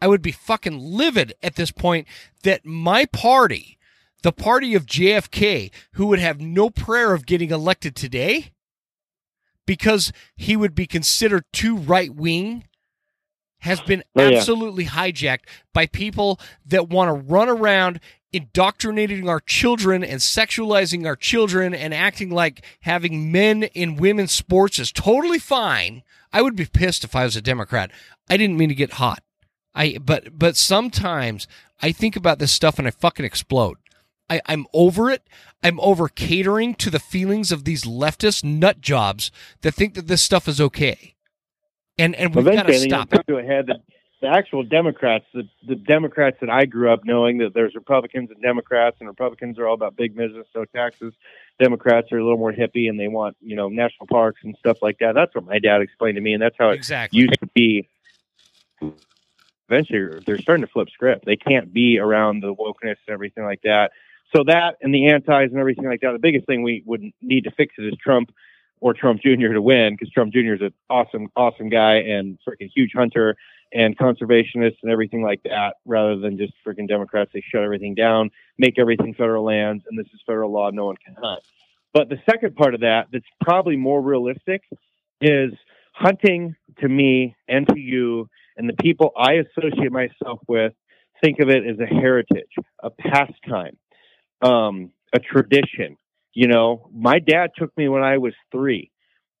I would be fucking livid at this point that my party, the party of JFK, who would have no prayer of getting elected today because he would be considered too right wing, has been oh, yeah. absolutely hijacked by people that want to run around indoctrinating our children and sexualizing our children and acting like having men in women's sports is totally fine. I would be pissed if I was a Democrat. I didn't mean to get hot. I but but sometimes I think about this stuff and I fucking explode. I, I'm over it. I'm over catering to the feelings of these leftist nut jobs that think that this stuff is okay. And and we've got to stop it. To a head that the actual Democrats, the, the Democrats that I grew up knowing that there's Republicans and Democrats, and Republicans are all about big business, no taxes. Democrats are a little more hippie and they want, you know, national parks and stuff like that. That's what my dad explained to me, and that's how it exactly. used to be. Eventually, they're starting to flip script. They can't be around the wokeness and everything like that. So that and the antis and everything like that. The biggest thing we would need to fix it is Trump or Trump Jr. to win because Trump Jr. is an awesome, awesome guy and freaking huge hunter and conservationists and everything like that, rather than just freaking Democrats. They shut everything down, make everything federal lands, and this is federal law. No one can hunt. But the second part of that, that's probably more realistic, is hunting to me and to you and the people I associate myself with think of it as a heritage, a pastime, um, a tradition. You know, my dad took me when I was three,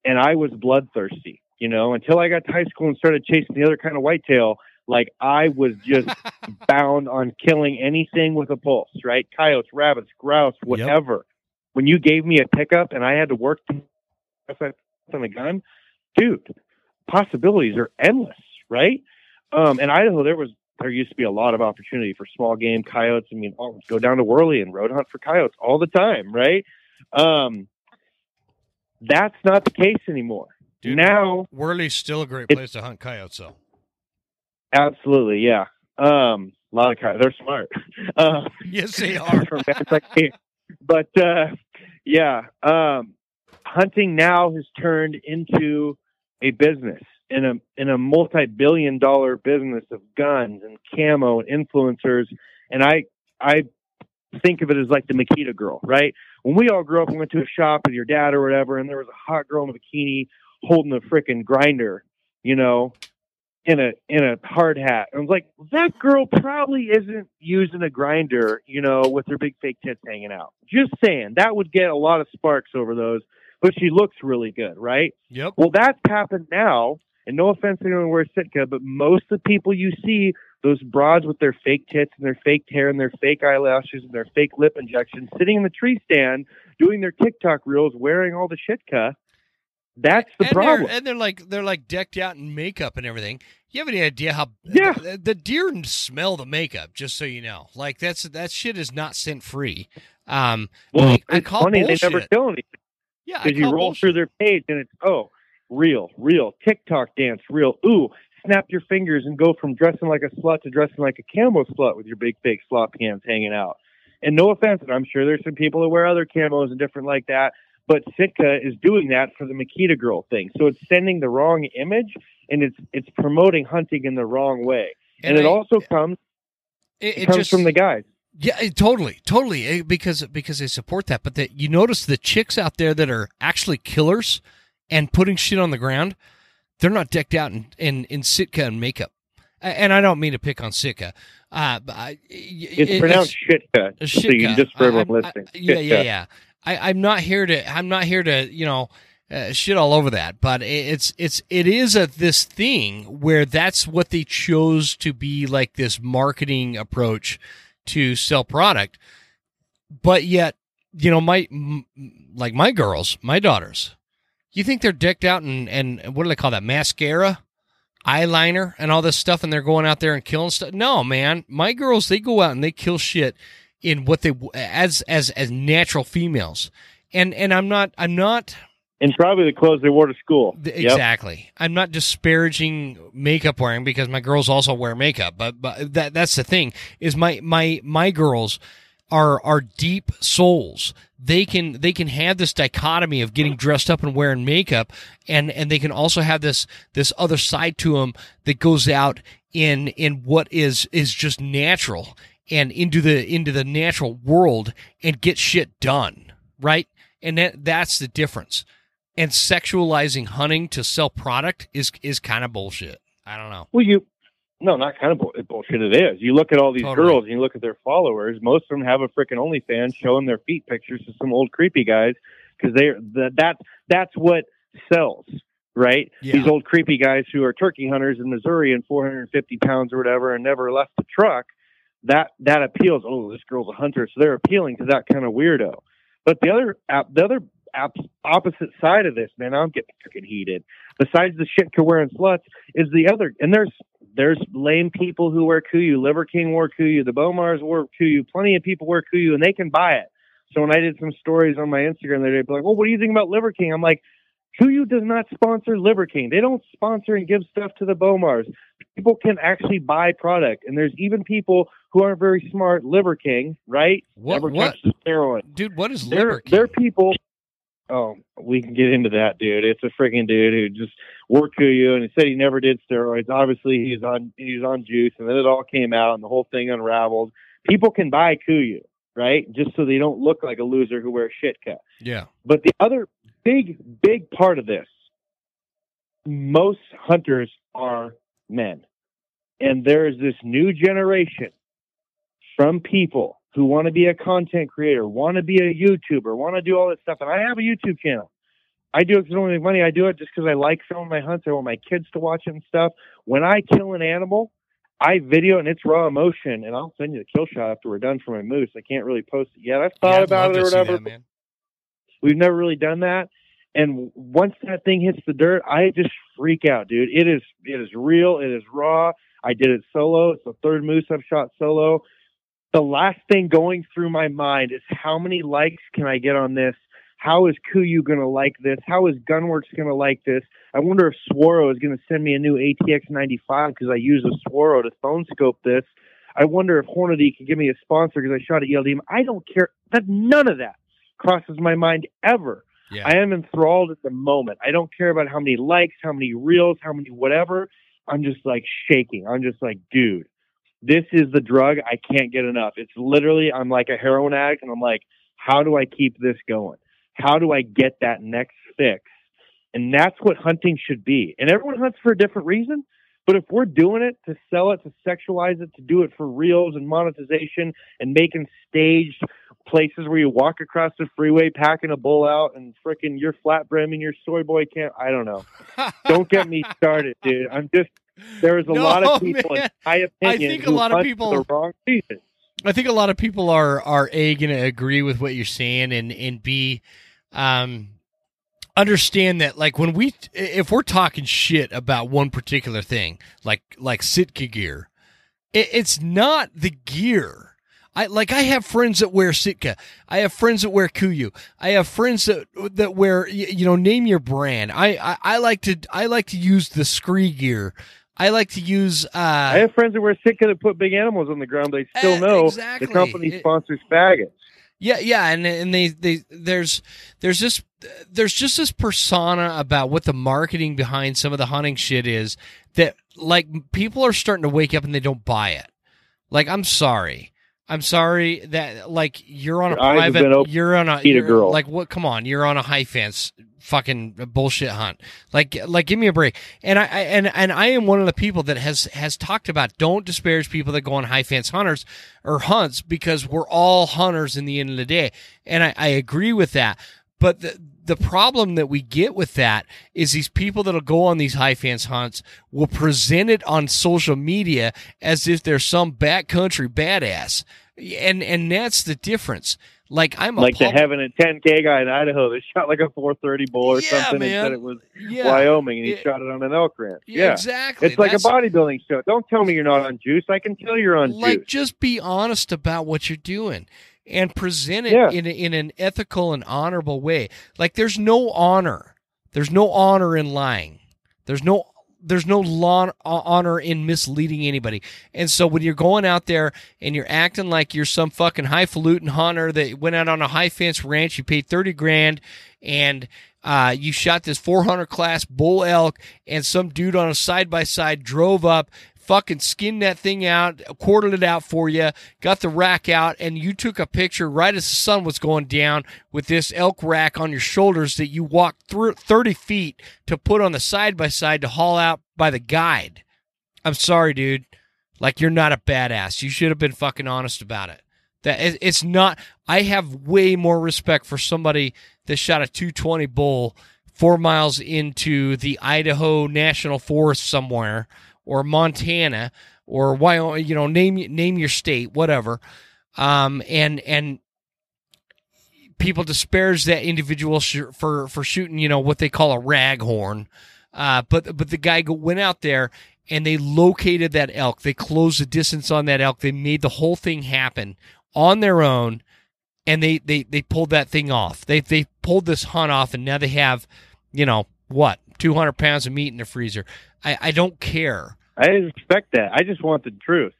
and I was bloodthirsty you know, until I got to high school and started chasing the other kind of whitetail, like I was just <laughs> bound on killing anything with a pulse, right? Coyotes, rabbits, grouse, whatever. Yep. When you gave me a pickup and I had to work on a gun, dude, possibilities are endless, right? Um, in Idaho, there was there used to be a lot of opportunity for small game coyotes. I mean, oh, go down to Worley and road hunt for coyotes all the time, right? Um, that's not the case anymore. Dude, now Worley's still a great place to hunt coyotes, though. Absolutely, yeah. Um, a lot of coyotes. They're smart. <laughs> Uh, yes, they are. <laughs> but uh, yeah, um, hunting now has turned into a business in a in a multi-billion dollar business of guns and camo and influencers. And I I think of it as like the Makita girl, right? When we all grew up and went to a shop with your dad or whatever, and there was a hot girl in a bikini holding a freaking grinder, you know, in a in a hard hat. I was like, that girl probably isn't using a grinder, you know, with her big fake tits hanging out. Just saying, that would get a lot of sparks over those. But she looks really good, right? Yep. Well, that's happened now. And no offense to anyone who wears Sitka, but most of the people you see, those broads with their fake tits and their fake hair and their fake eyelashes and their fake lip injections, sitting in the tree stand doing their TikTok reels, wearing all the shitka, that's the and problem. They're, and they're like they're like decked out in makeup and everything. You have any idea how? Yeah. The, the deer smell the makeup. Just so you know, like that's that shit is not scent free. Um, well, I, I call funny bullshit. they never kill anything. Yeah, because you roll bullshit. through their page and it's oh, real, real TikTok dance, real. Ooh, snap your fingers and go from dressing like a slut to dressing like a camo slut with your big fake slop hands hanging out. And no offense, and I'm sure there's some people that wear other camos and different like that. But Sitka is doing that for the Makita girl thing. So it's sending the wrong image and it's it's promoting hunting in the wrong way. And, and it I, also comes it, it, it comes just, from the guys. Yeah, eh, totally, totally. eh, Because because they support that, but that you notice the chicks out there that are actually killers and putting shit on the ground, they're not decked out in in, in Sitka and makeup. And I don't mean to pick on Sitka. Uh, I, It's it- pronounced shitka. a So you Shitka. just for everyone I'm- I- yeah, yeah, yeah. I, I'm not here to. I'm not here to. You know, uh, shit all over that. But it's it's it is a this thing where that's what they chose to be like this marketing approach to sell product. But yet, you know, my m- like my girls, my daughters, you think they're decked out and and what do they call that mascara? eyeliner and all this stuff and they're going out there and killing stuff. No, man. My girls they go out and they kill shit in what they as as as natural females. And and I'm not I'm not And probably the clothes they wore to school. Yep. exactly. I'm not disparaging makeup wearing because my girls also wear makeup, but but that that's the thing is my my my girls are are deep souls. They can they can have this dichotomy of getting dressed up and wearing makeup, and and they can also have this this other side to them that goes out in in what is is just natural and into the into the natural world and get shit done right? And that that's the difference. And sexualizing hunting to sell product is is kind of bullshit. I don't know. Well, you no, not kind of bull- bullshit. It is. You look at all these Totally. girls and you look at their followers. Most of them have a freaking OnlyFans showing their feet pictures to some old creepy guys because they're that that that's what sells, right? Yeah. These old creepy guys who are turkey hunters in Missouri and 450 pounds or whatever and never left the truck. That that appeals. Oh, this girl's a hunter, so they're appealing to that kind of weirdo. But the other app, the other app, opposite side of this, man, I'm getting freaking heated. Besides the shit wearing sluts, is the other, and there's there's lame people who wear KUIU. Liver King wore KUIU. The Bowmars wore KUIU. Plenty of people wear KUIU, and they can buy it. So when I did some stories on my Instagram, the other day, they'd be like, "Well, what do you think about Liver King?" I'm like, KUIU does not sponsor Liver King. They don't sponsor and give stuff to the Bowmars. People can actually buy product, and there's even people who aren't very smart. Liver King, right? what Never what steroid. dude what is They're liver they're people. Oh, we can get into that, dude. It's a freaking dude who just worked KUIU and he said he never did steroids. Obviously, he's on he's on juice, and then it all came out and the whole thing unraveled. People can buy KUIU, right? Just so they don't look like a loser who wears shit cut. yeah But the other big, big part of this, most hunters are men. And there is this new generation from people who want to be a content creator, want to be a YouTuber, want to do all this stuff. And I have a YouTube channel. I do it because I don't make money. I do it just because I like filming my hunts. I want my kids to watch it and stuff. When I kill an animal, I video and it's raw emotion, and I'll send you the kill shot after we're done for my moose. I can't really post it yet. I've thought I'd about it or whatever. that. We've never really done that. And once that thing hits the dirt, I just freak out, dude. It is it is real. It is raw. I did it solo. It's the third moose I've shot solo. The last thing going through my mind is how many likes can I get on this? How is KUIU going to like this? How is Gunwerks going to like this? I wonder if Swaro is going to send me a new ATX 95 because I use a Swaro to phone scope this. I wonder if Hornady can give me a sponsor because I shot at ELD. I don't care. That none of that crosses my mind ever. yeah I am enthralled at the moment. I don't care about how many likes, how many reels, how many whatever. I'm just like shaking. I'm just like, dude, this is the drug. I can't get enough. It's literally, I'm like a heroin addict, and I'm like, how do I keep this going? How do I get that next fix? And that's what hunting should be. And everyone hunts for a different reason. But if we're doing it to sell it, to sexualize it, to do it for reels and monetization and making staged places where you walk across the freeway packing a bull out and frickin' your flat brim and your soy boy can't, I don't know. <laughs> Don't get me started, dude. I'm just, there's a No, lot of people, man. in my opinion, think a who lot of people- the wrong reason. I think a lot of people are are a going to agree with what you're saying, and and b um, understand that like when we if we're talking shit about one particular thing, like like Sitka gear, it, it's not the gear. I like I have friends that wear Sitka. I have friends that wear KUIU. I have friends that that wear you know name your brand. I, I I like to I like to use the Scree gear. I like to use uh I have friends that wear Sitka that put big animals on the ground. They still Eh, know exactly. the company sponsors faggots. Yeah, yeah, and and they they there's there's this there's just this persona about what the marketing behind some of the hunting shit is that like people are starting to wake up and they don't buy it. Like I'm sorry. I'm sorry that like you're on a Your private. You're on a a you're- girl. like what? Come on, you're on a high fence fucking bullshit hunt. Like like give me a break. And I, I and and I am one of the people that has has talked about don't disparage people that go on high fence hunters or hunts because we're all hunters in the end of the day. And I, I agree with that. But the the problem that we get with that is these people that'll go on these high fence hunts will present it on social media as if they're some backcountry badass. And and that's the difference. Like I'm a like the pub- having a 10k guy in Idaho that <laughs> shot like a 430 bull or Yeah, something man. and said it was yeah, Wyoming and he Yeah. shot it on an elk ranch. yeah, Yeah, exactly. it's like a bodybuilding show. Don't tell me you're not on juice. I can tell you're on juice. like juice. just be honest about what you're doing and present it in in an ethical and honorable way like there's no honor there's no honor in lying there's no there's no law, honor in misleading anybody. And so when you're going out there and you're acting like you're some fucking highfalutin hunter that went out on a high fence ranch you paid 30 grand and uh, you shot this 400 class bull elk and some dude on a side by side drove up fucking skinned that thing out, quartered it out for you, got the rack out, and you took a picture right as the sun was going down with this elk rack on your shoulders that you walked through 30 feet to put on the side by side to haul out by the guide. I'm sorry, dude. Like you're not a badass. You should have been fucking honest about it. That it's not. I have way more respect for somebody that shot a 220 bull four miles into the Idaho National Forest somewhere, or Montana, or Wyoming. You know, name name your state, whatever. Um, and and people disparage that individual sh- for for shooting, you know, what they call a raghorn. Uh, but but the guy went out there and they located that elk. They closed the distance on that elk. They made the whole thing happen on their own, and they they they pulled that thing off. They they pulled this hunt off, and now they have, you know, what two hundred pounds of meat in the freezer. I I don't care. I respect that. I just want the truth.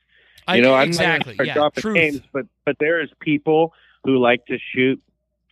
I, You know, exactly. I'm not yeah, truth. names, but but there is people who like to shoot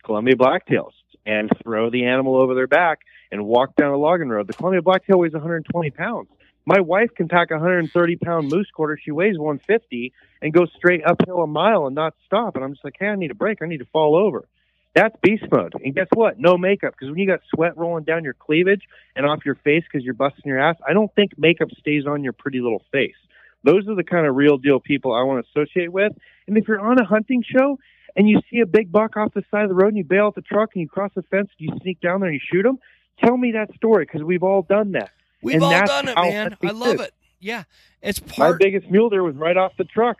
Columbia blacktails and throw the animal over their back and walk down a logging road. The Columbia blacktail weighs 120 pounds. My wife can pack a 130 pound moose quarter. She weighs 150 and go straight uphill a mile and not stop. And I'm just like, hey, I need a break. I need to fall over. That's beast mode. And guess what? No makeup. Because when you got sweat rolling down your cleavage and off your face because you're busting your ass, I don't think makeup stays on your pretty little face. Those are the kind of real deal people I want to associate with. And if you're on a hunting show and you see a big buck off the side of the road and you bail out the truck and you cross the fence and you sneak down there and you shoot him, tell me that story because we've all done that. We've and all done it, man. I love it. Yeah, it's My biggest mule deer was right off the truck.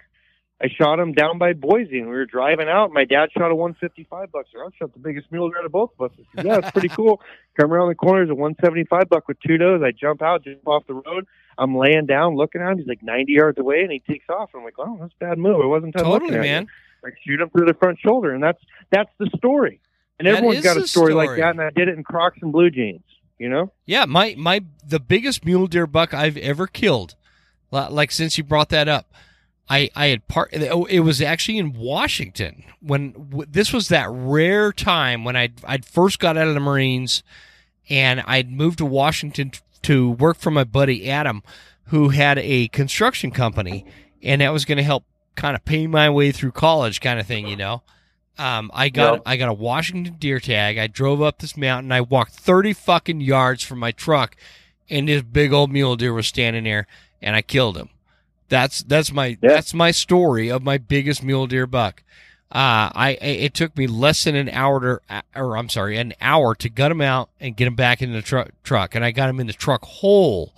I shot him down by Boise, and we were driving out. My dad shot a 155 buck. So I shot the biggest mule deer out of both of us. Said, yeah, it's pretty <laughs> cool. Come around the corner, there's a 175 buck with two does. I jump out, jump off the road. I'm laying down, looking at him. He's like 90 yards away, and he takes off. I'm like, oh, that's a bad move. It wasn't Totally, looking at you. man. Like shoot him through the front shoulder, and that's that's the story. And That everyone's got a the story, like that, and I did it in Crocs and blue jeans. You know? Yeah, my my the biggest mule deer buck I've ever killed. Like since you brought that up, I I had part. oh, It was actually in Washington when w- this was that rare time when I I'd first got out of the Marines, and I'd moved to Washington t- to work for my buddy Adam, who had a construction company, and that was going to help kind of pay my way through college, kind of thing, you know. Um, I got Yep. I got a Washington deer tag. I drove up this mountain. I walked thirty fucking yards from my truck, and this big old mule deer was standing there, and I killed him. That's that's my Yeah. that's my story of my biggest mule deer buck. Uh, I it took me less than an hour to, or I'm sorry, an hour to gut him out and get him back in the truck truck, and I got him in the truck whole.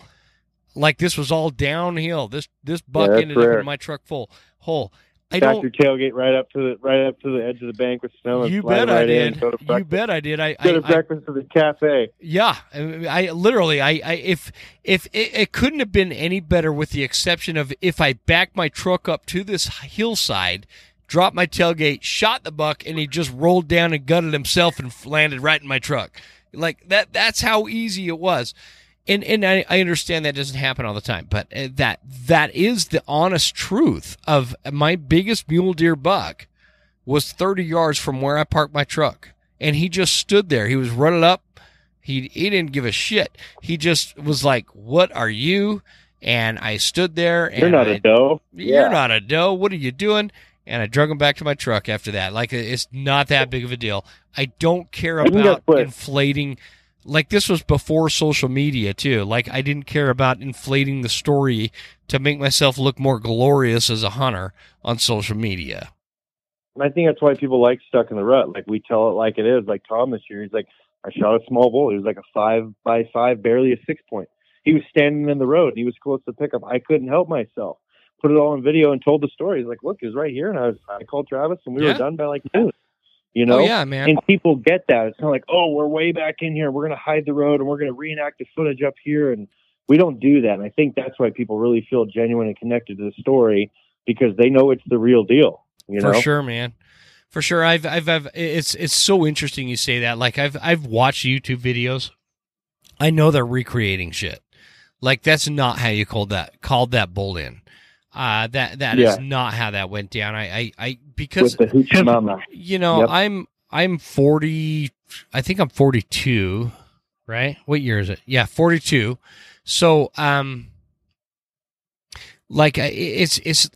Like this was all downhill. This this buck that's ended up in my truck full whole. I Back your tailgate right up to the right up to the edge of the bank with snow. and You bet I right in, did. You bet I did. I Go to I, I breakfast at the cafe. yeah, I, I literally, I, I if if it, it couldn't have been any better, with the exception of if I backed my truck up to this hillside, dropped my tailgate, shot the buck, and he just rolled down and gutted himself and landed right in my truck. Like that. That's how easy it was. And and I, I understand that doesn't happen all the time, but uh, that that is the honest truth of my biggest mule deer buck was 30 yards from where I parked my truck. And he just stood there. He was running up. He, he didn't give a shit. He just was like, What are you? And I stood there and You're not I, a doe. You're Yeah. not a doe. What are you doing? and I drug him back to my truck after that. Like it's not that big of a deal. I don't care about inflating. Like this was before social media too. Like I didn't care about inflating the story to make myself look more glorious as a hunter on social media. And I think that's why people like Stuck N The Rut. Like we tell it like it is. Like Tom this year, he's like, I shot a small bull. He was like a five by five, barely a six point. He was standing in the road. And he was close to pickup. I couldn't help myself. Put it all on video and told the story. He's like, look, it was right here. And I was, I called Travis, and we Yeah. were done by like noon. You know, oh yeah, man. and people get that. It's kind of like, oh, we're way back in here. We're going to hide the road and we're going to reenact the footage up here. And we don't do that. And I think that's why people really feel genuine and connected to the story because they know it's the real deal. You For know, sure, man. For sure. I've, I've, I've, it's, it's so interesting you say that. Like I've, I've watched YouTube videos. I know they're recreating shit. Like that's not how you called that, called that bull in. Uh, that, that is Yeah. not how that went down. I, I, I, because with the hoochie mama. you know, Yep. I'm, I'm 40, I think I'm 42, right? What year is it? Yeah, 42. So, um, like it's, it's,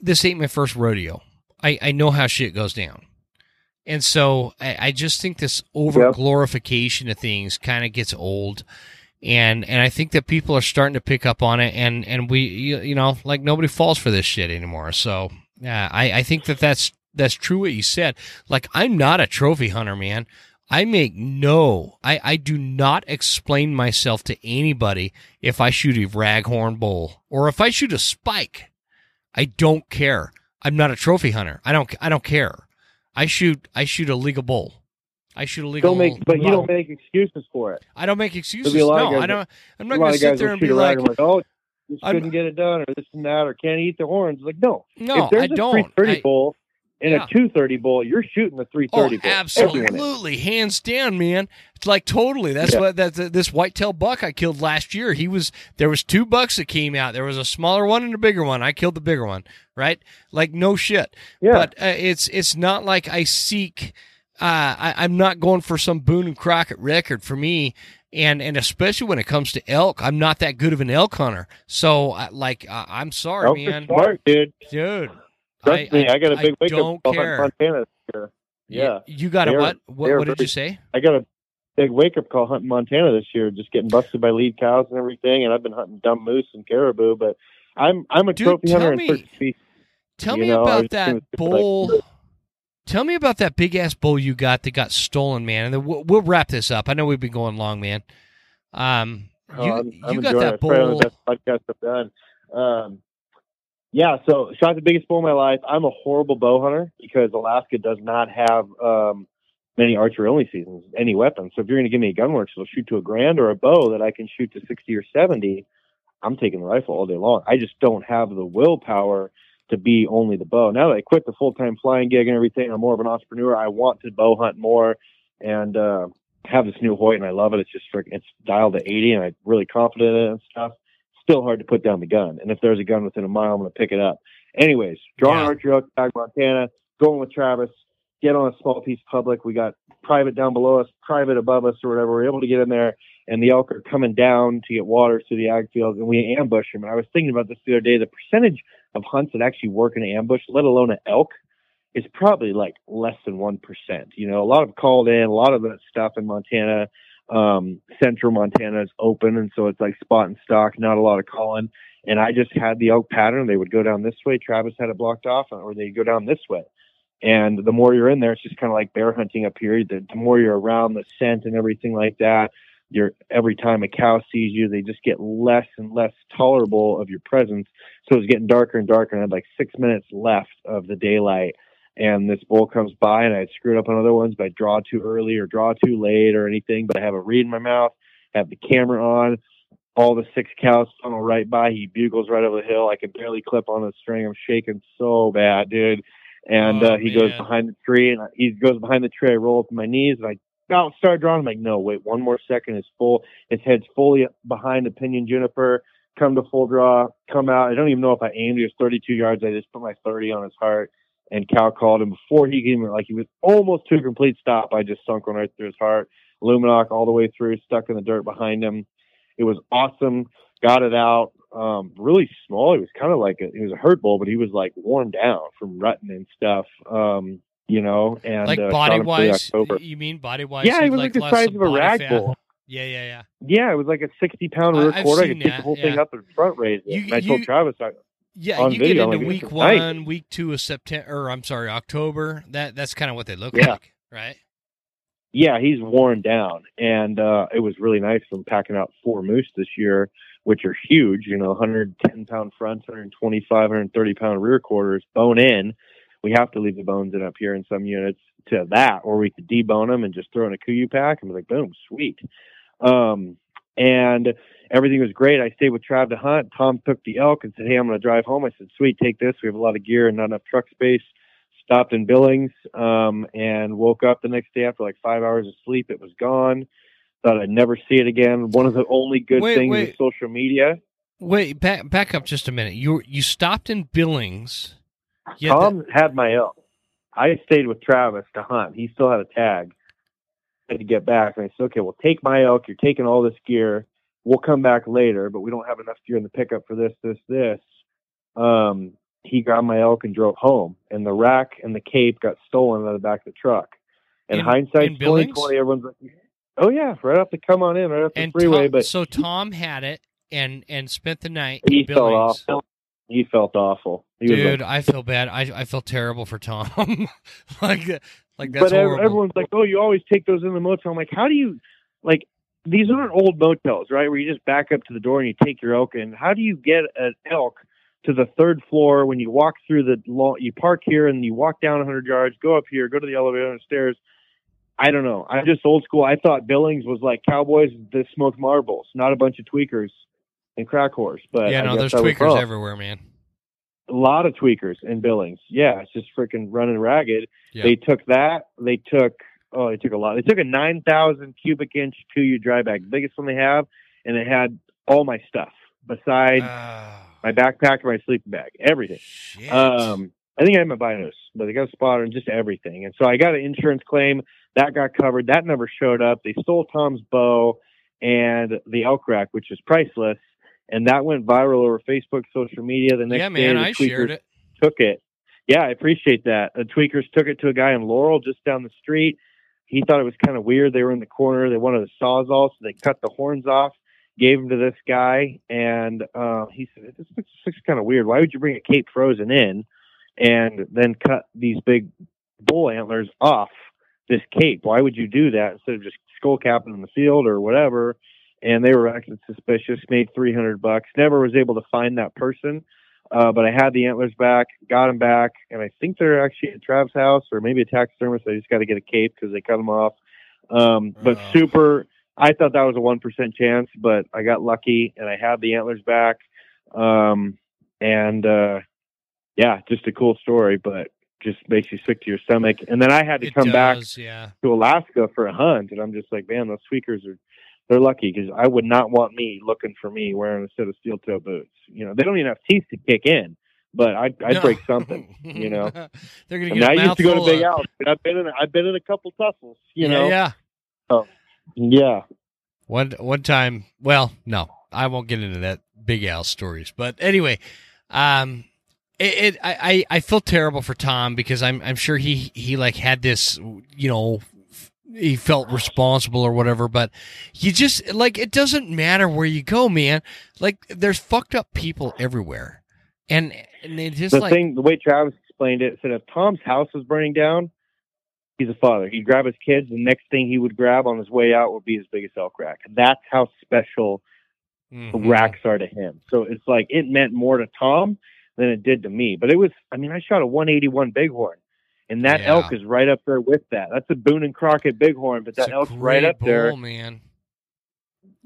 this ain't my first rodeo. I, I know how shit goes down. And so I, I just think this over glorification of things kind of gets old. And and I think that people are starting to pick up on it and and we you, you know like nobody falls for this shit anymore. So yeah, I I think that that's that's true what you said. Like I'm not a trophy hunter, man. I make no I I do not explain myself to anybody if I shoot a raghorn bull or if I shoot a spike. I don't care. I'm not a trophy hunter. I don't. I don't care. I shoot. I shoot a legal bull. I shoot a legal. Don't make, but you don't make excuses for it. I don't make excuses. There'll be a lot of No, I don't. I'm not going to sit there and be a like, oh, just I'm- couldn't get it done, or this and that, or can't eat the horns. Like, no, no, if there's I a don't. 330 I- bull and Yeah. a 230 bull, you're shooting the Oh, 330 bull. Everyone is. absolutely, hands down, man. It's like totally. That's Yeah. what that this whitetail buck I killed last year. He was there was two bucks that came out. There was a smaller one and a bigger one. I killed the bigger one, right? Like no shit. Yeah, But uh, it's it's not like I seek. Uh, I, I'm not going for some Boone and Crockett record for me, and and especially when it comes to elk, I'm not that good of an elk hunter. So I like uh, I'm sorry, Elk are man, smart, dude. dude. Trust me, I, got a big wake up call hunting Montana this year. Yeah, You, you got a They're- what? What, what did very- you say? I got a big wake up call hunting Montana this year, just getting busted by lead cows and everything. And I've been hunting dumb moose and caribou, but I'm I'm a Dude, trophy hunter me- in certain species. Tell You me know, about that gonna like- bull. Tell me about that big ass bull you got that got stolen, man. And then we'll, we'll wrap this up. I know we've been going long, man. Um, you Oh, I'm, I'm you got that it. It's probably one bull. the best podcasts I've done. Um, yeah, so shot the biggest bull in my life. I'm a horrible bow hunter because Alaska does not have um, many archery only seasons, any weapons. So if you're going to give me a Gunwerks, it'll shoot to a grand or a bow that I can shoot to 60 or 70. I'm taking the rifle all day long. I just don't have the willpower to be only the bow. Now that I quit the full time flying gig and everything, I'm more of an entrepreneur. I want to bow hunt more and uh, have this new Hoyt, and I love it. It's just frick- it's dialed to 80, and I'm really confident in it and stuff. Still hard to put down the gun, and if there's a gun within a mile, I'm going to pick it up. Anyways, drawing Yeah. archery out back Montana, going with Travis, get on a small piece public. We got private down below us, private above us, or whatever. We're able to get in there, and the elk are coming down to get water through the ag fields, and we ambush them. And I was thinking about this the other day. The percentage of hunts that actually work in ambush, let alone an elk, is probably like less than one percent. You know, a lot of called in, a lot of that stuff in Montana, um, central Montana is open, and so it's like spot and stock, not a lot of calling. And I just had the elk pattern; they would go down this way. Travis had it blocked off, or they go down this way. And the more you're in there, it's just kind of like bear hunting up here. The, the more you're around the scent and everything like that, you're every time a cow sees you, they just get less and less tolerable of your presence. So it's getting darker and darker, and I had like six minutes left of the daylight. And this bull comes by, and I had screwed up on other ones by draw too early or draw too late or anything. But I have a reed in my mouth, have the camera on, all the six cows funnel right by. He bugles right over the hill. I can barely clip on the string. I'm shaking so bad, dude. And Oh, uh, he goes behind the tree, and I- he goes behind the tree. I roll up my knees, and I about start drawing. I'm like, no, wait, one more second. It's full, his head's fully behind the pinyon juniper. Come to full draw, come out. I don't even know if I aimed. It was 32 yards. I just put my 30 on his heart, and Cal called him before he even like he was almost to a complete stop. I just sunk one right through his heart. Lumenok all the way through, stuck in the dirt behind him. It was awesome. Got it out. um, really small. He was kind of like a, he was a hurt bull, but he was like worn down from rutting and stuff. Um, you know, and like uh, body wise, October. you mean body wise? Yeah, he was like, the size of a rag fat? bull. Yeah, yeah, yeah. Yeah, it was like a sixty pound rear quarter. I could take the whole thing yeah. up and front raise it. You- and I told Travis, I, Yeah, On you video, get into like, week is nice. one, week two of September, or I'm sorry, October. That that's kind of what they look Yeah. like, right? yeah, he's worn down, and uh, it was really nice from packing out four moose this year, which are huge. You know, 110 pound fronts, 125, 130 pound rear quarters, bone in. We have to leave the bones in up here in some units to that, or we could debone them and just throw in a KUIU pack and be like, boom, sweet. Um, and everything was great. I stayed with Trav to hunt. Tom took the elk and said, "Hey, I'm going to drive home." I said, "Sweet, take this. We have a lot of gear and not enough truck space." Stopped in Billings um, and woke up the next day after like five hours of sleep. It was gone. Thought I'd never see it again. One of the only good Wait, things wait. with social media. Wait, back back up just a minute. You you stopped in Billings. Had Tom had my elk. I stayed with Travis to hunt. He still had a tag. I had to get back, and I said, "Okay, well, take my elk. You're taking all this gear. We'll come back later, but we don't have enough gear in the pickup for this, this, this." Um, he got my elk and drove home, and the rack and the cape got stolen out of the back of the truck. And In- hindsight, in 2020, everyone's like, "Oh yeah, right off the come on in, right off the and freeway." Tom, but so Tom had it and and spent the night he Billings. awful. He felt awful. He Dude, like, I feel bad. I I feel terrible for Tom. <laughs> like like that's but horrible. everyone's like, "Oh, you always take those in the motel." I'm like, "How do you like?" These aren't old motels, right? Where you just back up to the door and you take your elk in. How do you get an elk to the third floor when you walk through the lawn? You park here and you walk down 100 yards, go up here, go to the elevator and stairs. I don't know. I'm just old school. I thought Billings was like cowboys that smoked marbles, not a bunch of tweakers and crack horse. But yeah, I no, there's tweakers everywhere, man. A lot of tweakers in Billings. Yeah, it's just freaking running ragged. Yeah. They took that. They took oh, they took a lot. They took a nine thousand cubic inch KUIU dry bag, biggest one they have, and it had all my stuff besides Oh, my backpack and my sleeping bag, everything. shit. Um, I think I had my binos, but they got a spotter and just everything. And so I got an insurance claim that got covered. That never showed up. They stole Tom's bow and the elk rack, which is priceless. And that went viral over Facebook, social media. The next yeah, day, man, the I shared tweakers it. took it. Yeah, I appreciate that. The tweakers took it to a guy in Laurel just down the street. He thought it was kind of weird. They were in the corner. They wanted a sawzall, so they cut the horns off, gave them to this guy, and uh, he said, "This looks, this looks kind of weird. Why would you bring a cape frozen in and then cut these big bull antlers off this cape? Why would you do that instead of just skull capping in the field or whatever?" And they were acting suspicious. Made three hundred bucks. Never was able to find that person. Uh, but I had the antlers back, got them back, and I think they're actually at Trav's house or maybe a taxidermist. I just got to get a cape because they cut them off. Um, but Oh. super, I thought that was a one percent chance, but I got lucky and I had the antlers back. Um, and uh, yeah, just a cool story, but just makes you sick to your stomach. And then I had to It come back Yeah. to Alaska for a hunt, and I'm just like, man, those tweakers are they're lucky because I would not want me looking for me wearing a set of steel toe boots. You know, they don't even have teeth to kick in, but I'd, I'd No. break something. <laughs> You know, They're gonna get I used to go to Big Al. I've been in I've been in a couple tussles. You yeah, know, yeah. Oh, yeah. One one time, well, no, I won't get into that Big Al stories. But anyway, um, it, it I, I I feel terrible for Tom because I'm I'm sure he he like had this, you know, he felt responsible or whatever. But you just like it doesn't matter where you go, man. Like there's fucked up people everywhere, and and it just the like thing, the way Travis explained it, said if Tom's house was burning down, he's a father. He'd grab his kids. The next thing he would grab on his way out would be his biggest elk rack. That's how special the Mhm. racks are to him. So it's like it meant more to Tom than it did to me. But it was, I mean, I shot a 181 bighorn, and that Yeah. elk is right up there with that. That's a Boone and Crockett bighorn, but that a elk's right up there. bull, man.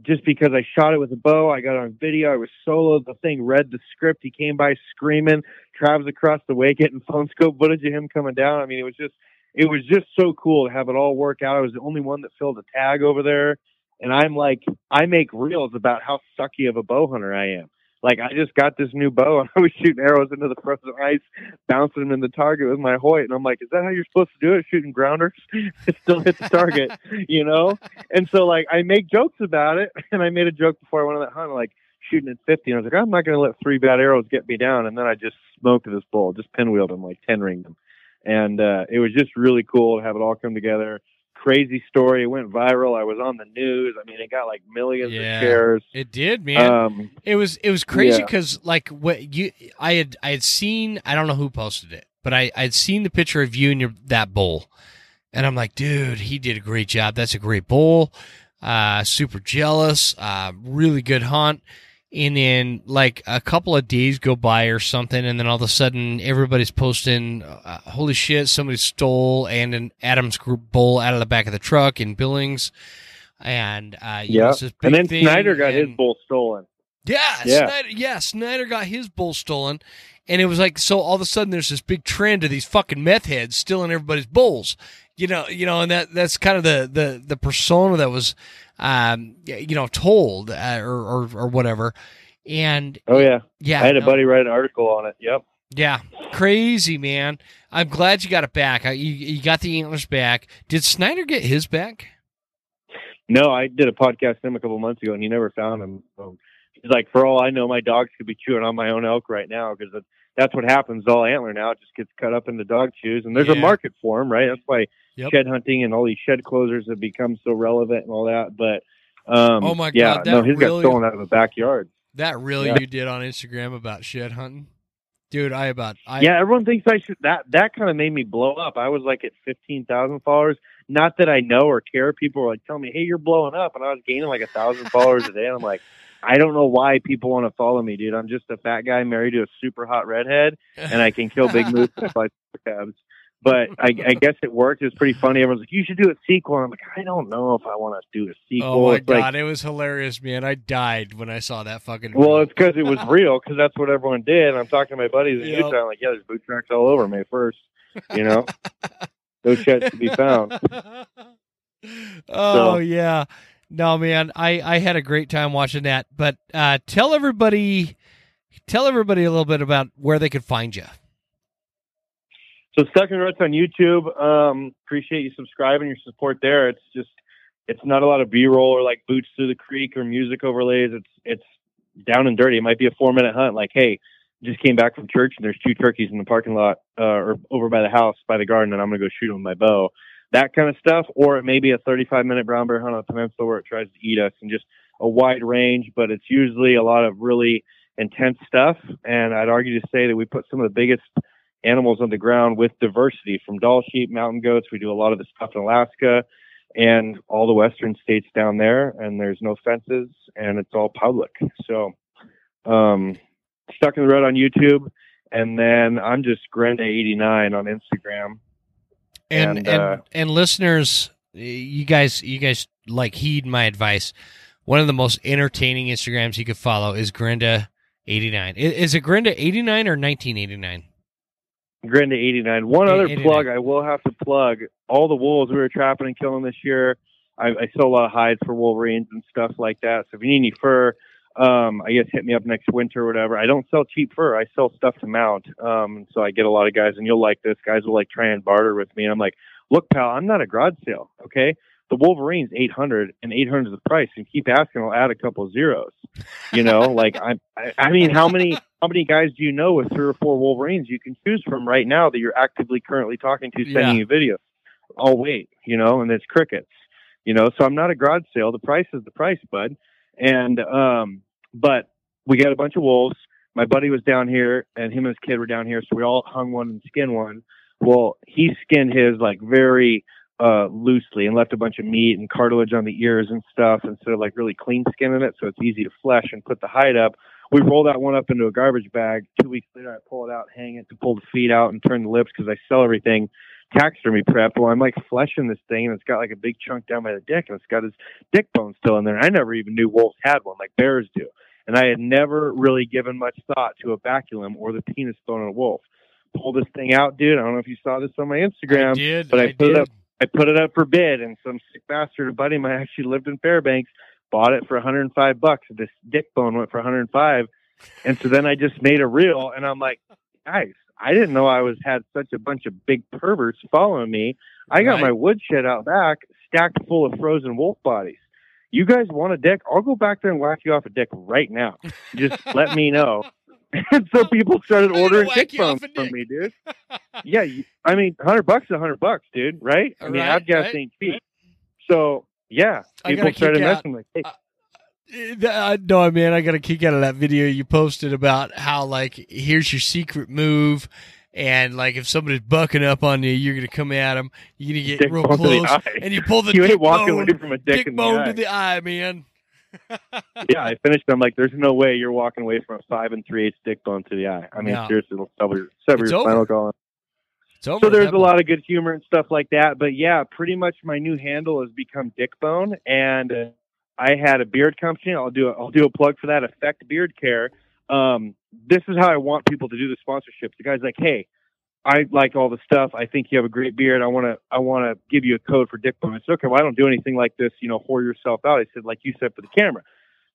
Just because I shot it with a bow, I got on video. I was solo. The thing read the script. He came by screaming. Travis across the way getting phone scope footage of him coming down. I mean, it was just, it was just so cool to have it all work out. I was the only one that filled a tag over there. And I'm like, I make reels about how sucky of a bow hunter I am. Like, I just got this new bow and I was shooting arrows into the frozen ice, bouncing them in the target with my Hoyt. And I'm like, is that how you're supposed to do it? Shooting grounders? <laughs> it still hit the target, <laughs> you know? And so, like, I make jokes about it. <laughs> And I made a joke before I went on that hunt. Like, shooting at 50. And I was like, I'm not going to let three bad arrows get me down. And then I just smoked this bull, just pinwheeled him, like 10 ringed him. And uh, it was just really cool to have it all come together. Crazy story. It went viral. I was on the news. I mean, it got like millions Yeah. of shares. It did, man. Um, It was it was crazy Yeah. because like what you I had I had seen I don't know who posted it, but I I had seen the picture of you and your that bull, and I'm like, dude, he did a great job. That's a great bull. Uh, super jealous. Uh, really good hunt. And then like a couple of days go by or something, and then all of a sudden everybody's posting, uh, "Holy shit! Somebody stole and an Adams Group bull out of the back of the truck in Billings." And uh, yeah. And then thing, Snyder got his and- bull stolen. yeah, Yeah. Snyder. Yeah, Snyder got his bull stolen, and it was like so. All of a sudden, there's this big trend of these fucking meth heads stealing everybody's bulls. You know, you know, and that that's kind of the the the persona that was, um, you know, told uh, or, or or whatever. And Oh, yeah. yeah, I had a no, buddy write an article on it. Yep. Yeah, crazy man. I'm glad you got it back. You you got the antlers back. Did Snyder get his back? No, I did a podcast with him a couple months ago, and he never found him. So he's like, for all I know, my dogs could be chewing on my own elk right now because that's what happens. All antler now it just gets cut up into dog chews, and there's a market for them, right? That's why Yep. shed hunting and all these shed closers have become so relevant and all that. But um, Oh my yeah, God, no, that he's really- got stolen out of the backyard. That really Yeah. you did on Instagram about shed hunting, dude. I about I yeah, everyone thinks I should. That that kind of made me blow up. I was like at fifteen thousand followers. Not that I know or care. People were like telling me, "Hey, you're blowing up," and I was gaining like a thousand followers a day. And I'm like, I don't know why people want to follow me, dude. I'm just a fat guy married to a super hot redhead, and I can kill big <laughs> moose and fly super cubs. But I, I guess it worked. It was pretty funny. Everyone's like, "You should do a sequel." And I'm like, I don't know if I want to do a sequel. Oh my It's like, god, it was hilarious, man! I died when I saw that fucking. Well, video. it's because it was real, because that's what everyone did. And I'm talking to my buddies in Yep. Utah. I'm like, yeah, there's boot tracks all over May 1st. You know, no sheds to be found. oh So- yeah, no man, I I had a great time watching that. But uh, tell everybody, tell everybody a little bit about where they could find you. So Stuck in Ruts on YouTube. Um, appreciate you subscribing, your support there. It's just, it's not a lot of B-roll or like boots through the creek or music overlays. It's it's down and dirty. It might be a four minute hunt. Like, hey, just came back from church and there's two turkeys in the parking lot uh, or over by the house by the garden, and I'm gonna go shoot them with my bow. That kind of stuff, or it may be a 35 minute brown bear hunt on the peninsula where it tries to eat us, and just a wide range. But it's usually a lot of really intense stuff. And I'd argue to say that we put some of the biggest animals on the ground with diversity from Dall sheep, mountain goats. We do a lot of the stuff in Alaska and all the western states down there, and there's no fences and it's all public. So, um, Stuck N The Rut on YouTube, and then I'm just Grenda89 on Instagram. And and, and, uh, and listeners, you guys, you guys like heed my advice. One of the most entertaining Instagrams you could follow is Grenda89. Is it Grenda89 or 1989? Grenda 89. One other 89. plug I will have to plug. All the wolves we were trapping and killing this year. I, I sell a lot of hides for wolverines and stuff like that. So if you need any fur, um, I guess hit me up next winter or whatever. I don't sell cheap fur. I sell stuff to mount. Um, so I get a lot of guys, and you'll like this. Guys will like try and barter with me. And I'm like, look, pal, I'm not a garage sale. Okay the Wolverine's 800, and 800 is the price. And keep asking, I'll add a couple zeros. You know, <laughs> like I, I, mean, how many how many guys do you know with three or four Wolverines you can choose from right now that you're actively currently talking to, sending Yeah. you videos? I'll wait, you know, and it's crickets, you know. So I'm not a garage sale. The price is the price, bud. And um, but we got a bunch of wolves. My buddy was down here, and him and his kid were down here, so we all hung one and skinned one. Well, he skinned his like very uh, loosely and left a bunch of meat and cartilage on the ears and stuff instead of like really clean skinning it, so it's easy to flesh and put the hide up. We roll that one up into a garbage bag. Two weeks later, I pull it out, hang it to pull the feet out and turn the lips because I sell everything taxidermy prep. Well, I'm like fleshing this thing, and it's got like a big chunk down by the dick, and it's got his dick bone still in there. I never even knew wolves had one, like bears do, and I had never really given much thought to a baculum or the penis bone in a wolf. Pull this thing out, dude. I don't know if you saw this on my Instagram. I did, but I I put it did. up- I put it up for bid, and some sick bastard, a buddy of mine, actually lived in Fairbanks, bought it for 105 bucks. This dick bone went for 105, and so then I just made a reel, and I'm like, guys, I didn't know I was had such a bunch of big perverts following me. I got Right. my woodshed out back stacked full of frozen wolf bodies. you guys want a dick? I'll go back there and whack you off a dick right now. Just let me know. And so people started <laughs> ordering dick bones from me, dude. <laughs> Yeah, I mean, hundred bucks is hundred bucks, dude. Right? I mean, right, I've got right, ain't cheap. So yeah, people started messing like, hey, Uh, no, man, I got a kick out of that video you posted about how like here's your secret move, and like if somebody's bucking up on you, you're gonna come at them. You're gonna get dick real the close, and you pull the <laughs> you dick bone, from a dick, dick the bone eye. to the eye, man. Yeah, I finished. I'm like, there's no way you're walking away from a five and three eighths dick bone to the eye. I mean, No. seriously, it'll sever, your- sever It's your over. spinal column. So there's a point. lot of good humor and stuff like that. But yeah, pretty much my new handle has become Dick Bone, and uh, I had a beard company. I'll do a, I'll do a plug for that. Effect Beard Care. Um, this is how I want people to do the sponsorships. The guy's like, hey. I like all the stuff. I think you have a great beard. I want to. I want to give you a code for dick Dickbone. I said, okay. Well, I don't do anything like this. You know, whore yourself out. I said, like you said for the camera.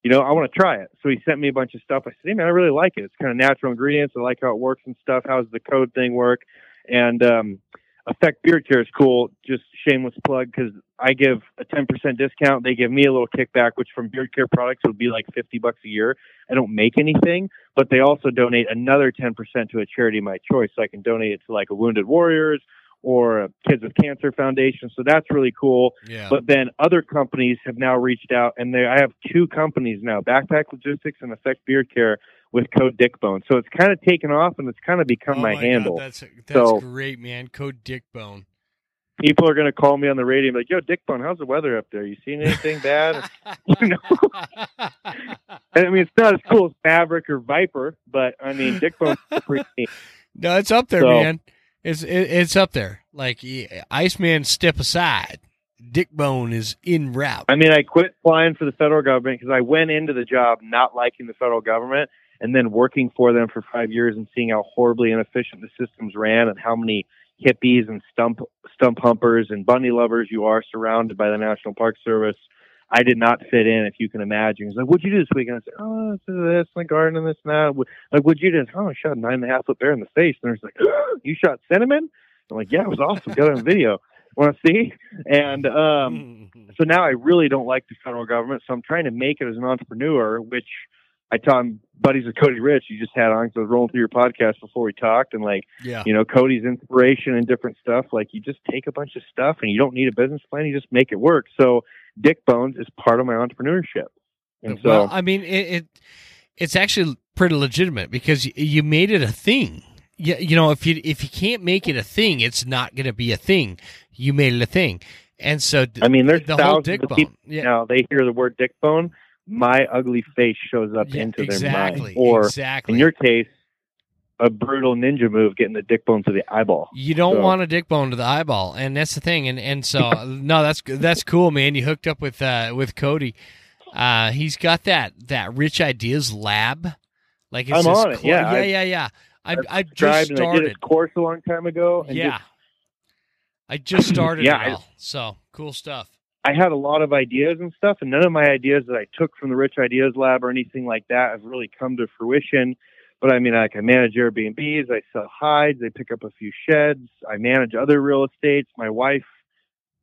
You know, I want to try it. So he sent me a bunch of stuff. I said, hey man, I really like it. It's kind of natural ingredients. I like how it works and stuff. How does the code thing work? And um, Effect Beard Care is cool. Just shameless plug because I give a 10% discount. They give me a little kickback, which from Beard Care products would be like 50 bucks a year. I don't make anything, but they also donate another 10% to a charity of my choice. So I can donate it to like a Wounded Warriors or a Kids with Cancer Foundation. So that's really cool. Yeah. But then other companies have now reached out, and they, I have two companies now: Backpack Logistics and Effect Beard Care with code Dickbone. So it's kind of taken off, and it's kind of become oh my, God, handle. that's that's So- great, man. Code Dickbone. People are going to call me on the radio and be like, "Yo, Dickbone, how's the weather up there? You seen anything bad?" <laughs> you know, and I mean, it's not as cool as Maverick or Viper, but I mean, Dickbone's pretty <laughs> neat. no, it's up there, So- man. It's it, it's up there. Like yeah, Iceman, step aside. Dickbone is in route. I mean, I quit flying for the federal government because I went into the job not liking the federal government and then working for them for five years and seeing how horribly inefficient the systems ran and how many hippies and stump stump humpers and bunny lovers you are surrounded by the National Park Service. I did not fit in, if you can imagine. He's like, "What'd you do this weekend?" I said, "Oh, this, is this, my garden, and this, and that." Like, "What'd you do?" "Oh, I shot a nine and a half foot bear in the face." And they're like, "You shot cinnamon?" I'm like, "Yeah, it was awesome. Got it on video. <laughs> Want to see?" And um, <laughs> so now I really don't like the federal government. So I'm trying to make it as an entrepreneur, which I taught him buddies with Cody Rich. You just had on because I was rolling through your podcast before we talked, and like yeah. you know Cody's inspiration and different stuff. Like you just take a bunch of stuff and you don't need a business plan. You just make it work. So Dick Bones is part of my entrepreneurship, and so well, I mean, it, it it's actually pretty legitimate because you, you made it a thing. You, you know, if you if you can't make it a thing, it's not going to be a thing. You made it a thing, and so I mean, there's the whole thousands dick of bone. people Yeah, now they hear the word Dick Bone, my ugly face shows up yeah, into exactly, their mind, or exactly. in your case, a brutal ninja move getting the dick bone to the eyeball. You don't So- want a dick bone to the eyeball, and that's the thing. And and so <laughs> no, that's that's cool, man. You hooked up with uh, with Cody. Uh, he's got that that rich ideas lab. Like it's I'm on it, cl- yeah, yeah, I- yeah, yeah. I I just and I did started. his course a long time ago. And Yeah, just- I just <clears throat> started Yeah, it I- So cool stuff. I had a lot of ideas and stuff, and none of my ideas that I took from the Rich Ideas Lab or anything like that have really come to fruition. But I mean, like I manage Airbnbs, I sell hides, I pick up a few sheds, I manage other real estates. My wife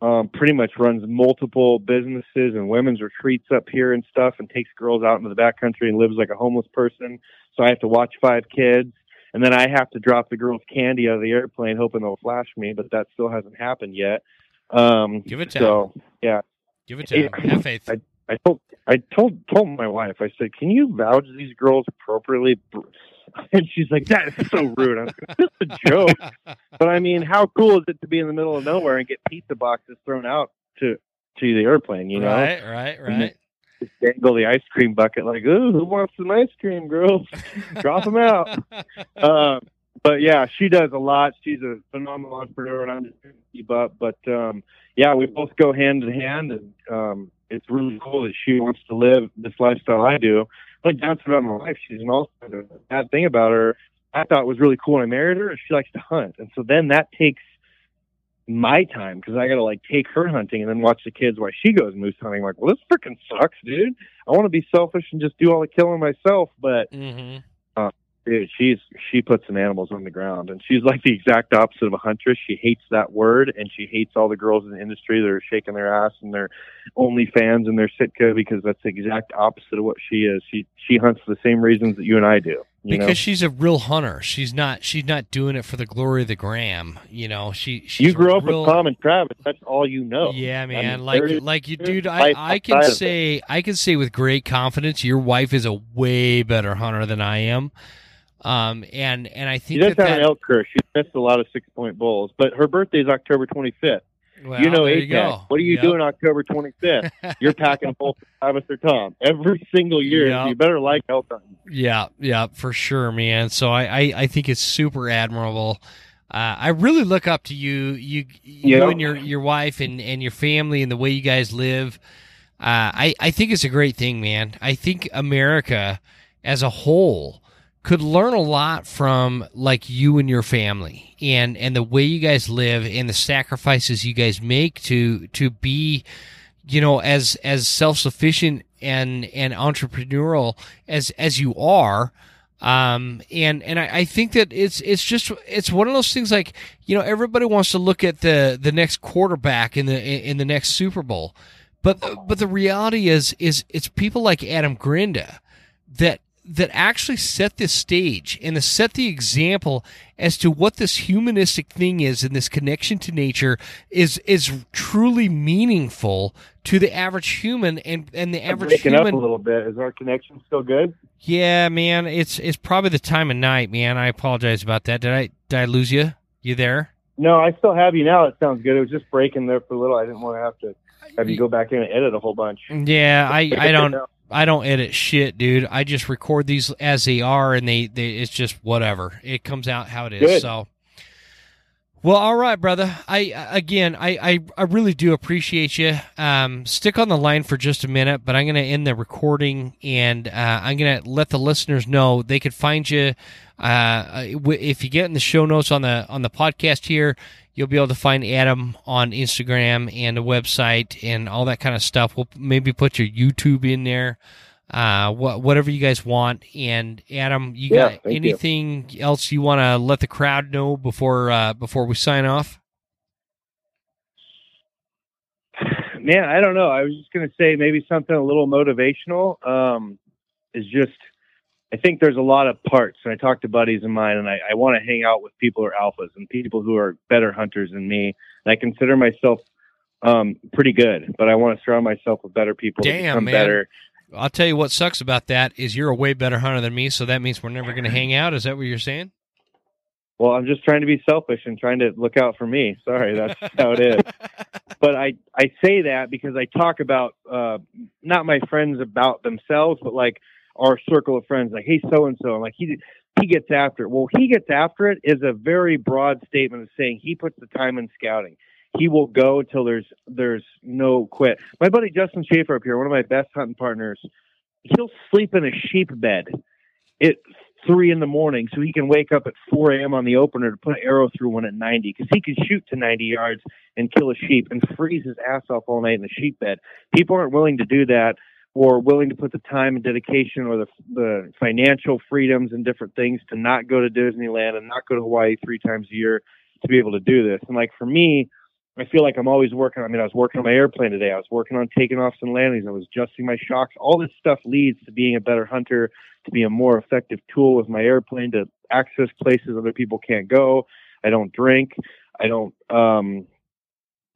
um, pretty much runs multiple businesses and women's retreats up here and stuff, and takes girls out into the backcountry and lives like a homeless person. So I have to watch five kids, and then I have to drop the girls candy out of the airplane, hoping they'll flash me, but that still hasn't happened yet. Um, Give it to so yeah, Give it to him. Yeah. Have faith. I told I told told my wife. I said, "Can you vouch these girls appropriately?" <laughs> And she's like, "That is so rude." I was like, "It's a joke." <laughs> But I mean, how cool is it to be in the middle of nowhere and get pizza boxes thrown out to to the airplane? You know, right, right, right. Just dangle the ice cream bucket like, "Ooh, who wants some ice cream, girls? <laughs> Drop them out." um, but yeah, she does a lot. She's a phenomenal entrepreneur, and I'm just trying to keep up. But um, yeah, we both go hand in hand, and um, it's really cool that she wants to live this lifestyle I do. Like that's about my life, she's an all the bad thing about her. I thought was really cool when I married her. She likes to hunt, and so then that takes my time because I got to like take her hunting and then watch the kids while she goes moose hunting. Like, well, this freaking sucks, dude. I want to be selfish and just do all the killing myself, but hmm Dude, she's she puts some animals on the ground, and she's like the exact opposite of a huntress. She hates that word, and she hates all the girls in the industry that are shaking their ass and their only fans and their Sitka because that's the exact opposite of what she is. She she hunts for the same reasons that you and I do. You because know? she's a real hunter. She's not. She's not doing it for the glory of the gram. You know. She. She's you grew up real, with Tom and Travis. That's all you know. Yeah, man. I mean, like, is- like you, dude. I, I can say, I can say with great confidence, your wife is a way better hunter than I am. Um, and and I think She does that, have that an elk curse. She missed a lot of six point bulls, but her birthday is October 25th. well, you know, you What are you Yep. doing October 25th? <laughs> You're packing a bowl for Travis or Tom every single year. Yep. You better like elk hunting. Yeah, yeah, for sure, man. So I, I, I think it's super admirable. Uh, I really look up to you, you, you Yeah. and your your wife and, and your family and the way you guys live. Uh, I I think it's a great thing, man. I think America as a whole could learn a lot from like you and your family and and the way you guys live and the sacrifices you guys make to to be you know as as self-sufficient and and entrepreneurial as as you are. Um and and I, I think that it's it's just it's one of those things like you know everybody wants to look at the the next quarterback in the in the next super bowl. But but the reality is is it's people like adam Grenda that that actually set this stage and to set the example as to what this humanistic thing is and this connection to nature is is truly meaningful to the average human and and the average breaking human up a little bit. Is our connection still good? yeah man it's it's probably the time of night man i apologize about that did i did i lose you you there No, I still have you now. It sounds good. It was just breaking there for a little. I didn't want to have to have you go back in and edit a whole bunch. yeah i i don't <laughs> I don't edit shit, dude. I just record these as they are, and they, they it's just whatever. It comes out how it is. Good. So, well, all right, brother. I again, I, I I really do appreciate you. Um, stick on the line for just a minute, but I'm going to end the recording, and uh, I'm going to let the listeners know they could find you. Uh, if you get in the show notes on the on the podcast here, you'll be able to find Adam on Instagram and the website and all that kind of stuff. We'll maybe put your YouTube in there, uh, wha- whatever you guys want. And Adam, you Yeah, got thank you. anything else you want to let the crowd know before uh, before we sign off? Man, I don't know. I was just going to say maybe something a little motivational. Um, is just, I think there's a lot of parts. And I talk to buddies of mine, and I, I want to hang out with people who are alphas and people who are better hunters than me. And I consider myself um, pretty good, but I want to surround myself with better people Damn, man. better. I'll tell you what sucks about that is you're a way better hunter than me, so that means we're never going <laughs> to hang out. Is that what you're saying? Well, I'm just trying to be selfish and trying to look out for me. Sorry, that's <laughs> how it is. but I I say that because I talk about uh, not my friends about themselves, but like our circle of friends. Like, hey, so and so, like he he gets after it. Well, he gets after it is a very broad statement of saying he puts the time in scouting. He will go until there's there's no quit. My buddy Justin Schaefer up here, one of my best hunting partners, he'll sleep in a sheep bed at three in the morning so he can wake up at 4 a.m. on the opener to put an arrow through one at 90 because he can shoot to 90 yards and kill a sheep and freeze his ass off all night in the sheep bed. People aren't willing to do that or willing to put the time and dedication or the, the financial freedoms and different things to not go to Disneyland and not go to Hawaii three times a year to be able to do this. And like for me, I feel like I'm always working. I mean, I was working on my airplane today. I was working on taking off and landings. I was adjusting my shocks. All this stuff leads to being a better hunter, to be a more effective tool with my airplane, to access places other people can't go. I don't drink. I don't. Um,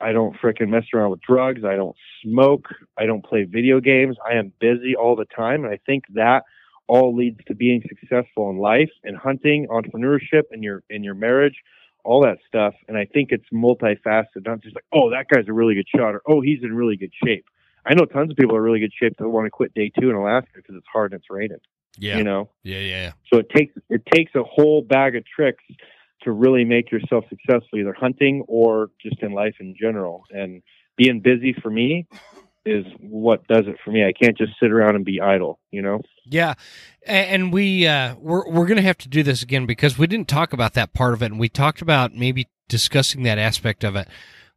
I don't frickin' mess around with drugs. I don't smoke. I don't play video games. I am busy all the time, and I think that all leads to being successful in life and hunting, entrepreneurship, and your in your marriage all that stuff. And I think it's multifaceted, not just like, oh, that guy's a really good shot or oh, he's in really good shape. I know tons of people are really good shape that want to quit day two in Alaska because it's hard and it's raining. Yeah, You know, yeah, yeah. so it takes it takes a whole bag of tricks to really make yourself successful, either hunting or just in life in general. And being busy for me is what does it for me. I can't just sit around and be idle. You know. Yeah, and we uh, we're we're gonna have to do this again because we didn't talk about that part of it, and we talked about maybe discussing that aspect of it,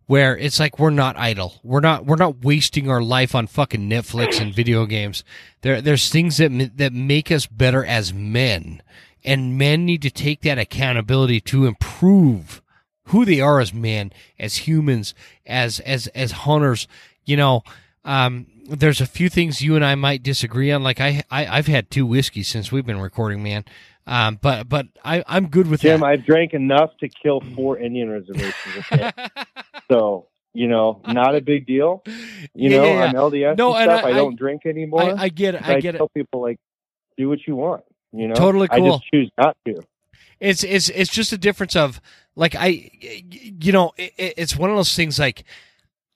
where it's like we're not idle, we're not we're not wasting our life on fucking Netflix and video games. There there's things that that make us better as men, and men need to take that accountability to improve who they are as men, as humans, as as as hunters. You know, um, there's a few things you and I might disagree on. Like I, I have had two whiskeys since we've been recording, man. Um, but but I I'm good with Jim. that. I've drank enough to kill four Indian reservations. <laughs> so you know, not a big deal. You Yeah, know, yeah, yeah. I'm LDS No, and and stuff. I- I, I- don't drink anymore. I, I get it. I get it. tell people like, do what you want. You know, Totally I cool. just choose not to. It's it's it's just a difference of like I, you know, it, it's one of those things like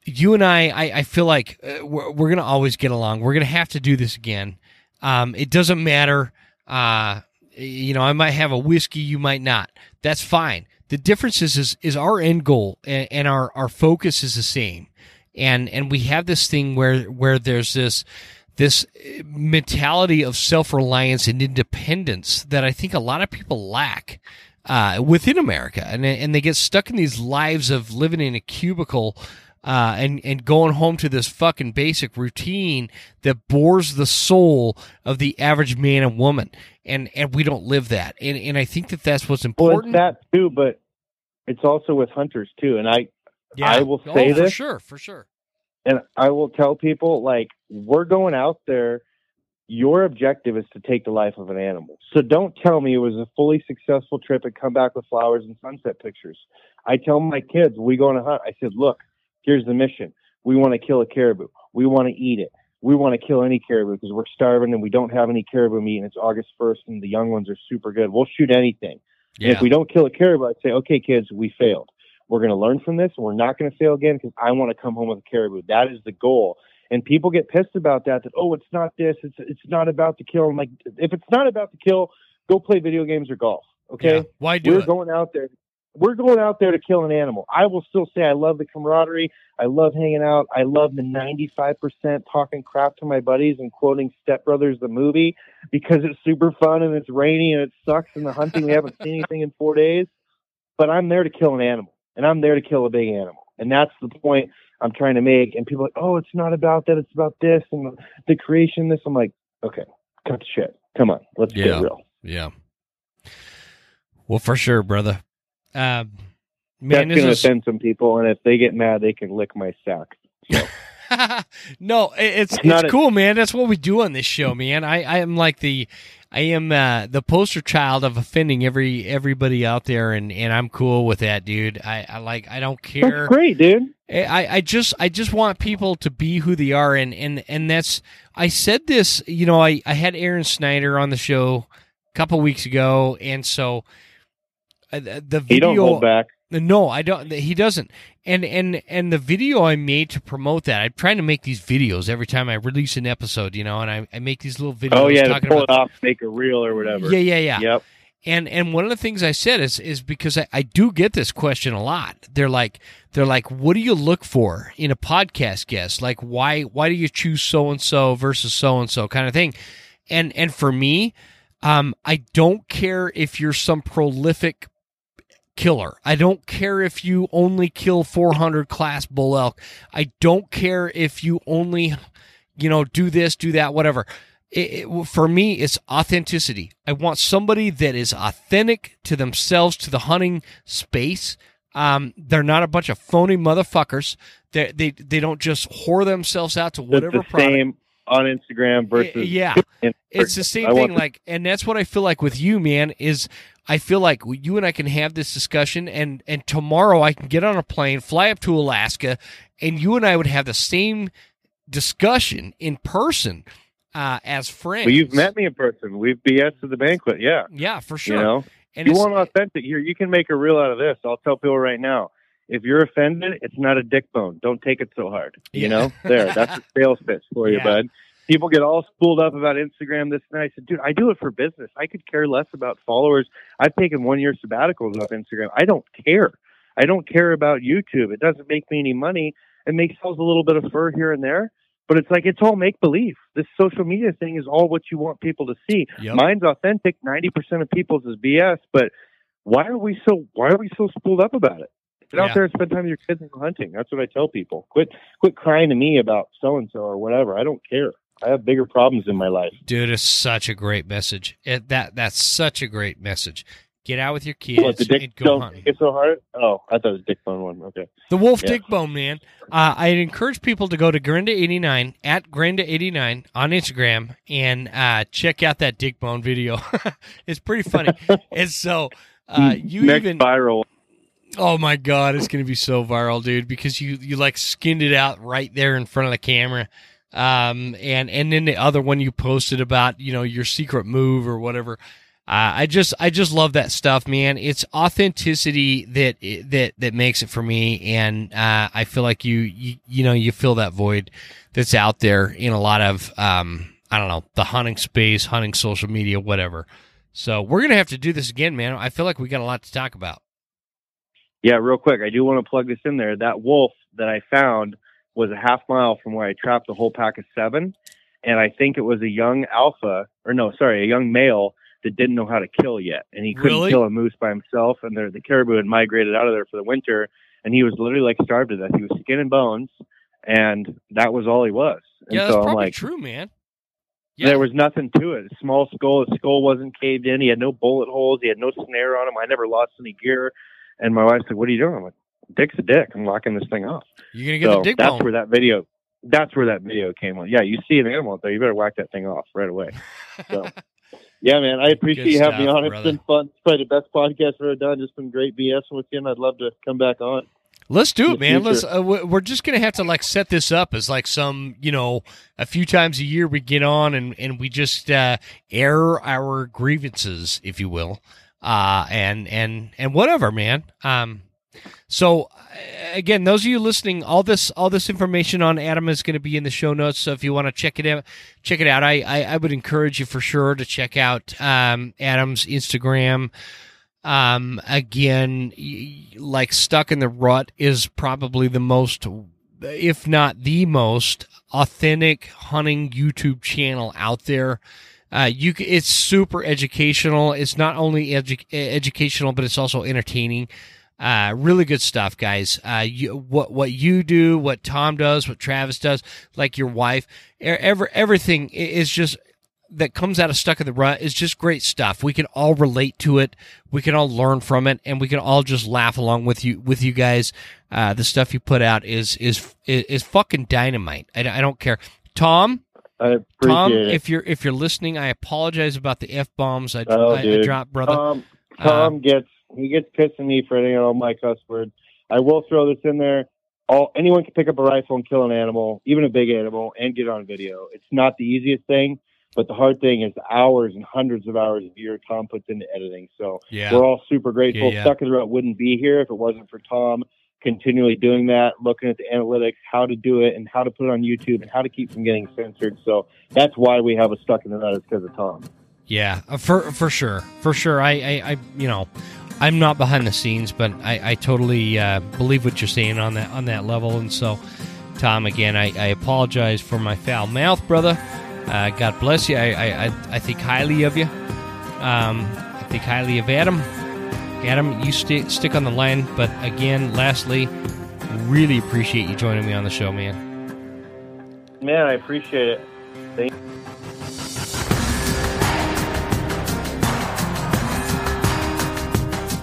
you and I. I, I feel like uh, we're, we're gonna always get along. We're gonna have to do this again. Um, it doesn't matter. Uh, you know, I might have a whiskey, you might not. That's fine. The difference is is, is our end goal and, and our our focus is the same. And and we have this thing where where there's this this uh, mentality of self-reliance and independence that I think a lot of people lack uh, within America, and and they get stuck in these lives of living in a cubicle. Uh, and and going home to this fucking basic routine that bores the soul of the average man and woman, and and we don't live that, and and I think that that's what's Well, important. it's that too, but it's also with hunters too. And I I will oh, say for this. sure, for sure. And I will tell people like we're going out there. Your objective is to take the life of an animal. So don't tell me it was a fully successful trip and come back with flowers and sunset pictures. I tell my kids we go on a hunt. I said, look, here's the mission. We want to kill a caribou. We want to eat it. We want to kill any caribou because we're starving and we don't have any caribou meat and it's August 1st and the young ones are super good. We'll shoot anything. And Yeah, if we don't kill a caribou, I'd say, okay, kids, we failed. We're going to learn from this. and We're not going to fail again because I want to come home with a caribou. That is the goal. And people get pissed about that. That oh, it's not this. It's it's not about the kill. I'm like, if it's not about the kill, go play video games or golf. Okay, Yeah. Why do we're it? going out there. We're going out there to kill an animal. I will still say I love the camaraderie. I love hanging out. I love the 95% talking crap to my buddies and quoting Step Brothers the movie because it's super fun and it's rainy and it sucks and the hunting we haven't seen anything in four days. But I'm there to kill an animal and I'm there to kill a big animal. And that's the point I'm trying to make. And people are like, oh, it's not about that. It's about this and the, the creation. This. I'm like, okay, cut the shit. Come on, let's Yeah. get real. Yeah. Well, for sure, brother. Um, man, That's going to this offend some people, and if they get mad, they can lick my sack. <laughs> <laughs> no, it's It's it's not a- cool, man. That's what we do on this show, man. I, I am like the I am uh, the poster child of offending every everybody out there, and, and I'm cool with that, dude. I, I like I don't care. That's great, dude. I, I just I just want people to be who they are and, and, and that's I said this you know I, I had Aron Snyder on the show a couple weeks ago and so uh, the the He don't video hold back. No I don't he doesn't and and and the video I made to promote that I'm trying to make these videos every time I release an episode you know and I, I make these little videos Oh yeah, to talking pull about it off, make a reel or whatever. yeah yeah yeah Yep. and and one of the things I said is is because I, I do get this question a lot. They're like they're like, what do you look for in a podcast guest? Like why why do you choose so and so versus so and so kind of thing? And and for me, um, I don't care if you're some prolific killer. I don't care if you only kill 400 class bull elk. I don't care if you only, you know, do this, do that, whatever. It, it- for me, it's authenticity. I want somebody that is authentic to themselves, to the hunting space. Um, they're not a bunch of phony motherfuckers. They they they don't just whore themselves out to It's whatever the product. same on Instagram versus yeah, in it's the same I thing. Like, and that's what I feel like with you, man. Is I feel like you and I can have this discussion, and and tomorrow I can get on a plane, fly up to Alaska, and you and I would have the same discussion in person uh, as friends. Well, you've met me in person. We've BS to the banquet. Yeah. yeah, for sure. You know, and you want authentic here. You can make a reel out of this. I'll tell people right now. If you're offended, it's not a dick bone. Don't take it so hard. Yeah. You know, there. That's <laughs> a sales pitch for you, Yeah. bud. People get all spooled up about Instagram. This and that. I said, dude, I do it for business. I could care less about followers. I've taken one year sabbaticals off Instagram. I don't care. I don't care about YouTube. It doesn't make me any money. It makes sells a little bit of fur here and there, but it's like it's all make believe. This social media thing is all what you want people to see. Yep. Mine's authentic. Ninety percent of people's is BS. But why are we so why are we so spooled up about it? Get Yeah. out there and spend time with your kids and go hunting. That's what I tell people. Quit quit crying to me about so and so or whatever. I don't care. I have bigger problems in my life. Dude, it's such a great message. It, that that's such a great message. Get out with your kids What, the dick and go hunting. get so hard? Oh, I thought it was dick bone one. Okay. The Wolf Yeah. Dick Bone, man. Uh, I'd encourage people to go to Grenda89 at Grenda89 on Instagram and uh, check out that Dick Bone video. <laughs> it's pretty funny. <laughs> and so uh, you Next even viral. Oh my god, it's gonna be so viral, dude, because you you like skinned it out right there in front of the camera. Um and and then the other one you posted about, you know, your secret move or whatever. Uh, I just I just love that stuff, man. It's authenticity that that that makes it for me, and uh, I feel like you, you you know you fill that void that's out there in a lot of um I don't know the hunting space, hunting social media, whatever. So we're gonna have to do this again, man. I feel like we got a lot to talk about. Yeah, real quick, I do want to plug this in there. That wolf that I found was a half mile from where I trapped a whole pack of seven, and I think it was a young alpha, or no, sorry, a young male that didn't know how to kill yet, and he couldn't Really? kill a moose by himself, and the, the caribou had migrated out of there for the winter, and he was literally like starved to death. He was skin and bones, and that was all he was. And Yeah, that's so I'm probably like, true, man. Yeah. There was nothing to it. Small skull. His skull wasn't caved in. He had no bullet holes. He had no snare on him. I never lost any gear. And my wife's like, "What are you doing?" I'm like, "Dick's a dick. I'm locking this thing off." You're gonna get so the dick that's bone. where that video. That's where that video came on. Yeah, you see an animal there, you better whack that thing off right away. So, <laughs> yeah, man, I appreciate Good you having me on. It's brother. been fun. It's probably the best podcast I've ever done. Just been great BS with you, and I'd love to come back on. Let's do it, man. Let's. Uh, we- we're just gonna have to like set this up as like some, you know, a few times a year we get on and and we just uh, air our grievances, if you will, uh, and and and whatever, man. Um, so uh, again, those of you listening, all this all this information on Adam is going to be in the show notes. So if you want to check it out, check it out. I, I I would encourage you for sure to check out um, Adam's Instagram. Um, again, like Stuck N The Rut is probably the most, if not the most authentic hunting YouTube channel out there. Uh, you it's super educational. It's not only edu- educational, but it's also entertaining. Uh, really good stuff, guys. Uh, you, what what you do, what Tom does, what Travis does, like your wife, e- every, everything is just that comes out of Stuck N The Rut is just great stuff. We can all relate to it. We can all learn from it, and we can all just laugh along with you with you guys. Uh, the stuff you put out is is is, is fucking dynamite. I, I don't care, Tom. I appreciate Tom, it. if you're if you're listening, I apologize about the f bombs I, Oh, I, I dropped, brother. Tom, Tom gets he gets pissed at me for any all my cuss words. I will throw this in there. All anyone can pick up a rifle and kill an animal, even a big animal, and get on video. It's not the easiest thing, but the hard thing is the hours and hundreds of hours of year Tom puts into editing. So yeah, we're all super grateful. Yeah, yeah. Stuck N The Rut wouldn't be here if it wasn't for Tom continually doing that, looking at the analytics, how to do it, and how to put it on YouTube, and how to keep from getting censored. So that's why we have a Stuck N The Rut is because of Tom. Yeah, uh, for for sure, for sure. I, I, I you know, I'm not behind the scenes, but I, I totally uh, believe what you're saying on that on that level. And so, Tom, again, I, I apologize for my foul mouth, brother. Uh, God bless you. I, I, I, think highly of you. Um, I think highly of Adam. Adam, you stick stick on the line. But again, lastly, really appreciate you joining me on the show, man. Man, I appreciate it. Thank